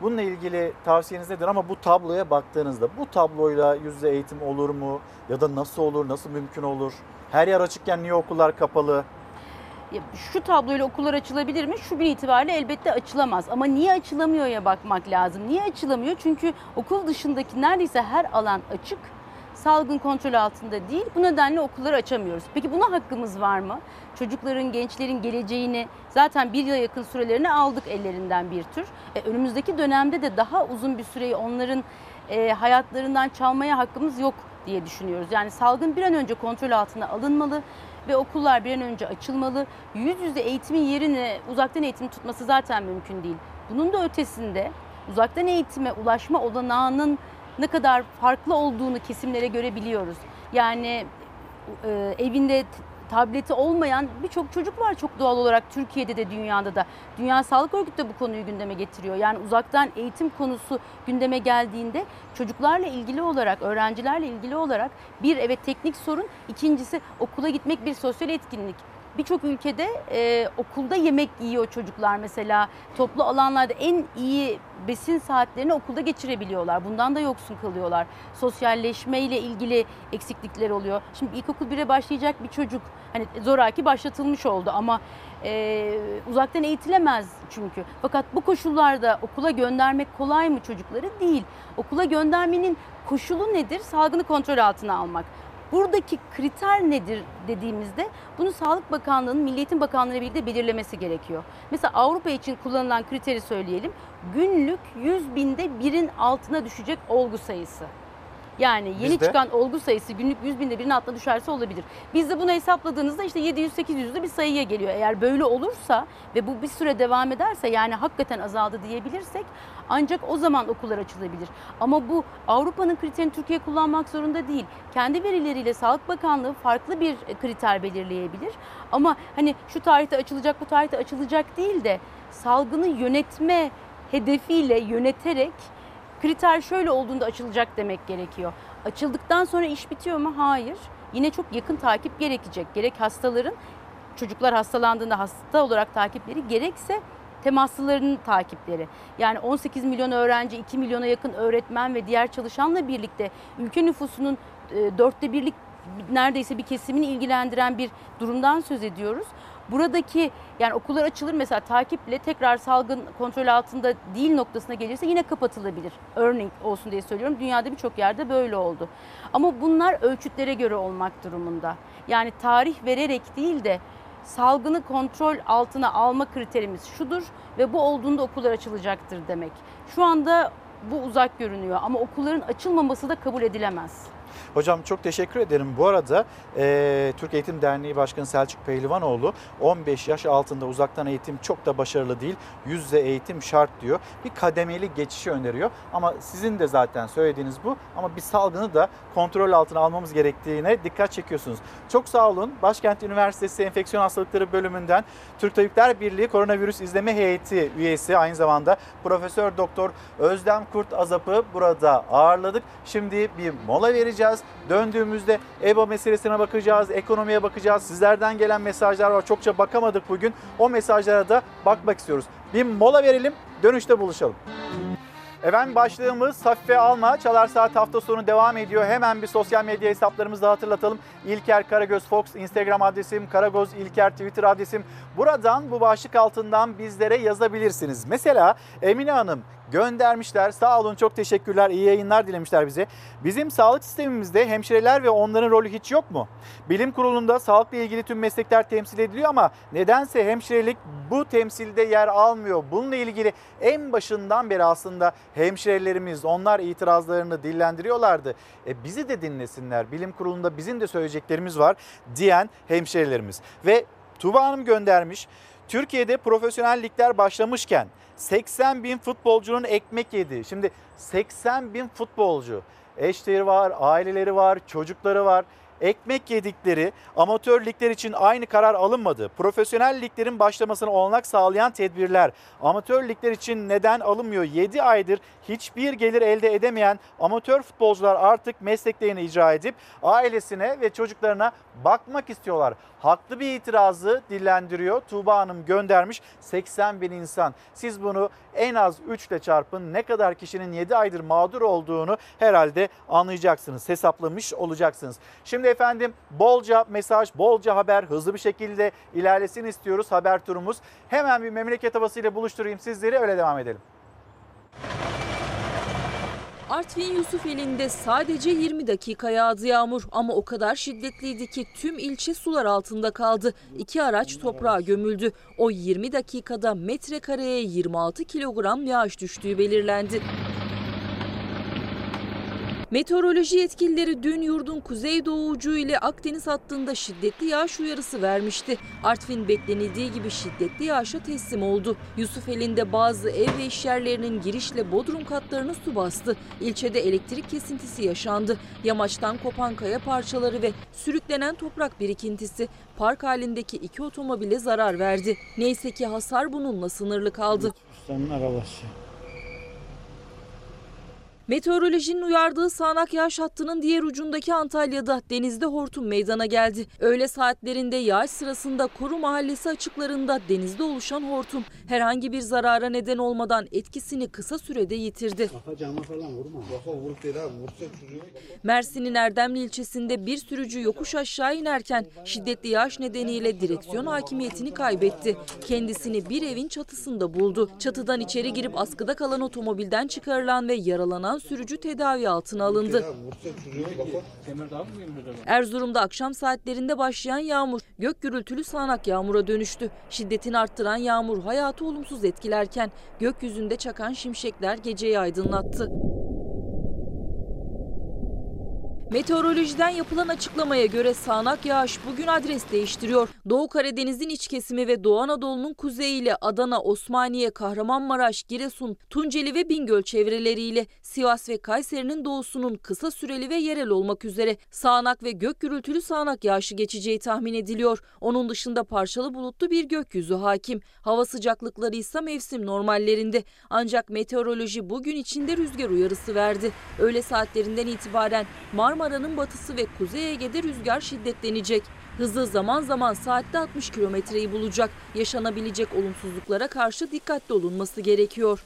Bununla ilgili tavsiyeniz nedir? Ama bu tabloya baktığınızda bu tabloyla yüzde eğitim olur mu? Ya da nasıl olur, nasıl mümkün olur? Her yer açıkken niye okullar kapalı? Şu tabloyla okullar açılabilir mi? Şu gün itibariyle elbette açılamaz. Ama niye açılamıyor ya bakmak lazım. Niye açılamıyor? Çünkü okul dışındaki neredeyse her alan açık. Salgın kontrol altında değil. Bu nedenle okulları açamıyoruz. Peki buna hakkımız var mı? Çocukların, gençlerin geleceğini zaten bir yıla yakın sürelerini aldık ellerinden bir tür. E, önümüzdeki dönemde de daha uzun bir süreyi onların e, hayatlarından çalmaya hakkımız yok diye düşünüyoruz. Yani salgın bir an önce kontrol altına alınmalı ve okullar bir an önce açılmalı. Yüz yüze eğitimin yerini uzaktan eğitim tutması zaten mümkün değil. Bunun da ötesinde uzaktan eğitime ulaşma olanağının ne kadar farklı olduğunu kesimlere göre biliyoruz. Yani e, evinde tableti olmayan birçok çocuk var çok doğal olarak Türkiye'de de dünyada da. Dünya Sağlık Örgütü de bu konuyu gündeme getiriyor. Yani uzaktan eğitim konusu gündeme geldiğinde çocuklarla ilgili olarak, öğrencilerle ilgili olarak bir evet teknik sorun, ikincisi okula gitmek bir sosyal etkinlik. Birçok ülkede e, okulda yemek yiyor çocuklar mesela. Toplu alanlarda en iyi besin saatlerini okulda geçirebiliyorlar. Bundan da yoksun kalıyorlar. Sosyalleşme ile ilgili eksiklikler oluyor. Şimdi ilkokul 1'e başlayacak bir çocuk hani zoraki başlatılmış oldu ama e, uzaktan eğitilemez çünkü. Fakat bu koşullarda okula göndermek kolay mı çocukları? Değil. Okula göndermenin koşulu nedir? Salgını kontrol altına almak. Buradaki kriter nedir dediğimizde bunu Sağlık Bakanlığı'nın Milli Eğitim Bakanlığı ile birlikte belirlemesi gerekiyor. Mesela Avrupa için kullanılan kriteri söyleyelim. Günlük 100 binde birin altına düşecek olgu sayısı. Yani yeni Bizde? çıkan olgu sayısı günlük 100 binde birin altına düşerse olabilir. Biz de bunu hesapladığınızda işte 700-800'lü bir sayıya geliyor. Eğer böyle olursa ve bu bir süre devam ederse yani hakikaten azaldı diyebilirsek ancak o zaman okullar açılabilir. Ama bu Avrupa'nın kriterini Türkiye kullanmak zorunda değil. Kendi verileriyle Sağlık Bakanlığı farklı bir kriter belirleyebilir. Ama hani şu tarihte açılacak bu tarihte açılacak değil de salgını yönetme hedefiyle yöneterek kriter şöyle olduğunda açılacak demek gerekiyor. Açıldıktan sonra iş bitiyor mu? Hayır. Yine çok yakın takip gerekecek. Gerek hastaların çocuklar hastalandığında hasta olarak takipleri gerekse temaslılarının takipleri. Yani 18 milyon öğrenci, 2 milyona yakın öğretmen ve diğer çalışanla birlikte ülke nüfusunun e, dörtte birlik neredeyse bir kesimini ilgilendiren bir durumdan söz ediyoruz. Buradaki yani okullar açılır mesela takiple tekrar salgın kontrol altında değil noktasına gelirse yine kapatılabilir. Örnek olsun diye söylüyorum. Dünyada birçok yerde böyle oldu. Ama bunlar ölçütlere göre olmak durumunda. Yani tarih vererek değil de salgını kontrol altına alma kriterimiz şudur ve bu olduğunda okullar açılacaktır demek. Şu anda bu uzak görünüyor ama okulların açılmaması da kabul edilemez. Hocam çok teşekkür ederim. Bu arada e, Türk Eğitim Derneği Başkanı Selçuk Pehlivanoğlu 15 yaş altında uzaktan eğitim çok da başarılı değil. Yüz yüze eğitim şart diyor. Bir kademeli geçişi öneriyor. Ama sizin de zaten söylediğiniz bu. Ama bir salgını da kontrol altına almamız gerektiğine dikkat çekiyorsunuz. Çok sağ olun. Başkent Üniversitesi Enfeksiyon Hastalıkları Bölümünden Türk Tabipler Birliği Koronavirüs İzleme Heyeti üyesi aynı zamanda Profesör Doktor Özlem Kurt Azap'ı burada ağırladık. Şimdi bir mola vereceğiz. Bakacağız. Döndüğümüzde EBA meselesine bakacağız, ekonomiye bakacağız. Sizlerden gelen mesajlar var. Çokça bakamadık bugün. O mesajlara da bakmak istiyoruz. Bir mola verelim, dönüşte buluşalım. Efendim başlığımız hafife alma. Çalar Saat hafta sonu devam ediyor. Hemen bir sosyal medya hesaplarımızı da hatırlatalım. İlker Karagöz Fox Instagram adresim, Karagoz İlker Twitter adresim. Buradan bu başlık altından bizlere yazabilirsiniz. Mesela Emine Hanım göndermişler. Sağ olun çok teşekkürler. İyi yayınlar dilemişler bize. Bizim sağlık sistemimizde hemşireler ve onların rolü hiç yok mu? Bilim kurulunda sağlıkla ilgili tüm meslekler temsil ediliyor ama nedense hemşirelik bu temsilde yer almıyor. Bununla ilgili en başından beri aslında hemşirelerimiz onlar itirazlarını dillendiriyorlardı. E bizi de dinlesinler. Bilim kurulunda bizim de söyleyeceklerimiz var diyen hemşirelerimiz. Ve Tuba Hanım göndermiş. Türkiye'de profesyonel ligler başlamışken 80 bin futbolcunun ekmek yedi. Şimdi 80 bin futbolcu, eşleri var, aileleri var, çocukları var. Ekmek yedikleri amatör ligler için aynı karar alınmadı. Profesyonel liglerin başlamasına olanak sağlayan tedbirler amatör ligler için neden alınmıyor? 7 aydır hiçbir gelir elde edemeyen amatör futbolcular artık mesleklerini icra edip ailesine ve çocuklarına bakmak istiyorlar. Haklı bir itirazı dillendiriyor. Tuğba Hanım göndermiş 80 bin insan. Siz bunu en az 3 ile çarpın. Ne kadar kişinin 7 aydır mağdur olduğunu herhalde anlayacaksınız. Hesaplamış olacaksınız. Şimdi efendim bolca mesaj, bolca haber hızlı bir şekilde ilerlesin istiyoruz haber turumuz. Hemen bir memleket havasıyla buluşturayım sizleri öyle devam edelim. Artvin Yusufeli'nde sadece 20 dakika yağdı yağmur ama o kadar şiddetliydi ki tüm ilçe sular altında kaldı. İki araç toprağa gömüldü. O 20 dakikada metrekareye 26 kilogram yağış düştüğü belirlendi. Meteoroloji yetkilileri dün yurdun kuzeydoğu ucu ile Akdeniz hattında şiddetli yağış uyarısı vermişti. Artvin beklenildiği gibi şiddetli yağışa teslim oldu. Yusufeli'nde bazı ev ve iş yerlerinin girişle bodrum katlarını su bastı. İlçede elektrik kesintisi yaşandı. Yamaçtan kopan kaya parçaları ve sürüklenen toprak birikintisi park halindeki iki otomobile zarar verdi. Neyse ki hasar bununla sınırlı kaldı. Senin arabası. Meteorolojinin uyardığı sağanak yağış hattının diğer ucundaki Antalya'da denizde hortum meydana geldi. Öğle saatlerinde yağış sırasında Koru Mahallesi açıklarında denizde oluşan hortum herhangi bir zarara neden olmadan etkisini kısa sürede yitirdi. Mersin'in Erdemli ilçesinde bir sürücü yokuş aşağı inerken şiddetli yağış nedeniyle direksiyon hakimiyetini kaybetti. Kendisini bir evin çatısında buldu. Çatıdan içeri girip askıda kalan otomobilden çıkarılan ve yaralanan sürücü tedavi altına alındı. Erzurum'da akşam saatlerinde başlayan yağmur gök gürültülü sağanak yağmura dönüştü. Şiddetini arttıran yağmur hayatı olumsuz etkilerken gökyüzünde çakan şimşekler geceyi aydınlattı. Meteorolojiden yapılan açıklamaya göre sağanak yağış bugün adres değiştiriyor. Doğu Karadeniz'in iç kesimi ve Doğu Anadolu'nun kuzeyiyle Adana, Osmaniye, Kahramanmaraş, Giresun, Tunceli ve Bingöl çevreleriyle Sivas ve Kayseri'nin doğusunun kısa süreli ve yerel olmak üzere sağanak ve gök gürültülü sağanak yağışı geçeceği tahmin ediliyor. Onun dışında parçalı bulutlu bir gökyüzü hakim. Hava sıcaklıkları ise mevsim normallerinde. Ancak meteoroloji bugün içinde rüzgar uyarısı verdi. Öğle saatlerinden itibaren Marmara Marmara'nın batısı ve Kuzey Ege'de rüzgar şiddetlenecek. Hızı zaman zaman saatte 60 kilometreyi bulacak. Yaşanabilecek olumsuzluklara karşı dikkatli olunması gerekiyor.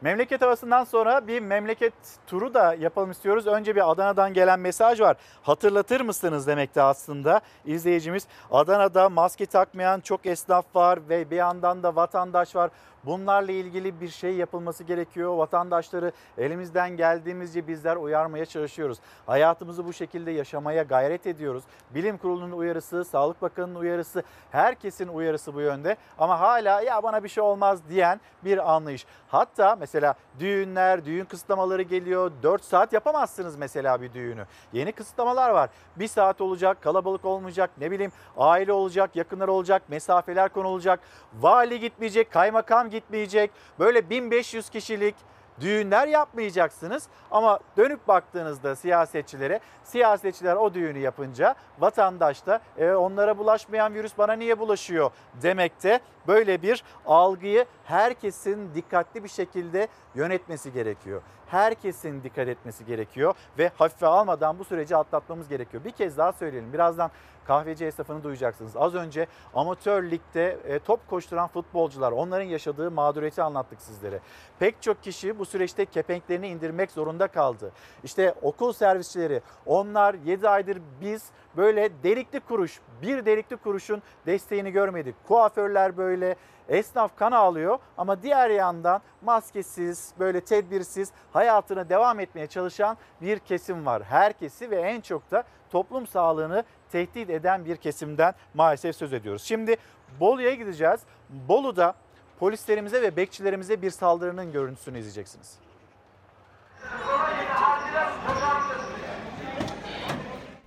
Memleket havasından sonra bir memleket turu da yapalım istiyoruz. Önce bir Adana'dan gelen mesaj var. Hatırlatır mısınız demekti aslında izleyicimiz. Adana'da maske takmayan çok esnaf var ve bir yandan da vatandaş var. Bunlarla ilgili bir şey yapılması gerekiyor. Vatandaşları elimizden geldiğimizce bizler uyarmaya çalışıyoruz. Hayatımızı bu şekilde yaşamaya gayret ediyoruz. Bilim Kurulu'nun uyarısı, Sağlık Bakanı'nın uyarısı, herkesin uyarısı bu yönde. Ama hala ya bana bir şey olmaz diyen bir anlayış. Hatta mesela düğünler, düğün kısıtlamaları geliyor. 4 saat yapamazsınız mesela bir düğünü. Yeni kısıtlamalar var. 1 saat olacak, kalabalık olmayacak, ne bileyim aile olacak, yakınlar olacak, mesafeler konulacak. Vali gitmeyecek, kaymakam gitmeyecek. Böyle 1500 kişilik Düğünler yapmayacaksınız ama dönüp baktığınızda siyasetçilere siyasetçiler o düğünü yapınca vatandaş da e, onlara bulaşmayan virüs bana niye bulaşıyor demekte. Böyle bir algıyı herkesin dikkatli bir şekilde yönetmesi gerekiyor. Herkesin dikkat etmesi gerekiyor ve hafife almadan bu süreci atlatmamız gerekiyor. Bir kez daha söyleyelim. Birazdan kahveci esnafını duyacaksınız. Az önce amatör ligde e, top koşturan futbolcular onların yaşadığı mağduriyeti anlattık sizlere. Pek çok kişi bu süreçte kepenklerini indirmek zorunda kaldı. İşte okul servisçileri onlar 7 aydır biz böyle delikli kuruş bir delikli kuruşun desteğini görmedik. Kuaförler böyle esnaf kan ağlıyor ama diğer yandan maskesiz böyle tedbirsiz hayatına devam etmeye çalışan bir kesim var. Herkesi ve en çok da toplum sağlığını tehdit eden bir kesimden maalesef söz ediyoruz. Şimdi Bolu'ya gideceğiz. Bolu'da polislerimize ve bekçilerimize bir saldırının görüntüsünü izleyeceksiniz.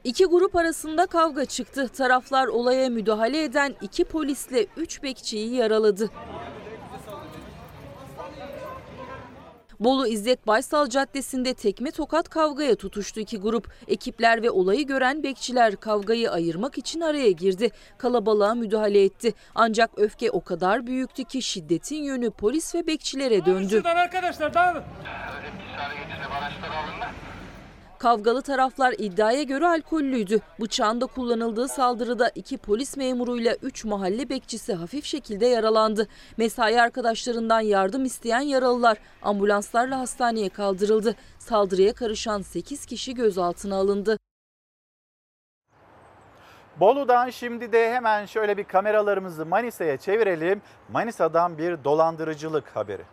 İki grup arasında kavga çıktı. Taraflar olaya müdahale eden iki polisle üç bekçiyi yaraladı. Bolu İzzet Baysal Caddesi'nde tekme tokat kavgaya tutuştu iki grup. Ekipler ve olayı gören bekçiler kavgayı ayırmak için araya girdi. Kalabalığa müdahale etti. Ancak öfke o kadar büyüktü ki şiddetin yönü polis ve bekçilere döndü. arkadaşlar dağılın. Kavgalı taraflar iddiaya göre alkollüydü. Bıçağın da kullanıldığı saldırıda iki polis memuruyla üç mahalle bekçisi hafif şekilde yaralandı. Mesai arkadaşlarından yardım isteyen yaralılar ambulanslarla hastaneye kaldırıldı. Saldırıya karışan 8 kişi gözaltına alındı. Bolu'dan şimdi de hemen şöyle bir kameralarımızı Manisa'ya çevirelim. Manisa'dan bir dolandırıcılık haberi.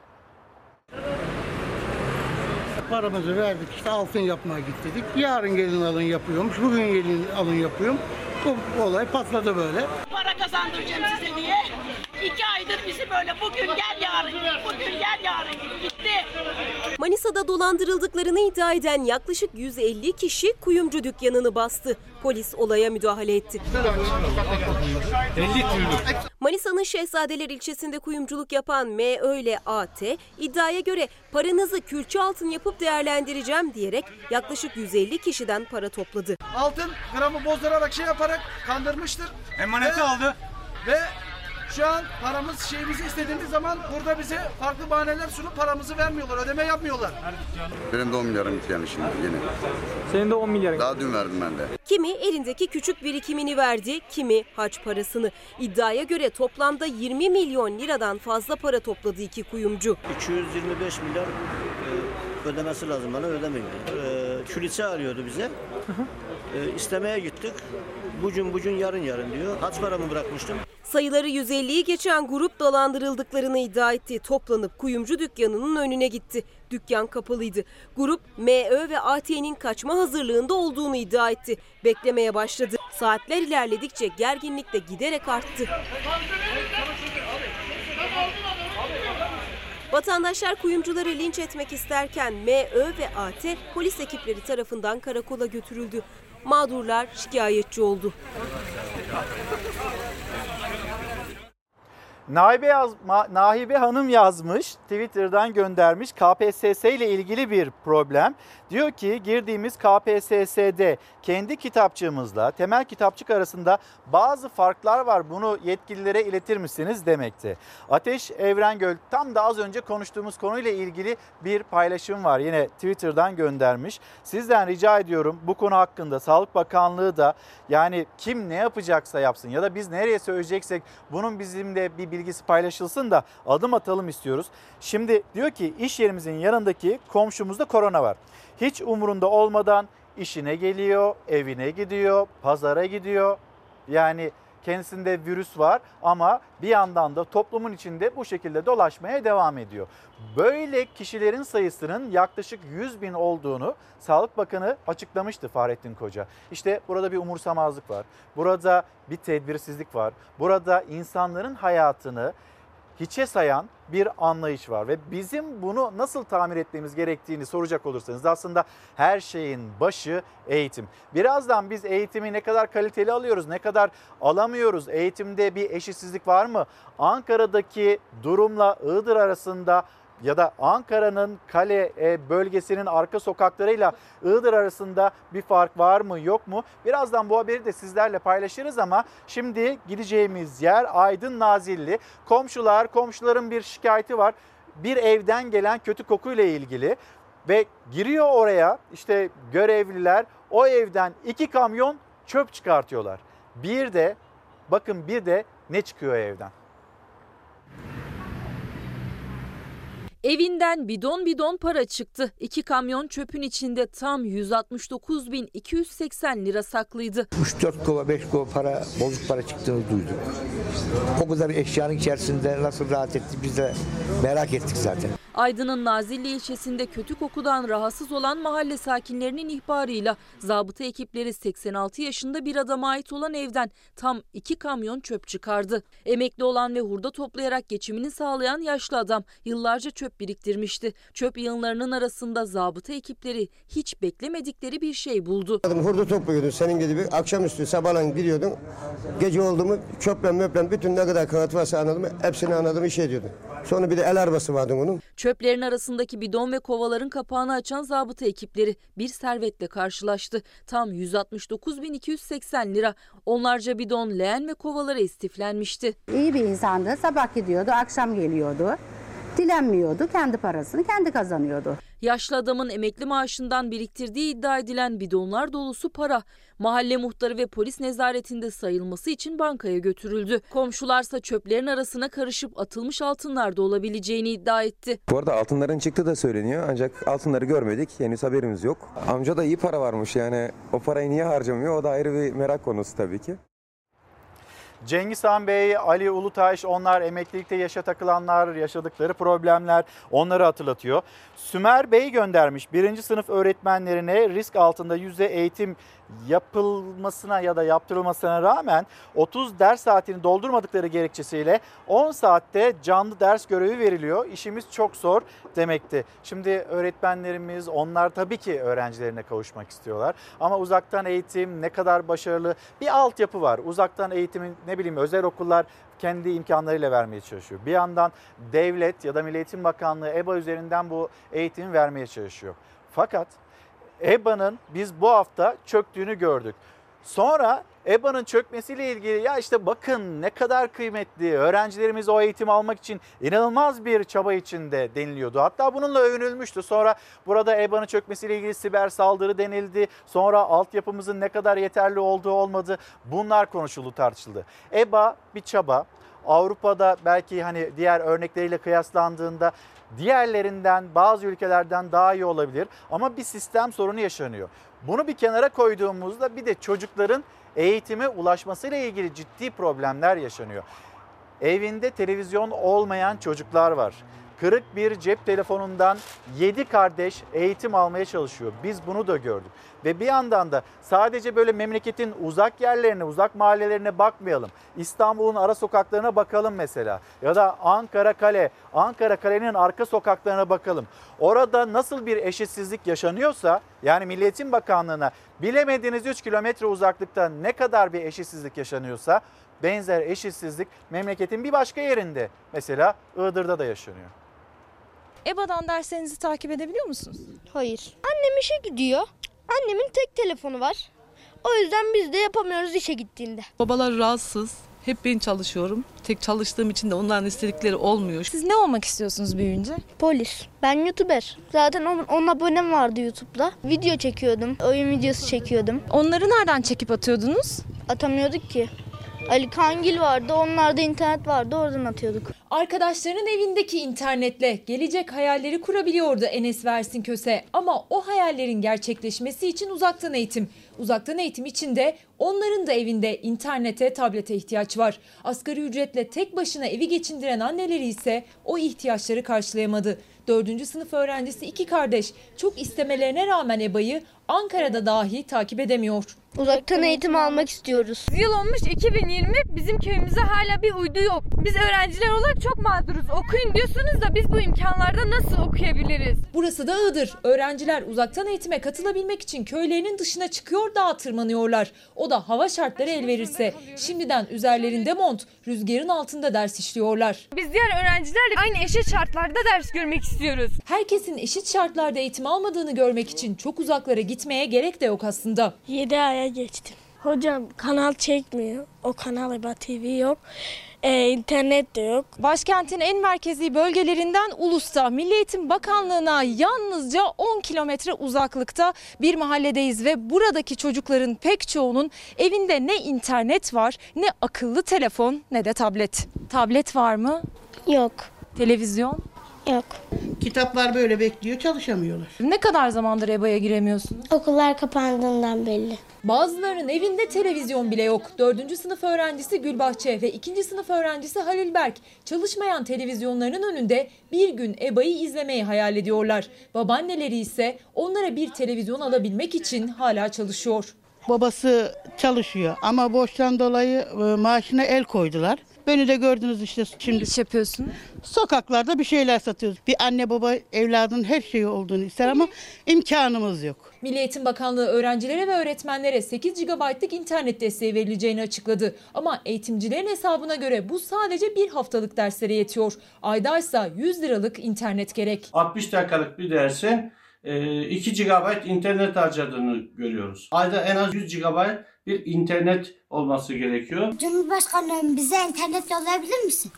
Paramızı verdik işte altın yapmaya gittik. Yarın gelin alın yapıyormuş. Bugün gelin alın yapıyorum. Bu olay patladı böyle. Para kazandıracağım size diye. İki aydır bizi böyle bugün gel yarın git, bugün gel yarın git. Gitti. Manisa'da dolandırıldıklarını iddia eden yaklaşık 150 kişi kuyumcu dükkanını bastı. Polis olaya müdahale etti. 50 Manisa'nın Şehzadeler ilçesinde kuyumculuk yapan MÖ ile AT iddiaya göre paranızı külçe altın yapıp değerlendireceğim diyerek yaklaşık 150 kişiden para topladı. Altın gramı bozdurarak şey yaparak kandırmıştır. Emaneti Ve- aldı. Ve şu an paramız şeyimizi istediğimiz zaman burada bize farklı bahaneler sunup paramızı vermiyorlar, ödeme yapmıyorlar. Benim de 10 milyarım gitti yani şimdi yeni. Senin de 10 milyar. Daha dün verdim ben de. Kimi elindeki küçük birikimini verdi, kimi haç parasını. İddiaya göre toplamda 20 milyon liradan fazla para topladı iki kuyumcu. 225 milyar e, ödemesi lazım bana ödemiyor. E, külise arıyordu bize. E, istemeye gittik. Bucun bucun yarın yarın diyor. Kaç paramı bırakmıştım? Sayıları 150'yi geçen grup dolandırıldıklarını iddia etti. Toplanıp kuyumcu dükkanının önüne gitti. Dükkan kapalıydı. Grup MÖ ve AT'nin kaçma hazırlığında olduğunu iddia etti. Beklemeye başladı. Saatler ilerledikçe gerginlik de giderek arttı. Vatandaşlar kuyumcuları linç etmek isterken MÖ ve AT polis ekipleri tarafından karakola götürüldü. Mağdurlar şikayetçi oldu. Nahibe, yaz, Nahibe Hanım yazmış, Twitter'dan göndermiş KPSS ile ilgili bir problem. Diyor ki girdiğimiz KPSS'de kendi kitapçığımızla temel kitapçık arasında bazı farklar var. Bunu yetkililere iletir misiniz demekti. Ateş Evrengöl tam da az önce konuştuğumuz konuyla ilgili bir paylaşım var. Yine Twitter'dan göndermiş. Sizden rica ediyorum bu konu hakkında Sağlık Bakanlığı da yani kim ne yapacaksa yapsın ya da biz nereye söyleyeceksek bunun bizimle bir bilgisi paylaşılsın da adım atalım istiyoruz. Şimdi diyor ki iş yerimizin yanındaki komşumuzda korona var. Hiç umurunda olmadan işine geliyor, evine gidiyor, pazara gidiyor. Yani kendisinde virüs var ama bir yandan da toplumun içinde bu şekilde dolaşmaya devam ediyor. Böyle kişilerin sayısının yaklaşık 100 bin olduğunu Sağlık Bakanı açıklamıştı Fahrettin Koca. İşte burada bir umursamazlık var. Burada bir tedbirsizlik var. Burada insanların hayatını hiçe sayan bir anlayış var ve bizim bunu nasıl tamir etmemiz gerektiğini soracak olursanız aslında her şeyin başı eğitim. Birazdan biz eğitimi ne kadar kaliteli alıyoruz, ne kadar alamıyoruz, eğitimde bir eşitsizlik var mı? Ankara'daki durumla Iğdır arasında ya da Ankara'nın kale e, bölgesinin arka sokaklarıyla Iğdır arasında bir fark var mı yok mu? Birazdan bu haberi de sizlerle paylaşırız ama şimdi gideceğimiz yer Aydın Nazilli. Komşular, komşuların bir şikayeti var. Bir evden gelen kötü kokuyla ilgili ve giriyor oraya işte görevliler o evden iki kamyon çöp çıkartıyorlar. Bir de bakın bir de ne çıkıyor evden? Evinden bidon bidon para çıktı. İki kamyon çöpün içinde tam 169.280 lira saklıydı. 3-4 kova 5 kova para bozuk para çıktığını duyduk. O kadar eşyanın içerisinde nasıl rahat etti biz de merak ettik zaten. Aydın'ın Nazilli ilçesinde kötü kokudan rahatsız olan mahalle sakinlerinin ihbarıyla zabıta ekipleri 86 yaşında bir adama ait olan evden tam iki kamyon çöp çıkardı. Emekli olan ve hurda toplayarak geçimini sağlayan yaşlı adam yıllarca çöp biriktirmişti. Çöp yığınlarının arasında zabıta ekipleri hiç beklemedikleri bir şey buldu. Adam hurda topluyordun senin gibi akşamüstü sabahlan gidiyordun. Gece oldu mu çöplen möplen bütün ne kadar kağıt varsa anladım hepsini anladım işe ediyordun. Sonra bir de el arabası vardı onun. Çöplerin arasındaki bidon ve kovaların kapağını açan zabıta ekipleri bir servetle karşılaştı. Tam 169.280 lira. Onlarca bidon, leğen ve kovalara istiflenmişti. İyi bir insandı. Sabah gidiyordu, akşam geliyordu. Dilenmiyordu. Kendi parasını kendi kazanıyordu. Yaşlı adamın emekli maaşından biriktirdiği iddia edilen bidonlar dolusu para mahalle muhtarı ve polis nezaretinde sayılması için bankaya götürüldü. Komşularsa çöplerin arasına karışıp atılmış altınlar da olabileceğini iddia etti. Bu arada altınların çıktığı da söyleniyor ancak altınları görmedik henüz haberimiz yok. Amca da iyi para varmış yani o parayı niye harcamıyor o da ayrı bir merak konusu tabii ki. Cengiz Han Bey, Ali Ulutaş onlar emeklilikte yaşa takılanlar, yaşadıkları problemler onları hatırlatıyor. Sümer Bey göndermiş birinci sınıf öğretmenlerine risk altında yüzde eğitim yapılmasına ya da yaptırılmasına rağmen 30 ders saatini doldurmadıkları gerekçesiyle 10 saatte canlı ders görevi veriliyor. İşimiz çok zor demekti. Şimdi öğretmenlerimiz onlar tabii ki öğrencilerine kavuşmak istiyorlar. Ama uzaktan eğitim ne kadar başarılı bir altyapı var. Uzaktan eğitimin ne bileyim özel okullar kendi imkanlarıyla vermeye çalışıyor. Bir yandan devlet ya da Milli Eğitim Bakanlığı EBA üzerinden bu eğitimi vermeye çalışıyor. Fakat EBA'nın biz bu hafta çöktüğünü gördük. Sonra EBA'nın çökmesiyle ilgili ya işte bakın ne kadar kıymetli öğrencilerimiz o eğitim almak için inanılmaz bir çaba içinde deniliyordu. Hatta bununla övünülmüştü. Sonra burada EBA'nın çökmesiyle ilgili siber saldırı denildi. Sonra altyapımızın ne kadar yeterli olduğu olmadı. Bunlar konuşuldu tartışıldı. EBA bir çaba. Avrupa'da belki hani diğer örnekleriyle kıyaslandığında diğerlerinden bazı ülkelerden daha iyi olabilir ama bir sistem sorunu yaşanıyor. Bunu bir kenara koyduğumuzda bir de çocukların eğitime ulaşmasıyla ilgili ciddi problemler yaşanıyor. Evinde televizyon olmayan çocuklar var. Kırık bir cep telefonundan 7 kardeş eğitim almaya çalışıyor. Biz bunu da gördük. Ve bir yandan da sadece böyle memleketin uzak yerlerine, uzak mahallelerine bakmayalım. İstanbul'un ara sokaklarına bakalım mesela. Ya da Ankara Kale, Ankara Kale'nin arka sokaklarına bakalım. Orada nasıl bir eşitsizlik yaşanıyorsa yani Milliyetin Bakanlığı'na bilemediğiniz 3 kilometre uzaklıkta ne kadar bir eşitsizlik yaşanıyorsa benzer eşitsizlik memleketin bir başka yerinde mesela Iğdır'da da yaşanıyor. EBA'dan derslerinizi takip edebiliyor musunuz? Hayır. Annem işe gidiyor. Annemin tek telefonu var. O yüzden biz de yapamıyoruz işe gittiğinde. Babalar rahatsız. Hep ben çalışıyorum. Tek çalıştığım için de onların istedikleri olmuyor. Siz ne olmak istiyorsunuz büyüyünce? Polis. Ben YouTuber. Zaten 10 abonem vardı YouTube'da. Video çekiyordum. Oyun videosu çekiyordum. Onları nereden çekip atıyordunuz? Atamıyorduk ki. Ali Kangil vardı. Onlarda internet vardı. Oradan atıyorduk. Arkadaşlarının evindeki internetle gelecek hayalleri kurabiliyordu Enes Versin Köse. Ama o hayallerin gerçekleşmesi için uzaktan eğitim. Uzaktan eğitim için de onların da evinde internete, tablete ihtiyaç var. Asgari ücretle tek başına evi geçindiren anneleri ise o ihtiyaçları karşılayamadı. Dördüncü sınıf öğrencisi iki kardeş çok istemelerine rağmen EBA'yı Ankara'da dahi takip edemiyor. Uzaktan eğitim almak istiyoruz. Yıl olmuş 2020 bizim köyümüze hala bir uydu yok. Biz öğrenciler olarak çok mağduruz. Okuyun diyorsunuz da biz bu imkanlarda nasıl okuyabiliriz? Burası da Iğdır. Öğrenciler uzaktan eğitime katılabilmek için köylerinin dışına çıkıyor dağa tırmanıyorlar. O da hava şartları el verirse. Şimdiden üzerlerinde mont, rüzgarın altında ders işliyorlar. Biz diğer öğrencilerle aynı eşit şartlarda ders görmek istiyoruz. Herkesin eşit şartlarda eğitim almadığını görmek için çok uzaklara gitmeye gerek de yok aslında. 7 aya geçtim. Hocam kanal çekmiyor. O kanal EBA TV yok. Ee, internet de yok. Başkentin en merkezi bölgelerinden Ulus'ta Milli Eğitim Bakanlığı'na yalnızca 10 kilometre uzaklıkta bir mahalledeyiz ve buradaki çocukların pek çoğunun evinde ne internet var, ne akıllı telefon ne de tablet. Tablet var mı? Yok. Televizyon? Yok. Kitaplar böyle bekliyor çalışamıyorlar. Ne kadar zamandır EBA'ya giremiyorsunuz? Okullar kapandığından belli. Bazılarının evinde televizyon bile yok. 4. sınıf öğrencisi Gülbahçe ve 2. sınıf öğrencisi Halil Berk çalışmayan televizyonlarının önünde bir gün EBA'yı izlemeyi hayal ediyorlar. Babaanneleri ise onlara bir televizyon alabilmek için hala çalışıyor. Babası çalışıyor ama borçtan dolayı e, maaşına el koydular. Beni de gördünüz işte şimdi. iş yapıyorsun? Sokaklarda bir şeyler satıyoruz. Bir anne baba evladın her şeyi olduğunu ister ama imkanımız yok. Milli Eğitim Bakanlığı öğrencilere ve öğretmenlere 8 GB'lık internet desteği verileceğini açıkladı. Ama eğitimcilerin hesabına göre bu sadece bir haftalık derslere yetiyor. Aydaysa 100 liralık internet gerek. 60 dakikalık bir dersin 2 GB internet harcadığını görüyoruz. Ayda en az 100 GB bir internet olması gerekiyor. Cumhurbaşkanım bize internet yollayabilir misin?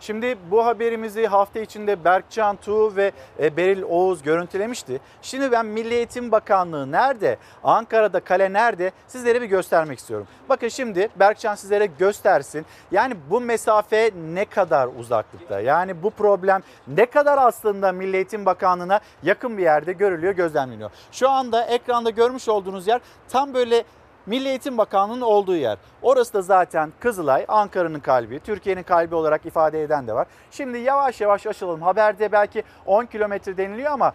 Şimdi bu haberimizi hafta içinde Berkcan Tuğ ve e, Beril Oğuz görüntülemişti. Şimdi ben Milli Eğitim Bakanlığı nerede, Ankara'da kale nerede sizlere bir göstermek istiyorum. Bakın şimdi Berkcan sizlere göstersin. Yani bu mesafe ne kadar uzaklıkta? Yani bu problem ne kadar aslında Milli Eğitim Bakanlığı'na yakın bir yerde görülüyor, gözlemleniyor. Şu anda ekranda görmüş olduğunuz yer tam böyle Milli Eğitim Bakanlığı'nın olduğu yer. Orası da zaten Kızılay, Ankara'nın kalbi, Türkiye'nin kalbi olarak ifade eden de var. Şimdi yavaş yavaş aşılalım. Haberde belki 10 kilometre deniliyor ama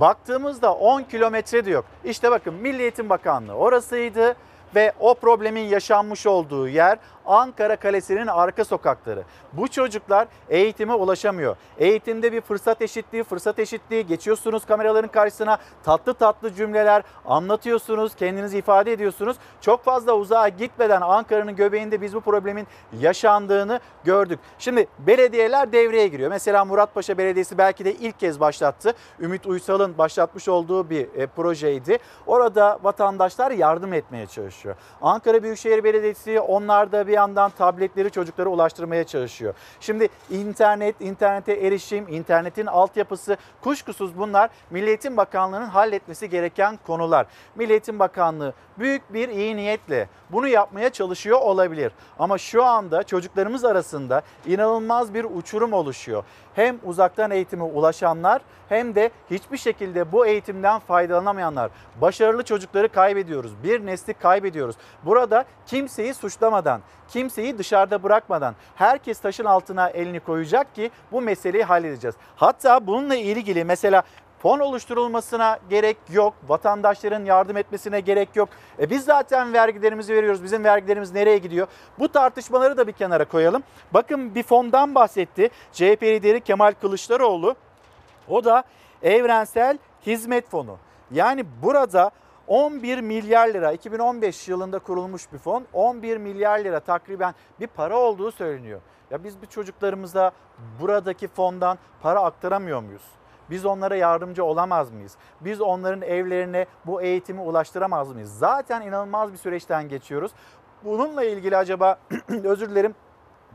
baktığımızda 10 kilometre de yok. İşte bakın Milli Eğitim Bakanlığı orasıydı ve o problemin yaşanmış olduğu yer Ankara Kalesi'nin arka sokakları. Bu çocuklar eğitime ulaşamıyor. Eğitimde bir fırsat eşitliği, fırsat eşitliği geçiyorsunuz kameraların karşısına tatlı tatlı cümleler anlatıyorsunuz, kendinizi ifade ediyorsunuz. Çok fazla uzağa gitmeden Ankara'nın göbeğinde biz bu problemin yaşandığını gördük. Şimdi belediyeler devreye giriyor. Mesela Muratpaşa Belediyesi belki de ilk kez başlattı. Ümit Uysal'ın başlatmış olduğu bir e, projeydi. Orada vatandaşlar yardım etmeye çalışıyor. Ankara Büyükşehir Belediyesi onlar da bir yandan tabletleri çocuklara ulaştırmaya çalışıyor. Şimdi internet, internete erişim, internetin altyapısı kuşkusuz bunlar Milli Eğitim Bakanlığı'nın halletmesi gereken konular. Milli Eğitim Bakanlığı büyük bir iyi niyetle bunu yapmaya çalışıyor olabilir. Ama şu anda çocuklarımız arasında inanılmaz bir uçurum oluşuyor. Hem uzaktan eğitime ulaşanlar hem de hiçbir şekilde bu eğitimden faydalanamayanlar. Başarılı çocukları kaybediyoruz. Bir nesli kaybediyoruz. Burada kimseyi suçlamadan, kimseyi dışarıda bırakmadan herkes taşın altına elini koyacak ki bu meseleyi halledeceğiz. Hatta bununla ilgili mesela fon oluşturulmasına gerek yok. Vatandaşların yardım etmesine gerek yok. E biz zaten vergilerimizi veriyoruz. Bizim vergilerimiz nereye gidiyor? Bu tartışmaları da bir kenara koyalım. Bakın bir fondan bahsetti. CHP lideri Kemal Kılıçdaroğlu. O da Evrensel Hizmet Fonu. Yani burada 11 milyar lira 2015 yılında kurulmuş bir fon 11 milyar lira takriben bir para olduğu söyleniyor. Ya biz bu çocuklarımıza buradaki fondan para aktaramıyor muyuz? Biz onlara yardımcı olamaz mıyız? Biz onların evlerine bu eğitimi ulaştıramaz mıyız? Zaten inanılmaz bir süreçten geçiyoruz. Bununla ilgili acaba özür dilerim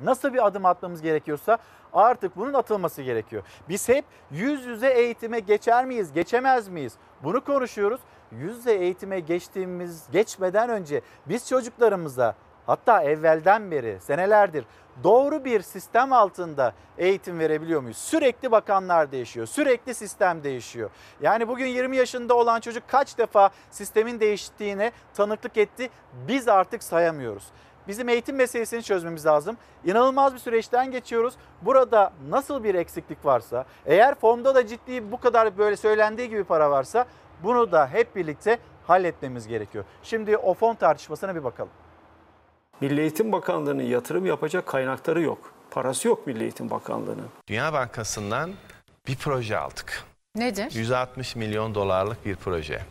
nasıl bir adım atmamız gerekiyorsa artık bunun atılması gerekiyor. Biz hep yüz yüze eğitime geçer miyiz, geçemez miyiz? Bunu konuşuyoruz. Yüz yüze eğitime geçtiğimiz, geçmeden önce biz çocuklarımıza hatta evvelden beri senelerdir doğru bir sistem altında eğitim verebiliyor muyuz? Sürekli bakanlar değişiyor, sürekli sistem değişiyor. Yani bugün 20 yaşında olan çocuk kaç defa sistemin değiştiğine tanıklık etti biz artık sayamıyoruz. Bizim eğitim meselesini çözmemiz lazım. İnanılmaz bir süreçten geçiyoruz. Burada nasıl bir eksiklik varsa, eğer fonda da ciddi bu kadar böyle söylendiği gibi para varsa bunu da hep birlikte halletmemiz gerekiyor. Şimdi o fon tartışmasına bir bakalım. Milli Eğitim Bakanlığı'nın yatırım yapacak kaynakları yok. Parası yok Milli Eğitim Bakanlığı'nın. Dünya Bankası'ndan bir proje aldık. Nedir? 160 milyon dolarlık bir proje.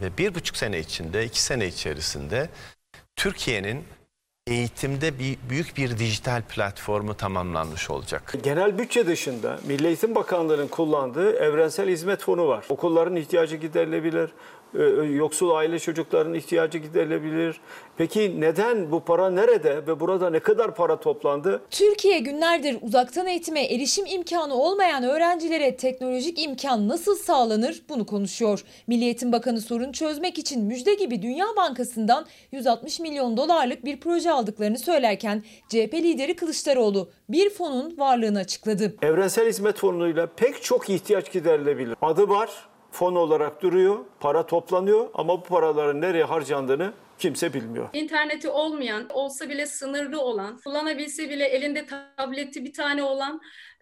Ve bir buçuk sene içinde, iki sene içerisinde Türkiye'nin eğitimde bir büyük bir dijital platformu tamamlanmış olacak. Genel bütçe dışında Milli Eğitim Bakanlığı'nın kullandığı evrensel hizmet fonu var. Okulların ihtiyacı giderilebilir, yoksul aile çocukların ihtiyacı giderilebilir. Peki neden bu para nerede ve burada ne kadar para toplandı? Türkiye günlerdir uzaktan eğitime erişim imkanı olmayan öğrencilere teknolojik imkan nasıl sağlanır bunu konuşuyor. Milli Eğitim Bakanı sorunu çözmek için müjde gibi Dünya Bankası'ndan 160 milyon dolarlık bir proje aldıklarını söylerken CHP lideri Kılıçdaroğlu bir fonun varlığını açıkladı. Evrensel hizmet fonuyla pek çok ihtiyaç giderilebilir. Adı var, fon olarak duruyor, para toplanıyor ama bu paraların nereye harcandığını kimse bilmiyor. İnterneti olmayan, olsa bile sınırlı olan, kullanabilse bile elinde tableti bir tane olan,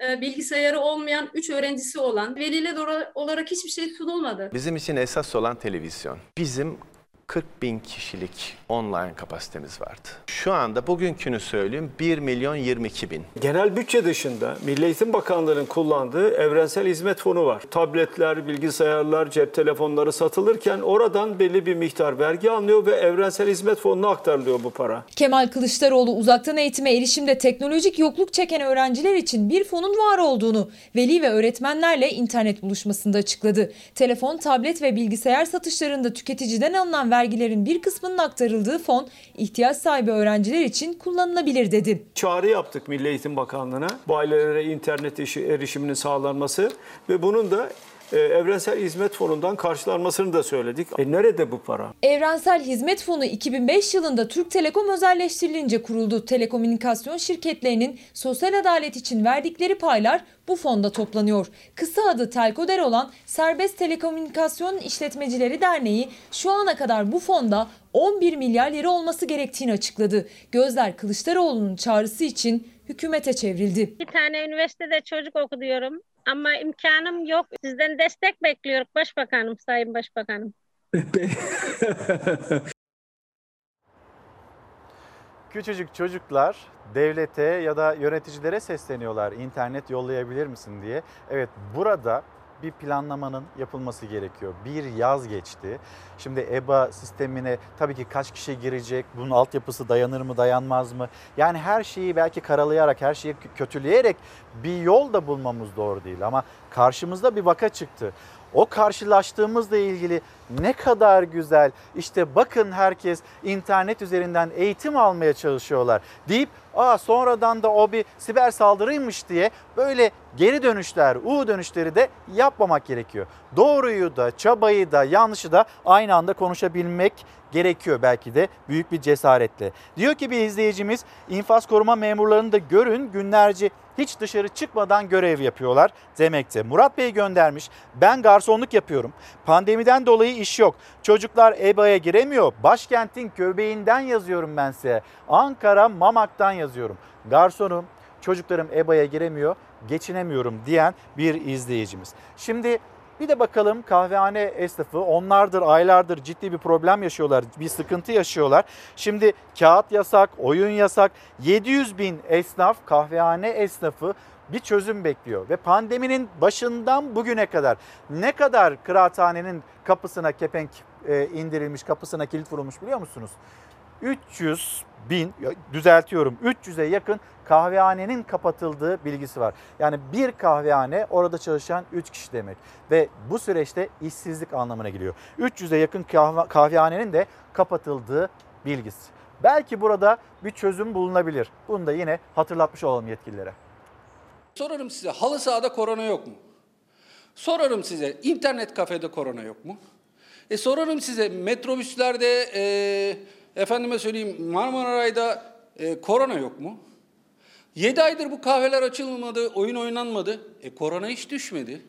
e, bilgisayarı olmayan 3 öğrencisi olan, veliler olarak hiçbir şey sunulmadı. Bizim için esas olan televizyon. Bizim 40 bin kişilik online kapasitemiz vardı. Şu anda bugünkünü söyleyeyim 1 milyon 22 bin. Genel bütçe dışında Milli Eğitim Bakanlığı'nın kullandığı evrensel hizmet fonu var. Tabletler, bilgisayarlar, cep telefonları satılırken oradan belli bir miktar vergi alınıyor ve evrensel hizmet fonuna aktarılıyor bu para. Kemal Kılıçdaroğlu uzaktan eğitime erişimde teknolojik yokluk çeken öğrenciler için bir fonun var olduğunu veli ve öğretmenlerle internet buluşmasında açıkladı. Telefon, tablet ve bilgisayar satışlarında tüketiciden alınan vergilerin bir kısmının aktarıldığı fon ihtiyaç sahibi öğrenciler için kullanılabilir dedi. Çağrı yaptık Milli Eğitim Bakanlığı'na bu ailelere internet işi- erişiminin sağlanması ve bunun da e, evrensel hizmet fonundan karşılanmasını da söyledik. E nerede bu para? Evrensel Hizmet Fonu 2005 yılında Türk Telekom özelleştirilince kuruldu. Telekomünikasyon şirketlerinin sosyal adalet için verdikleri paylar bu fonda toplanıyor. Kısa adı Telkoder olan Serbest Telekomünikasyon İşletmecileri Derneği şu ana kadar bu fonda 11 milyar lira olması gerektiğini açıkladı. Gözler Kılıçdaroğlu'nun çağrısı için hükümete çevrildi. Bir tane üniversitede çocuk okuyorum ama imkanım yok. Sizden destek bekliyoruz Başbakanım, Sayın Başbakanım. Küçücük çocuklar devlete ya da yöneticilere sesleniyorlar. İnternet yollayabilir misin diye. Evet burada bir planlamanın yapılması gerekiyor. Bir yaz geçti. Şimdi EBA sistemine tabii ki kaç kişi girecek, bunun altyapısı dayanır mı dayanmaz mı? Yani her şeyi belki karalayarak, her şeyi kötüleyerek bir yol da bulmamız doğru değil. Ama karşımızda bir vaka çıktı. O karşılaştığımızla ilgili ne kadar güzel işte bakın herkes internet üzerinden eğitim almaya çalışıyorlar deyip aa sonradan da o bir siber saldırıymış diye böyle geri dönüşler, U dönüşleri de yapmamak gerekiyor. Doğruyu da, çabayı da, yanlışı da aynı anda konuşabilmek gerekiyor belki de büyük bir cesaretle. Diyor ki bir izleyicimiz infaz koruma memurlarını da görün günlerce hiç dışarı çıkmadan görev yapıyorlar demekte. Murat Bey göndermiş ben garsonluk yapıyorum. Pandemiden dolayı iş yok. Çocuklar EBA'ya giremiyor. Başkentin göbeğinden yazıyorum ben size. Ankara Mamak'tan yazıyorum. Garsonum çocuklarım EBA'ya giremiyor geçinemiyorum diyen bir izleyicimiz. Şimdi bir de bakalım kahvehane esnafı onlardır aylardır ciddi bir problem yaşıyorlar. Bir sıkıntı yaşıyorlar. Şimdi kağıt yasak, oyun yasak. 700 bin esnaf, kahvehane esnafı bir çözüm bekliyor. Ve pandeminin başından bugüne kadar ne kadar kıraathanenin kapısına kepenk e, indirilmiş, kapısına kilit vurulmuş biliyor musunuz? 300 bin, düzeltiyorum 300'e yakın kahvehanenin kapatıldığı bilgisi var. Yani bir kahvehane orada çalışan 3 kişi demek ve bu süreçte işsizlik anlamına geliyor. 300'e yakın kahve, kahvehanenin de kapatıldığı bilgisi. Belki burada bir çözüm bulunabilir. Bunu da yine hatırlatmış olalım yetkililere. Sorarım size halı sahada korona yok mu? Sorarım size internet kafede korona yok mu? E sorarım size metrobüslerde e, efendime söyleyeyim Marmaray'da e, korona yok mu? 7 aydır bu kahveler açılmadı, oyun oynanmadı. E korona hiç düşmedi.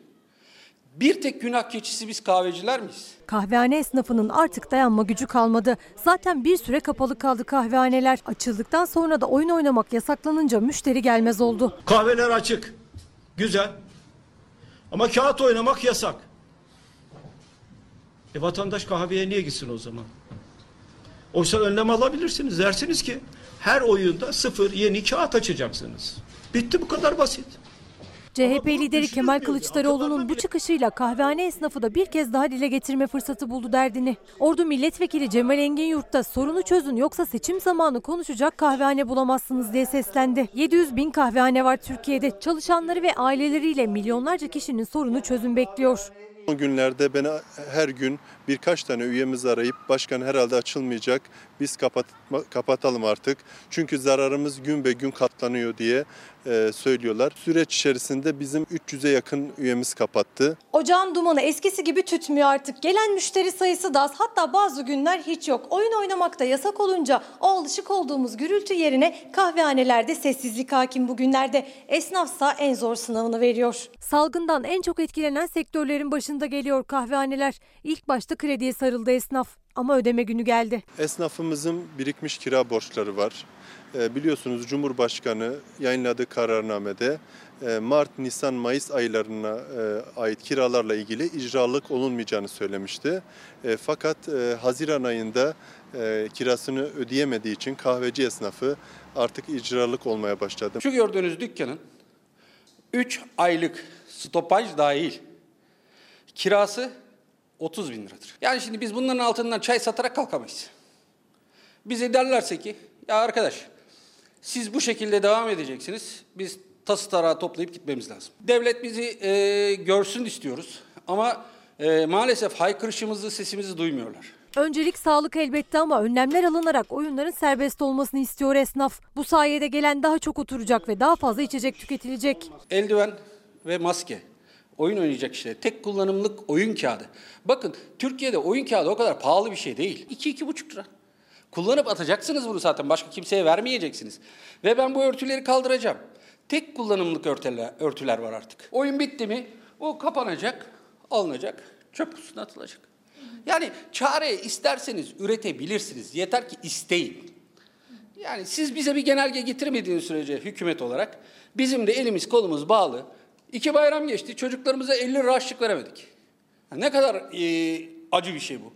Bir tek günah keçisi biz kahveciler miyiz? Kahvehane esnafının artık dayanma gücü kalmadı. Zaten bir süre kapalı kaldı kahvehaneler. Açıldıktan sonra da oyun oynamak yasaklanınca müşteri gelmez oldu. Kahveler açık. Güzel. Ama kağıt oynamak yasak. E vatandaş kahveye niye gitsin o zaman? Oysa önlem alabilirsiniz. Dersiniz ki her oyunda sıfır yeni kağıt açacaksınız. Bitti bu kadar basit. CHP lideri Kemal Kılıçdaroğlu'nun bu çıkışıyla kahvehane esnafı da bir kez daha dile getirme fırsatı buldu derdini. Ordu Milletvekili Cemal Engin Yurt'ta sorunu çözün yoksa seçim zamanı konuşacak kahvehane bulamazsınız diye seslendi. 700 bin kahvehane var Türkiye'de. Çalışanları ve aileleriyle milyonlarca kişinin sorunu çözüm bekliyor. Son günlerde beni her gün birkaç tane üyemiz arayıp başkan herhalde açılmayacak biz kapatma, kapatalım artık. Çünkü zararımız gün be gün katlanıyor diye e, söylüyorlar. Süreç içerisinde bizim 300'e yakın üyemiz kapattı. Ocağın dumanı eskisi gibi tütmüyor artık. Gelen müşteri sayısı da az. Hatta bazı günler hiç yok. Oyun oynamakta yasak olunca o alışık olduğumuz gürültü yerine kahvehanelerde sessizlik hakim bugünlerde. Esnafsa en zor sınavını veriyor. Salgından en çok etkilenen sektörlerin başında geliyor kahvehaneler. İlk başta krediye sarıldı esnaf ama ödeme günü geldi. Esnafımızın birikmiş kira borçları var. E, biliyorsunuz Cumhurbaşkanı yayınladığı kararnamede e, Mart, Nisan, Mayıs aylarına e, ait kiralarla ilgili icralık olunmayacağını söylemişti. E, fakat e, Haziran ayında e, kirasını ödeyemediği için kahveci esnafı artık icralık olmaya başladı. Şu gördüğünüz dükkanın 3 aylık stopaj dahil kirası 30 bin liradır. Yani şimdi biz bunların altından çay satarak kalkamayız. Bize derlerse ki ya arkadaş siz bu şekilde devam edeceksiniz. Biz tası tarağı toplayıp gitmemiz lazım. Devlet bizi e, görsün istiyoruz ama e, maalesef haykırışımızı, sesimizi duymuyorlar. Öncelik sağlık elbette ama önlemler alınarak oyunların serbest olmasını istiyor esnaf. Bu sayede gelen daha çok oturacak ve daha fazla içecek tüketilecek. Eldiven ve maske. Oyun oynayacak işte. Tek kullanımlık oyun kağıdı. Bakın Türkiye'de oyun kağıdı o kadar pahalı bir şey değil. 2-2,5 lira. Kullanıp atacaksınız bunu zaten. Başka kimseye vermeyeceksiniz. Ve ben bu örtüleri kaldıracağım. Tek kullanımlık örtüler, örtüler var artık. Oyun bitti mi o kapanacak, alınacak, çöp kutusuna atılacak. Yani çare isterseniz üretebilirsiniz. Yeter ki isteyin. Yani siz bize bir genelge getirmediğiniz sürece hükümet olarak bizim de elimiz kolumuz bağlı. İki bayram geçti çocuklarımıza 50 lira harçlık veremedik. Ne kadar e, acı bir şey bu.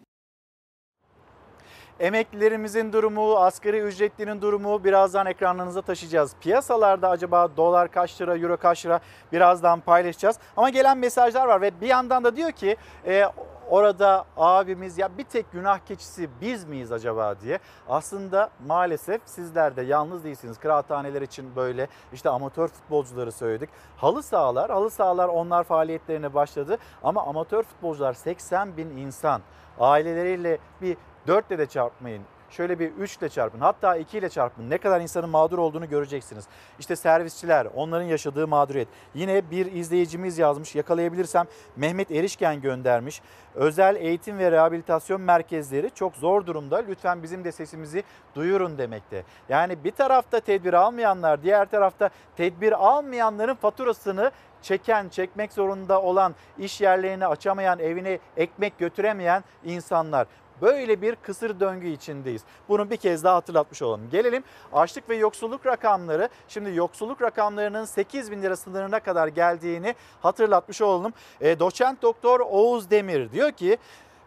Emeklilerimizin durumu, asgari ücretlinin durumu birazdan ekranlarınıza taşıyacağız. Piyasalarda acaba dolar kaç lira, euro kaç lira birazdan paylaşacağız. Ama gelen mesajlar var ve bir yandan da diyor ki e, orada abimiz ya bir tek günah keçisi biz miyiz acaba diye. Aslında maalesef sizler de yalnız değilsiniz. Kıraathaneler için böyle işte amatör futbolcuları söyledik. Halı sahalar, halı sahalar onlar faaliyetlerine başladı. Ama amatör futbolcular 80 bin insan aileleriyle bir 4 ile de çarpmayın. Şöyle bir 3 ile çarpın hatta 2 ile çarpın ne kadar insanın mağdur olduğunu göreceksiniz. İşte servisçiler onların yaşadığı mağduriyet. Yine bir izleyicimiz yazmış yakalayabilirsem Mehmet Erişken göndermiş. Özel eğitim ve rehabilitasyon merkezleri çok zor durumda lütfen bizim de sesimizi duyurun demekte. Yani bir tarafta tedbir almayanlar diğer tarafta tedbir almayanların faturasını çeken, çekmek zorunda olan, iş yerlerini açamayan, evine ekmek götüremeyen insanlar. Böyle bir kısır döngü içindeyiz. Bunu bir kez daha hatırlatmış olalım. Gelelim açlık ve yoksulluk rakamları. Şimdi yoksulluk rakamlarının 8 bin lira sınırına kadar geldiğini hatırlatmış olalım. E, doçent doktor Oğuz Demir diyor ki...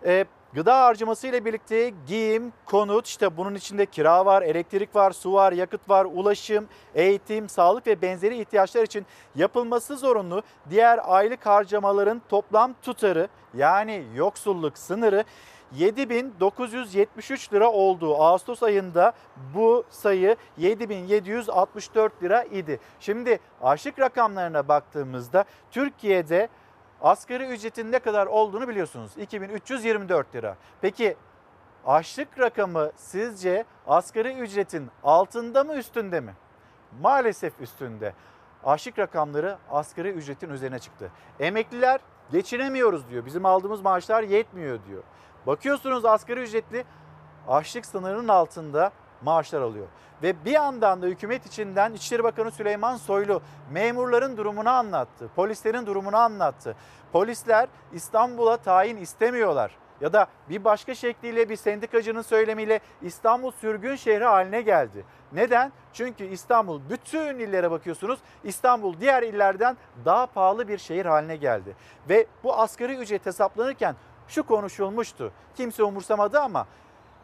E, Gıda harcaması ile birlikte giyim, konut, işte bunun içinde kira var, elektrik var, su var, yakıt var, ulaşım, eğitim, sağlık ve benzeri ihtiyaçlar için yapılması zorunlu diğer aylık harcamaların toplam tutarı yani yoksulluk sınırı 7973 lira oldu. Ağustos ayında bu sayı 7764 lira idi. Şimdi açlık rakamlarına baktığımızda Türkiye'de asgari ücretin ne kadar olduğunu biliyorsunuz. 2324 lira. Peki açlık rakamı sizce asgari ücretin altında mı üstünde mi? Maalesef üstünde. Açlık rakamları asgari ücretin üzerine çıktı. Emekliler geçinemiyoruz diyor. Bizim aldığımız maaşlar yetmiyor diyor. Bakıyorsunuz asgari ücretli açlık sınırının altında maaşlar alıyor. Ve bir yandan da hükümet içinden İçişleri Bakanı Süleyman Soylu memurların durumunu anlattı. Polislerin durumunu anlattı. Polisler İstanbul'a tayin istemiyorlar. Ya da bir başka şekliyle bir sendikacının söylemiyle İstanbul sürgün şehri haline geldi. Neden? Çünkü İstanbul bütün illere bakıyorsunuz İstanbul diğer illerden daha pahalı bir şehir haline geldi. Ve bu asgari ücret hesaplanırken şu konuşulmuştu. Kimse umursamadı ama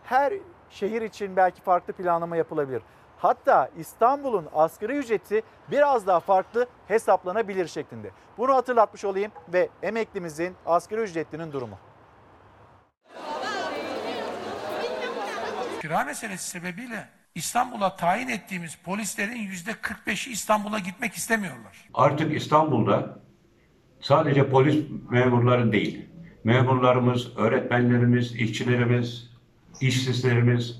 her şehir için belki farklı planlama yapılabilir. Hatta İstanbul'un asgari ücreti biraz daha farklı hesaplanabilir şeklinde. Bunu hatırlatmış olayım ve emeklimizin asgari ücretlinin durumu. Kira meselesi sebebiyle İstanbul'a tayin ettiğimiz polislerin yüzde 45'i İstanbul'a gitmek istemiyorlar. Artık İstanbul'da sadece polis memurları değil, memurlarımız, öğretmenlerimiz, işçilerimiz, işsizlerimiz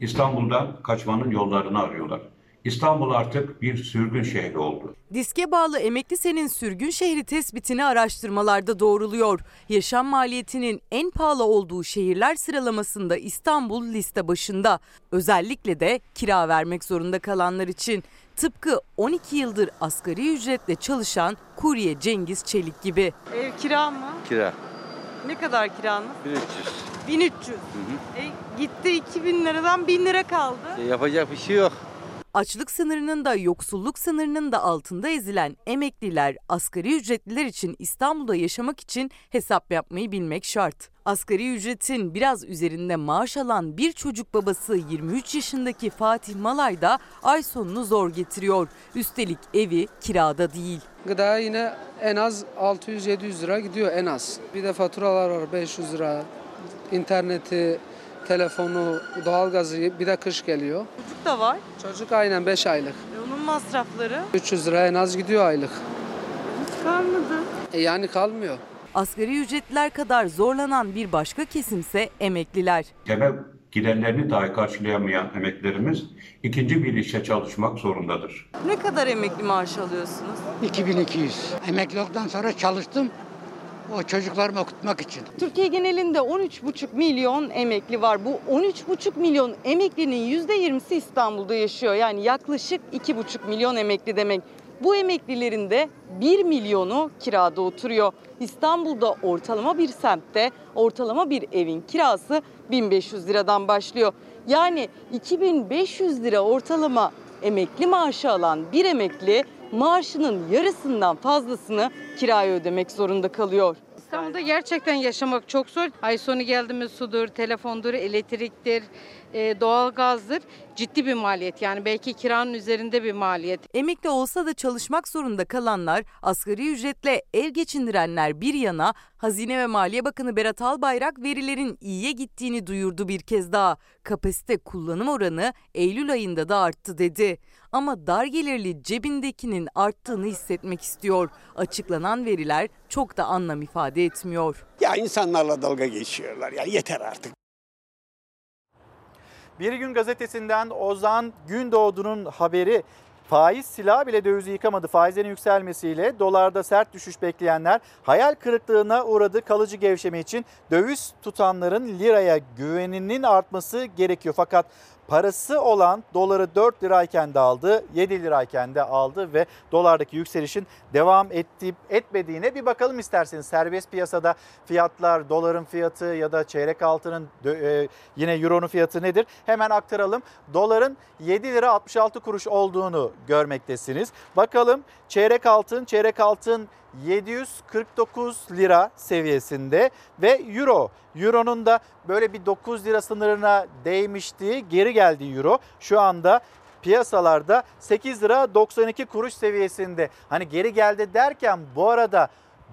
İstanbul'dan kaçmanın yollarını arıyorlar. İstanbul artık bir sürgün şehri oldu. Diske bağlı emekli senin sürgün şehri tespitini araştırmalarda doğruluyor. Yaşam maliyetinin en pahalı olduğu şehirler sıralamasında İstanbul liste başında. Özellikle de kira vermek zorunda kalanlar için. Tıpkı 12 yıldır asgari ücretle çalışan kurye Cengiz Çelik gibi. Ev kira mı? Kira. Ne kadar kiranız? 1300. 1300. E, gitti 2000 liradan 1000 lira kaldı. E, yapacak bir şey yok. Açlık sınırının da yoksulluk sınırının da altında ezilen emekliler, asgari ücretliler için İstanbul'da yaşamak için hesap yapmayı bilmek şart. Asgari ücretin biraz üzerinde maaş alan bir çocuk babası 23 yaşındaki Fatih Malay da ay sonunu zor getiriyor. Üstelik evi kirada değil. Gıda yine en az 600-700 lira gidiyor en az. Bir de faturalar var 500 lira. İnterneti, telefonu, doğalgazı bir de kış geliyor. Çocuk da var. Çocuk aynen 5 aylık. E, onun masrafları 300 lira en az gidiyor aylık. hiç kalmadı. E yani kalmıyor. Asgari ücretliler kadar zorlanan bir başka kesimse emekliler. Temel giderlerini dahi karşılayamayan emeklerimiz ikinci bir işe çalışmak zorundadır. Ne kadar emekli maaşı alıyorsunuz? 2200. Emekli olduktan sonra çalıştım. O çocuklarımı okutmak için. Türkiye genelinde 13,5 milyon emekli var. Bu 13,5 milyon emeklinin %20'si İstanbul'da yaşıyor. Yani yaklaşık 2,5 milyon emekli demek. Bu emeklilerin de 1 milyonu kirada oturuyor. İstanbul'da ortalama bir semtte ortalama bir evin kirası 1500 liradan başlıyor. Yani 2500 lira ortalama emekli maaşı alan bir emekli maaşının yarısından fazlasını kiraya ödemek zorunda kalıyor. İstanbul'da gerçekten yaşamak çok zor. Ay sonu geldi mi sudur, telefondur, elektriktir, e, doğalgazdır. Ciddi bir maliyet yani belki kiranın üzerinde bir maliyet. Emekli olsa da çalışmak zorunda kalanlar, asgari ücretle ev geçindirenler bir yana Hazine ve Maliye Bakanı Berat Albayrak verilerin iyiye gittiğini duyurdu bir kez daha. Kapasite kullanım oranı Eylül ayında da arttı dedi. Ama dar gelirli cebindekinin arttığını hissetmek istiyor. Açıklanan veriler çok da anlam ifade etmiyor. Ya insanlarla dalga geçiyorlar ya yeter artık. Bir gün gazetesinden Ozan Gündoğdu'nun haberi faiz silah bile dövizi yıkamadı. Faizlerin yükselmesiyle dolarda sert düşüş bekleyenler hayal kırıklığına uğradı. Kalıcı gevşeme için döviz tutanların liraya güveninin artması gerekiyor. Fakat parası olan doları 4 lirayken de aldı, 7 lirayken de aldı ve dolardaki yükselişin devam etti, etmediğine bir bakalım isterseniz. Serbest piyasada fiyatlar, doların fiyatı ya da çeyrek altının e, yine euronun fiyatı nedir? Hemen aktaralım. Doların 7 lira 66 kuruş olduğunu görmektesiniz. Bakalım çeyrek altın, çeyrek altın 749 lira seviyesinde ve euro. Euro'nun da böyle bir 9 lira sınırına değmişti. Geri geldi euro. Şu anda piyasalarda 8 lira 92 kuruş seviyesinde. Hani geri geldi derken bu arada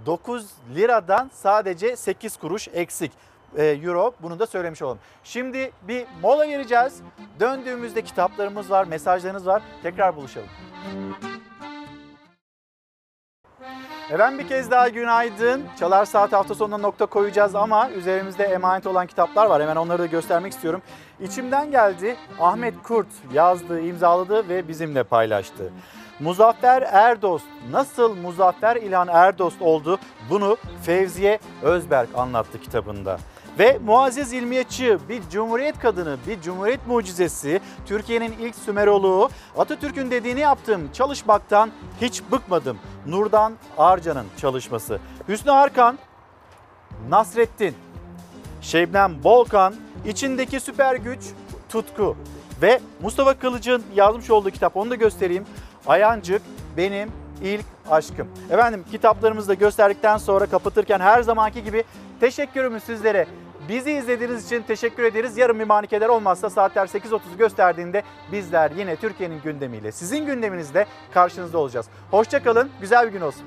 9 liradan sadece 8 kuruş eksik. Euro bunu da söylemiş olalım. Şimdi bir mola vereceğiz. Döndüğümüzde kitaplarımız var, mesajlarınız var. Tekrar buluşalım. Efendim bir kez daha günaydın. Çalar Saat hafta sonuna nokta koyacağız ama üzerimizde emanet olan kitaplar var. Hemen onları da göstermek istiyorum. İçimden geldi Ahmet Kurt yazdı, imzaladı ve bizimle paylaştı. Muzaffer Erdost nasıl Muzaffer İlhan Erdost oldu bunu Fevziye Özberk anlattı kitabında. Ve Muazzez İlmiyatçı bir cumhuriyet kadını, bir cumhuriyet mucizesi, Türkiye'nin ilk Sümeroloğu, Atatürk'ün dediğini yaptım, çalışmaktan hiç bıkmadım. Nurdan Arcan'ın çalışması. Hüsnü Arkan, Nasrettin, Şebnem Volkan, içindeki süper güç, tutku ve Mustafa Kılıç'ın yazmış olduğu kitap onu da göstereyim. Ayancık benim ilk aşkım. Efendim kitaplarımızı da gösterdikten sonra kapatırken her zamanki gibi Teşekkürümüz sizlere. Bizi izlediğiniz için teşekkür ederiz. Yarın bir manikeler olmazsa saatler 8.30 gösterdiğinde bizler yine Türkiye'nin gündemiyle sizin gündeminizde karşınızda olacağız. Hoşçakalın, güzel bir gün olsun.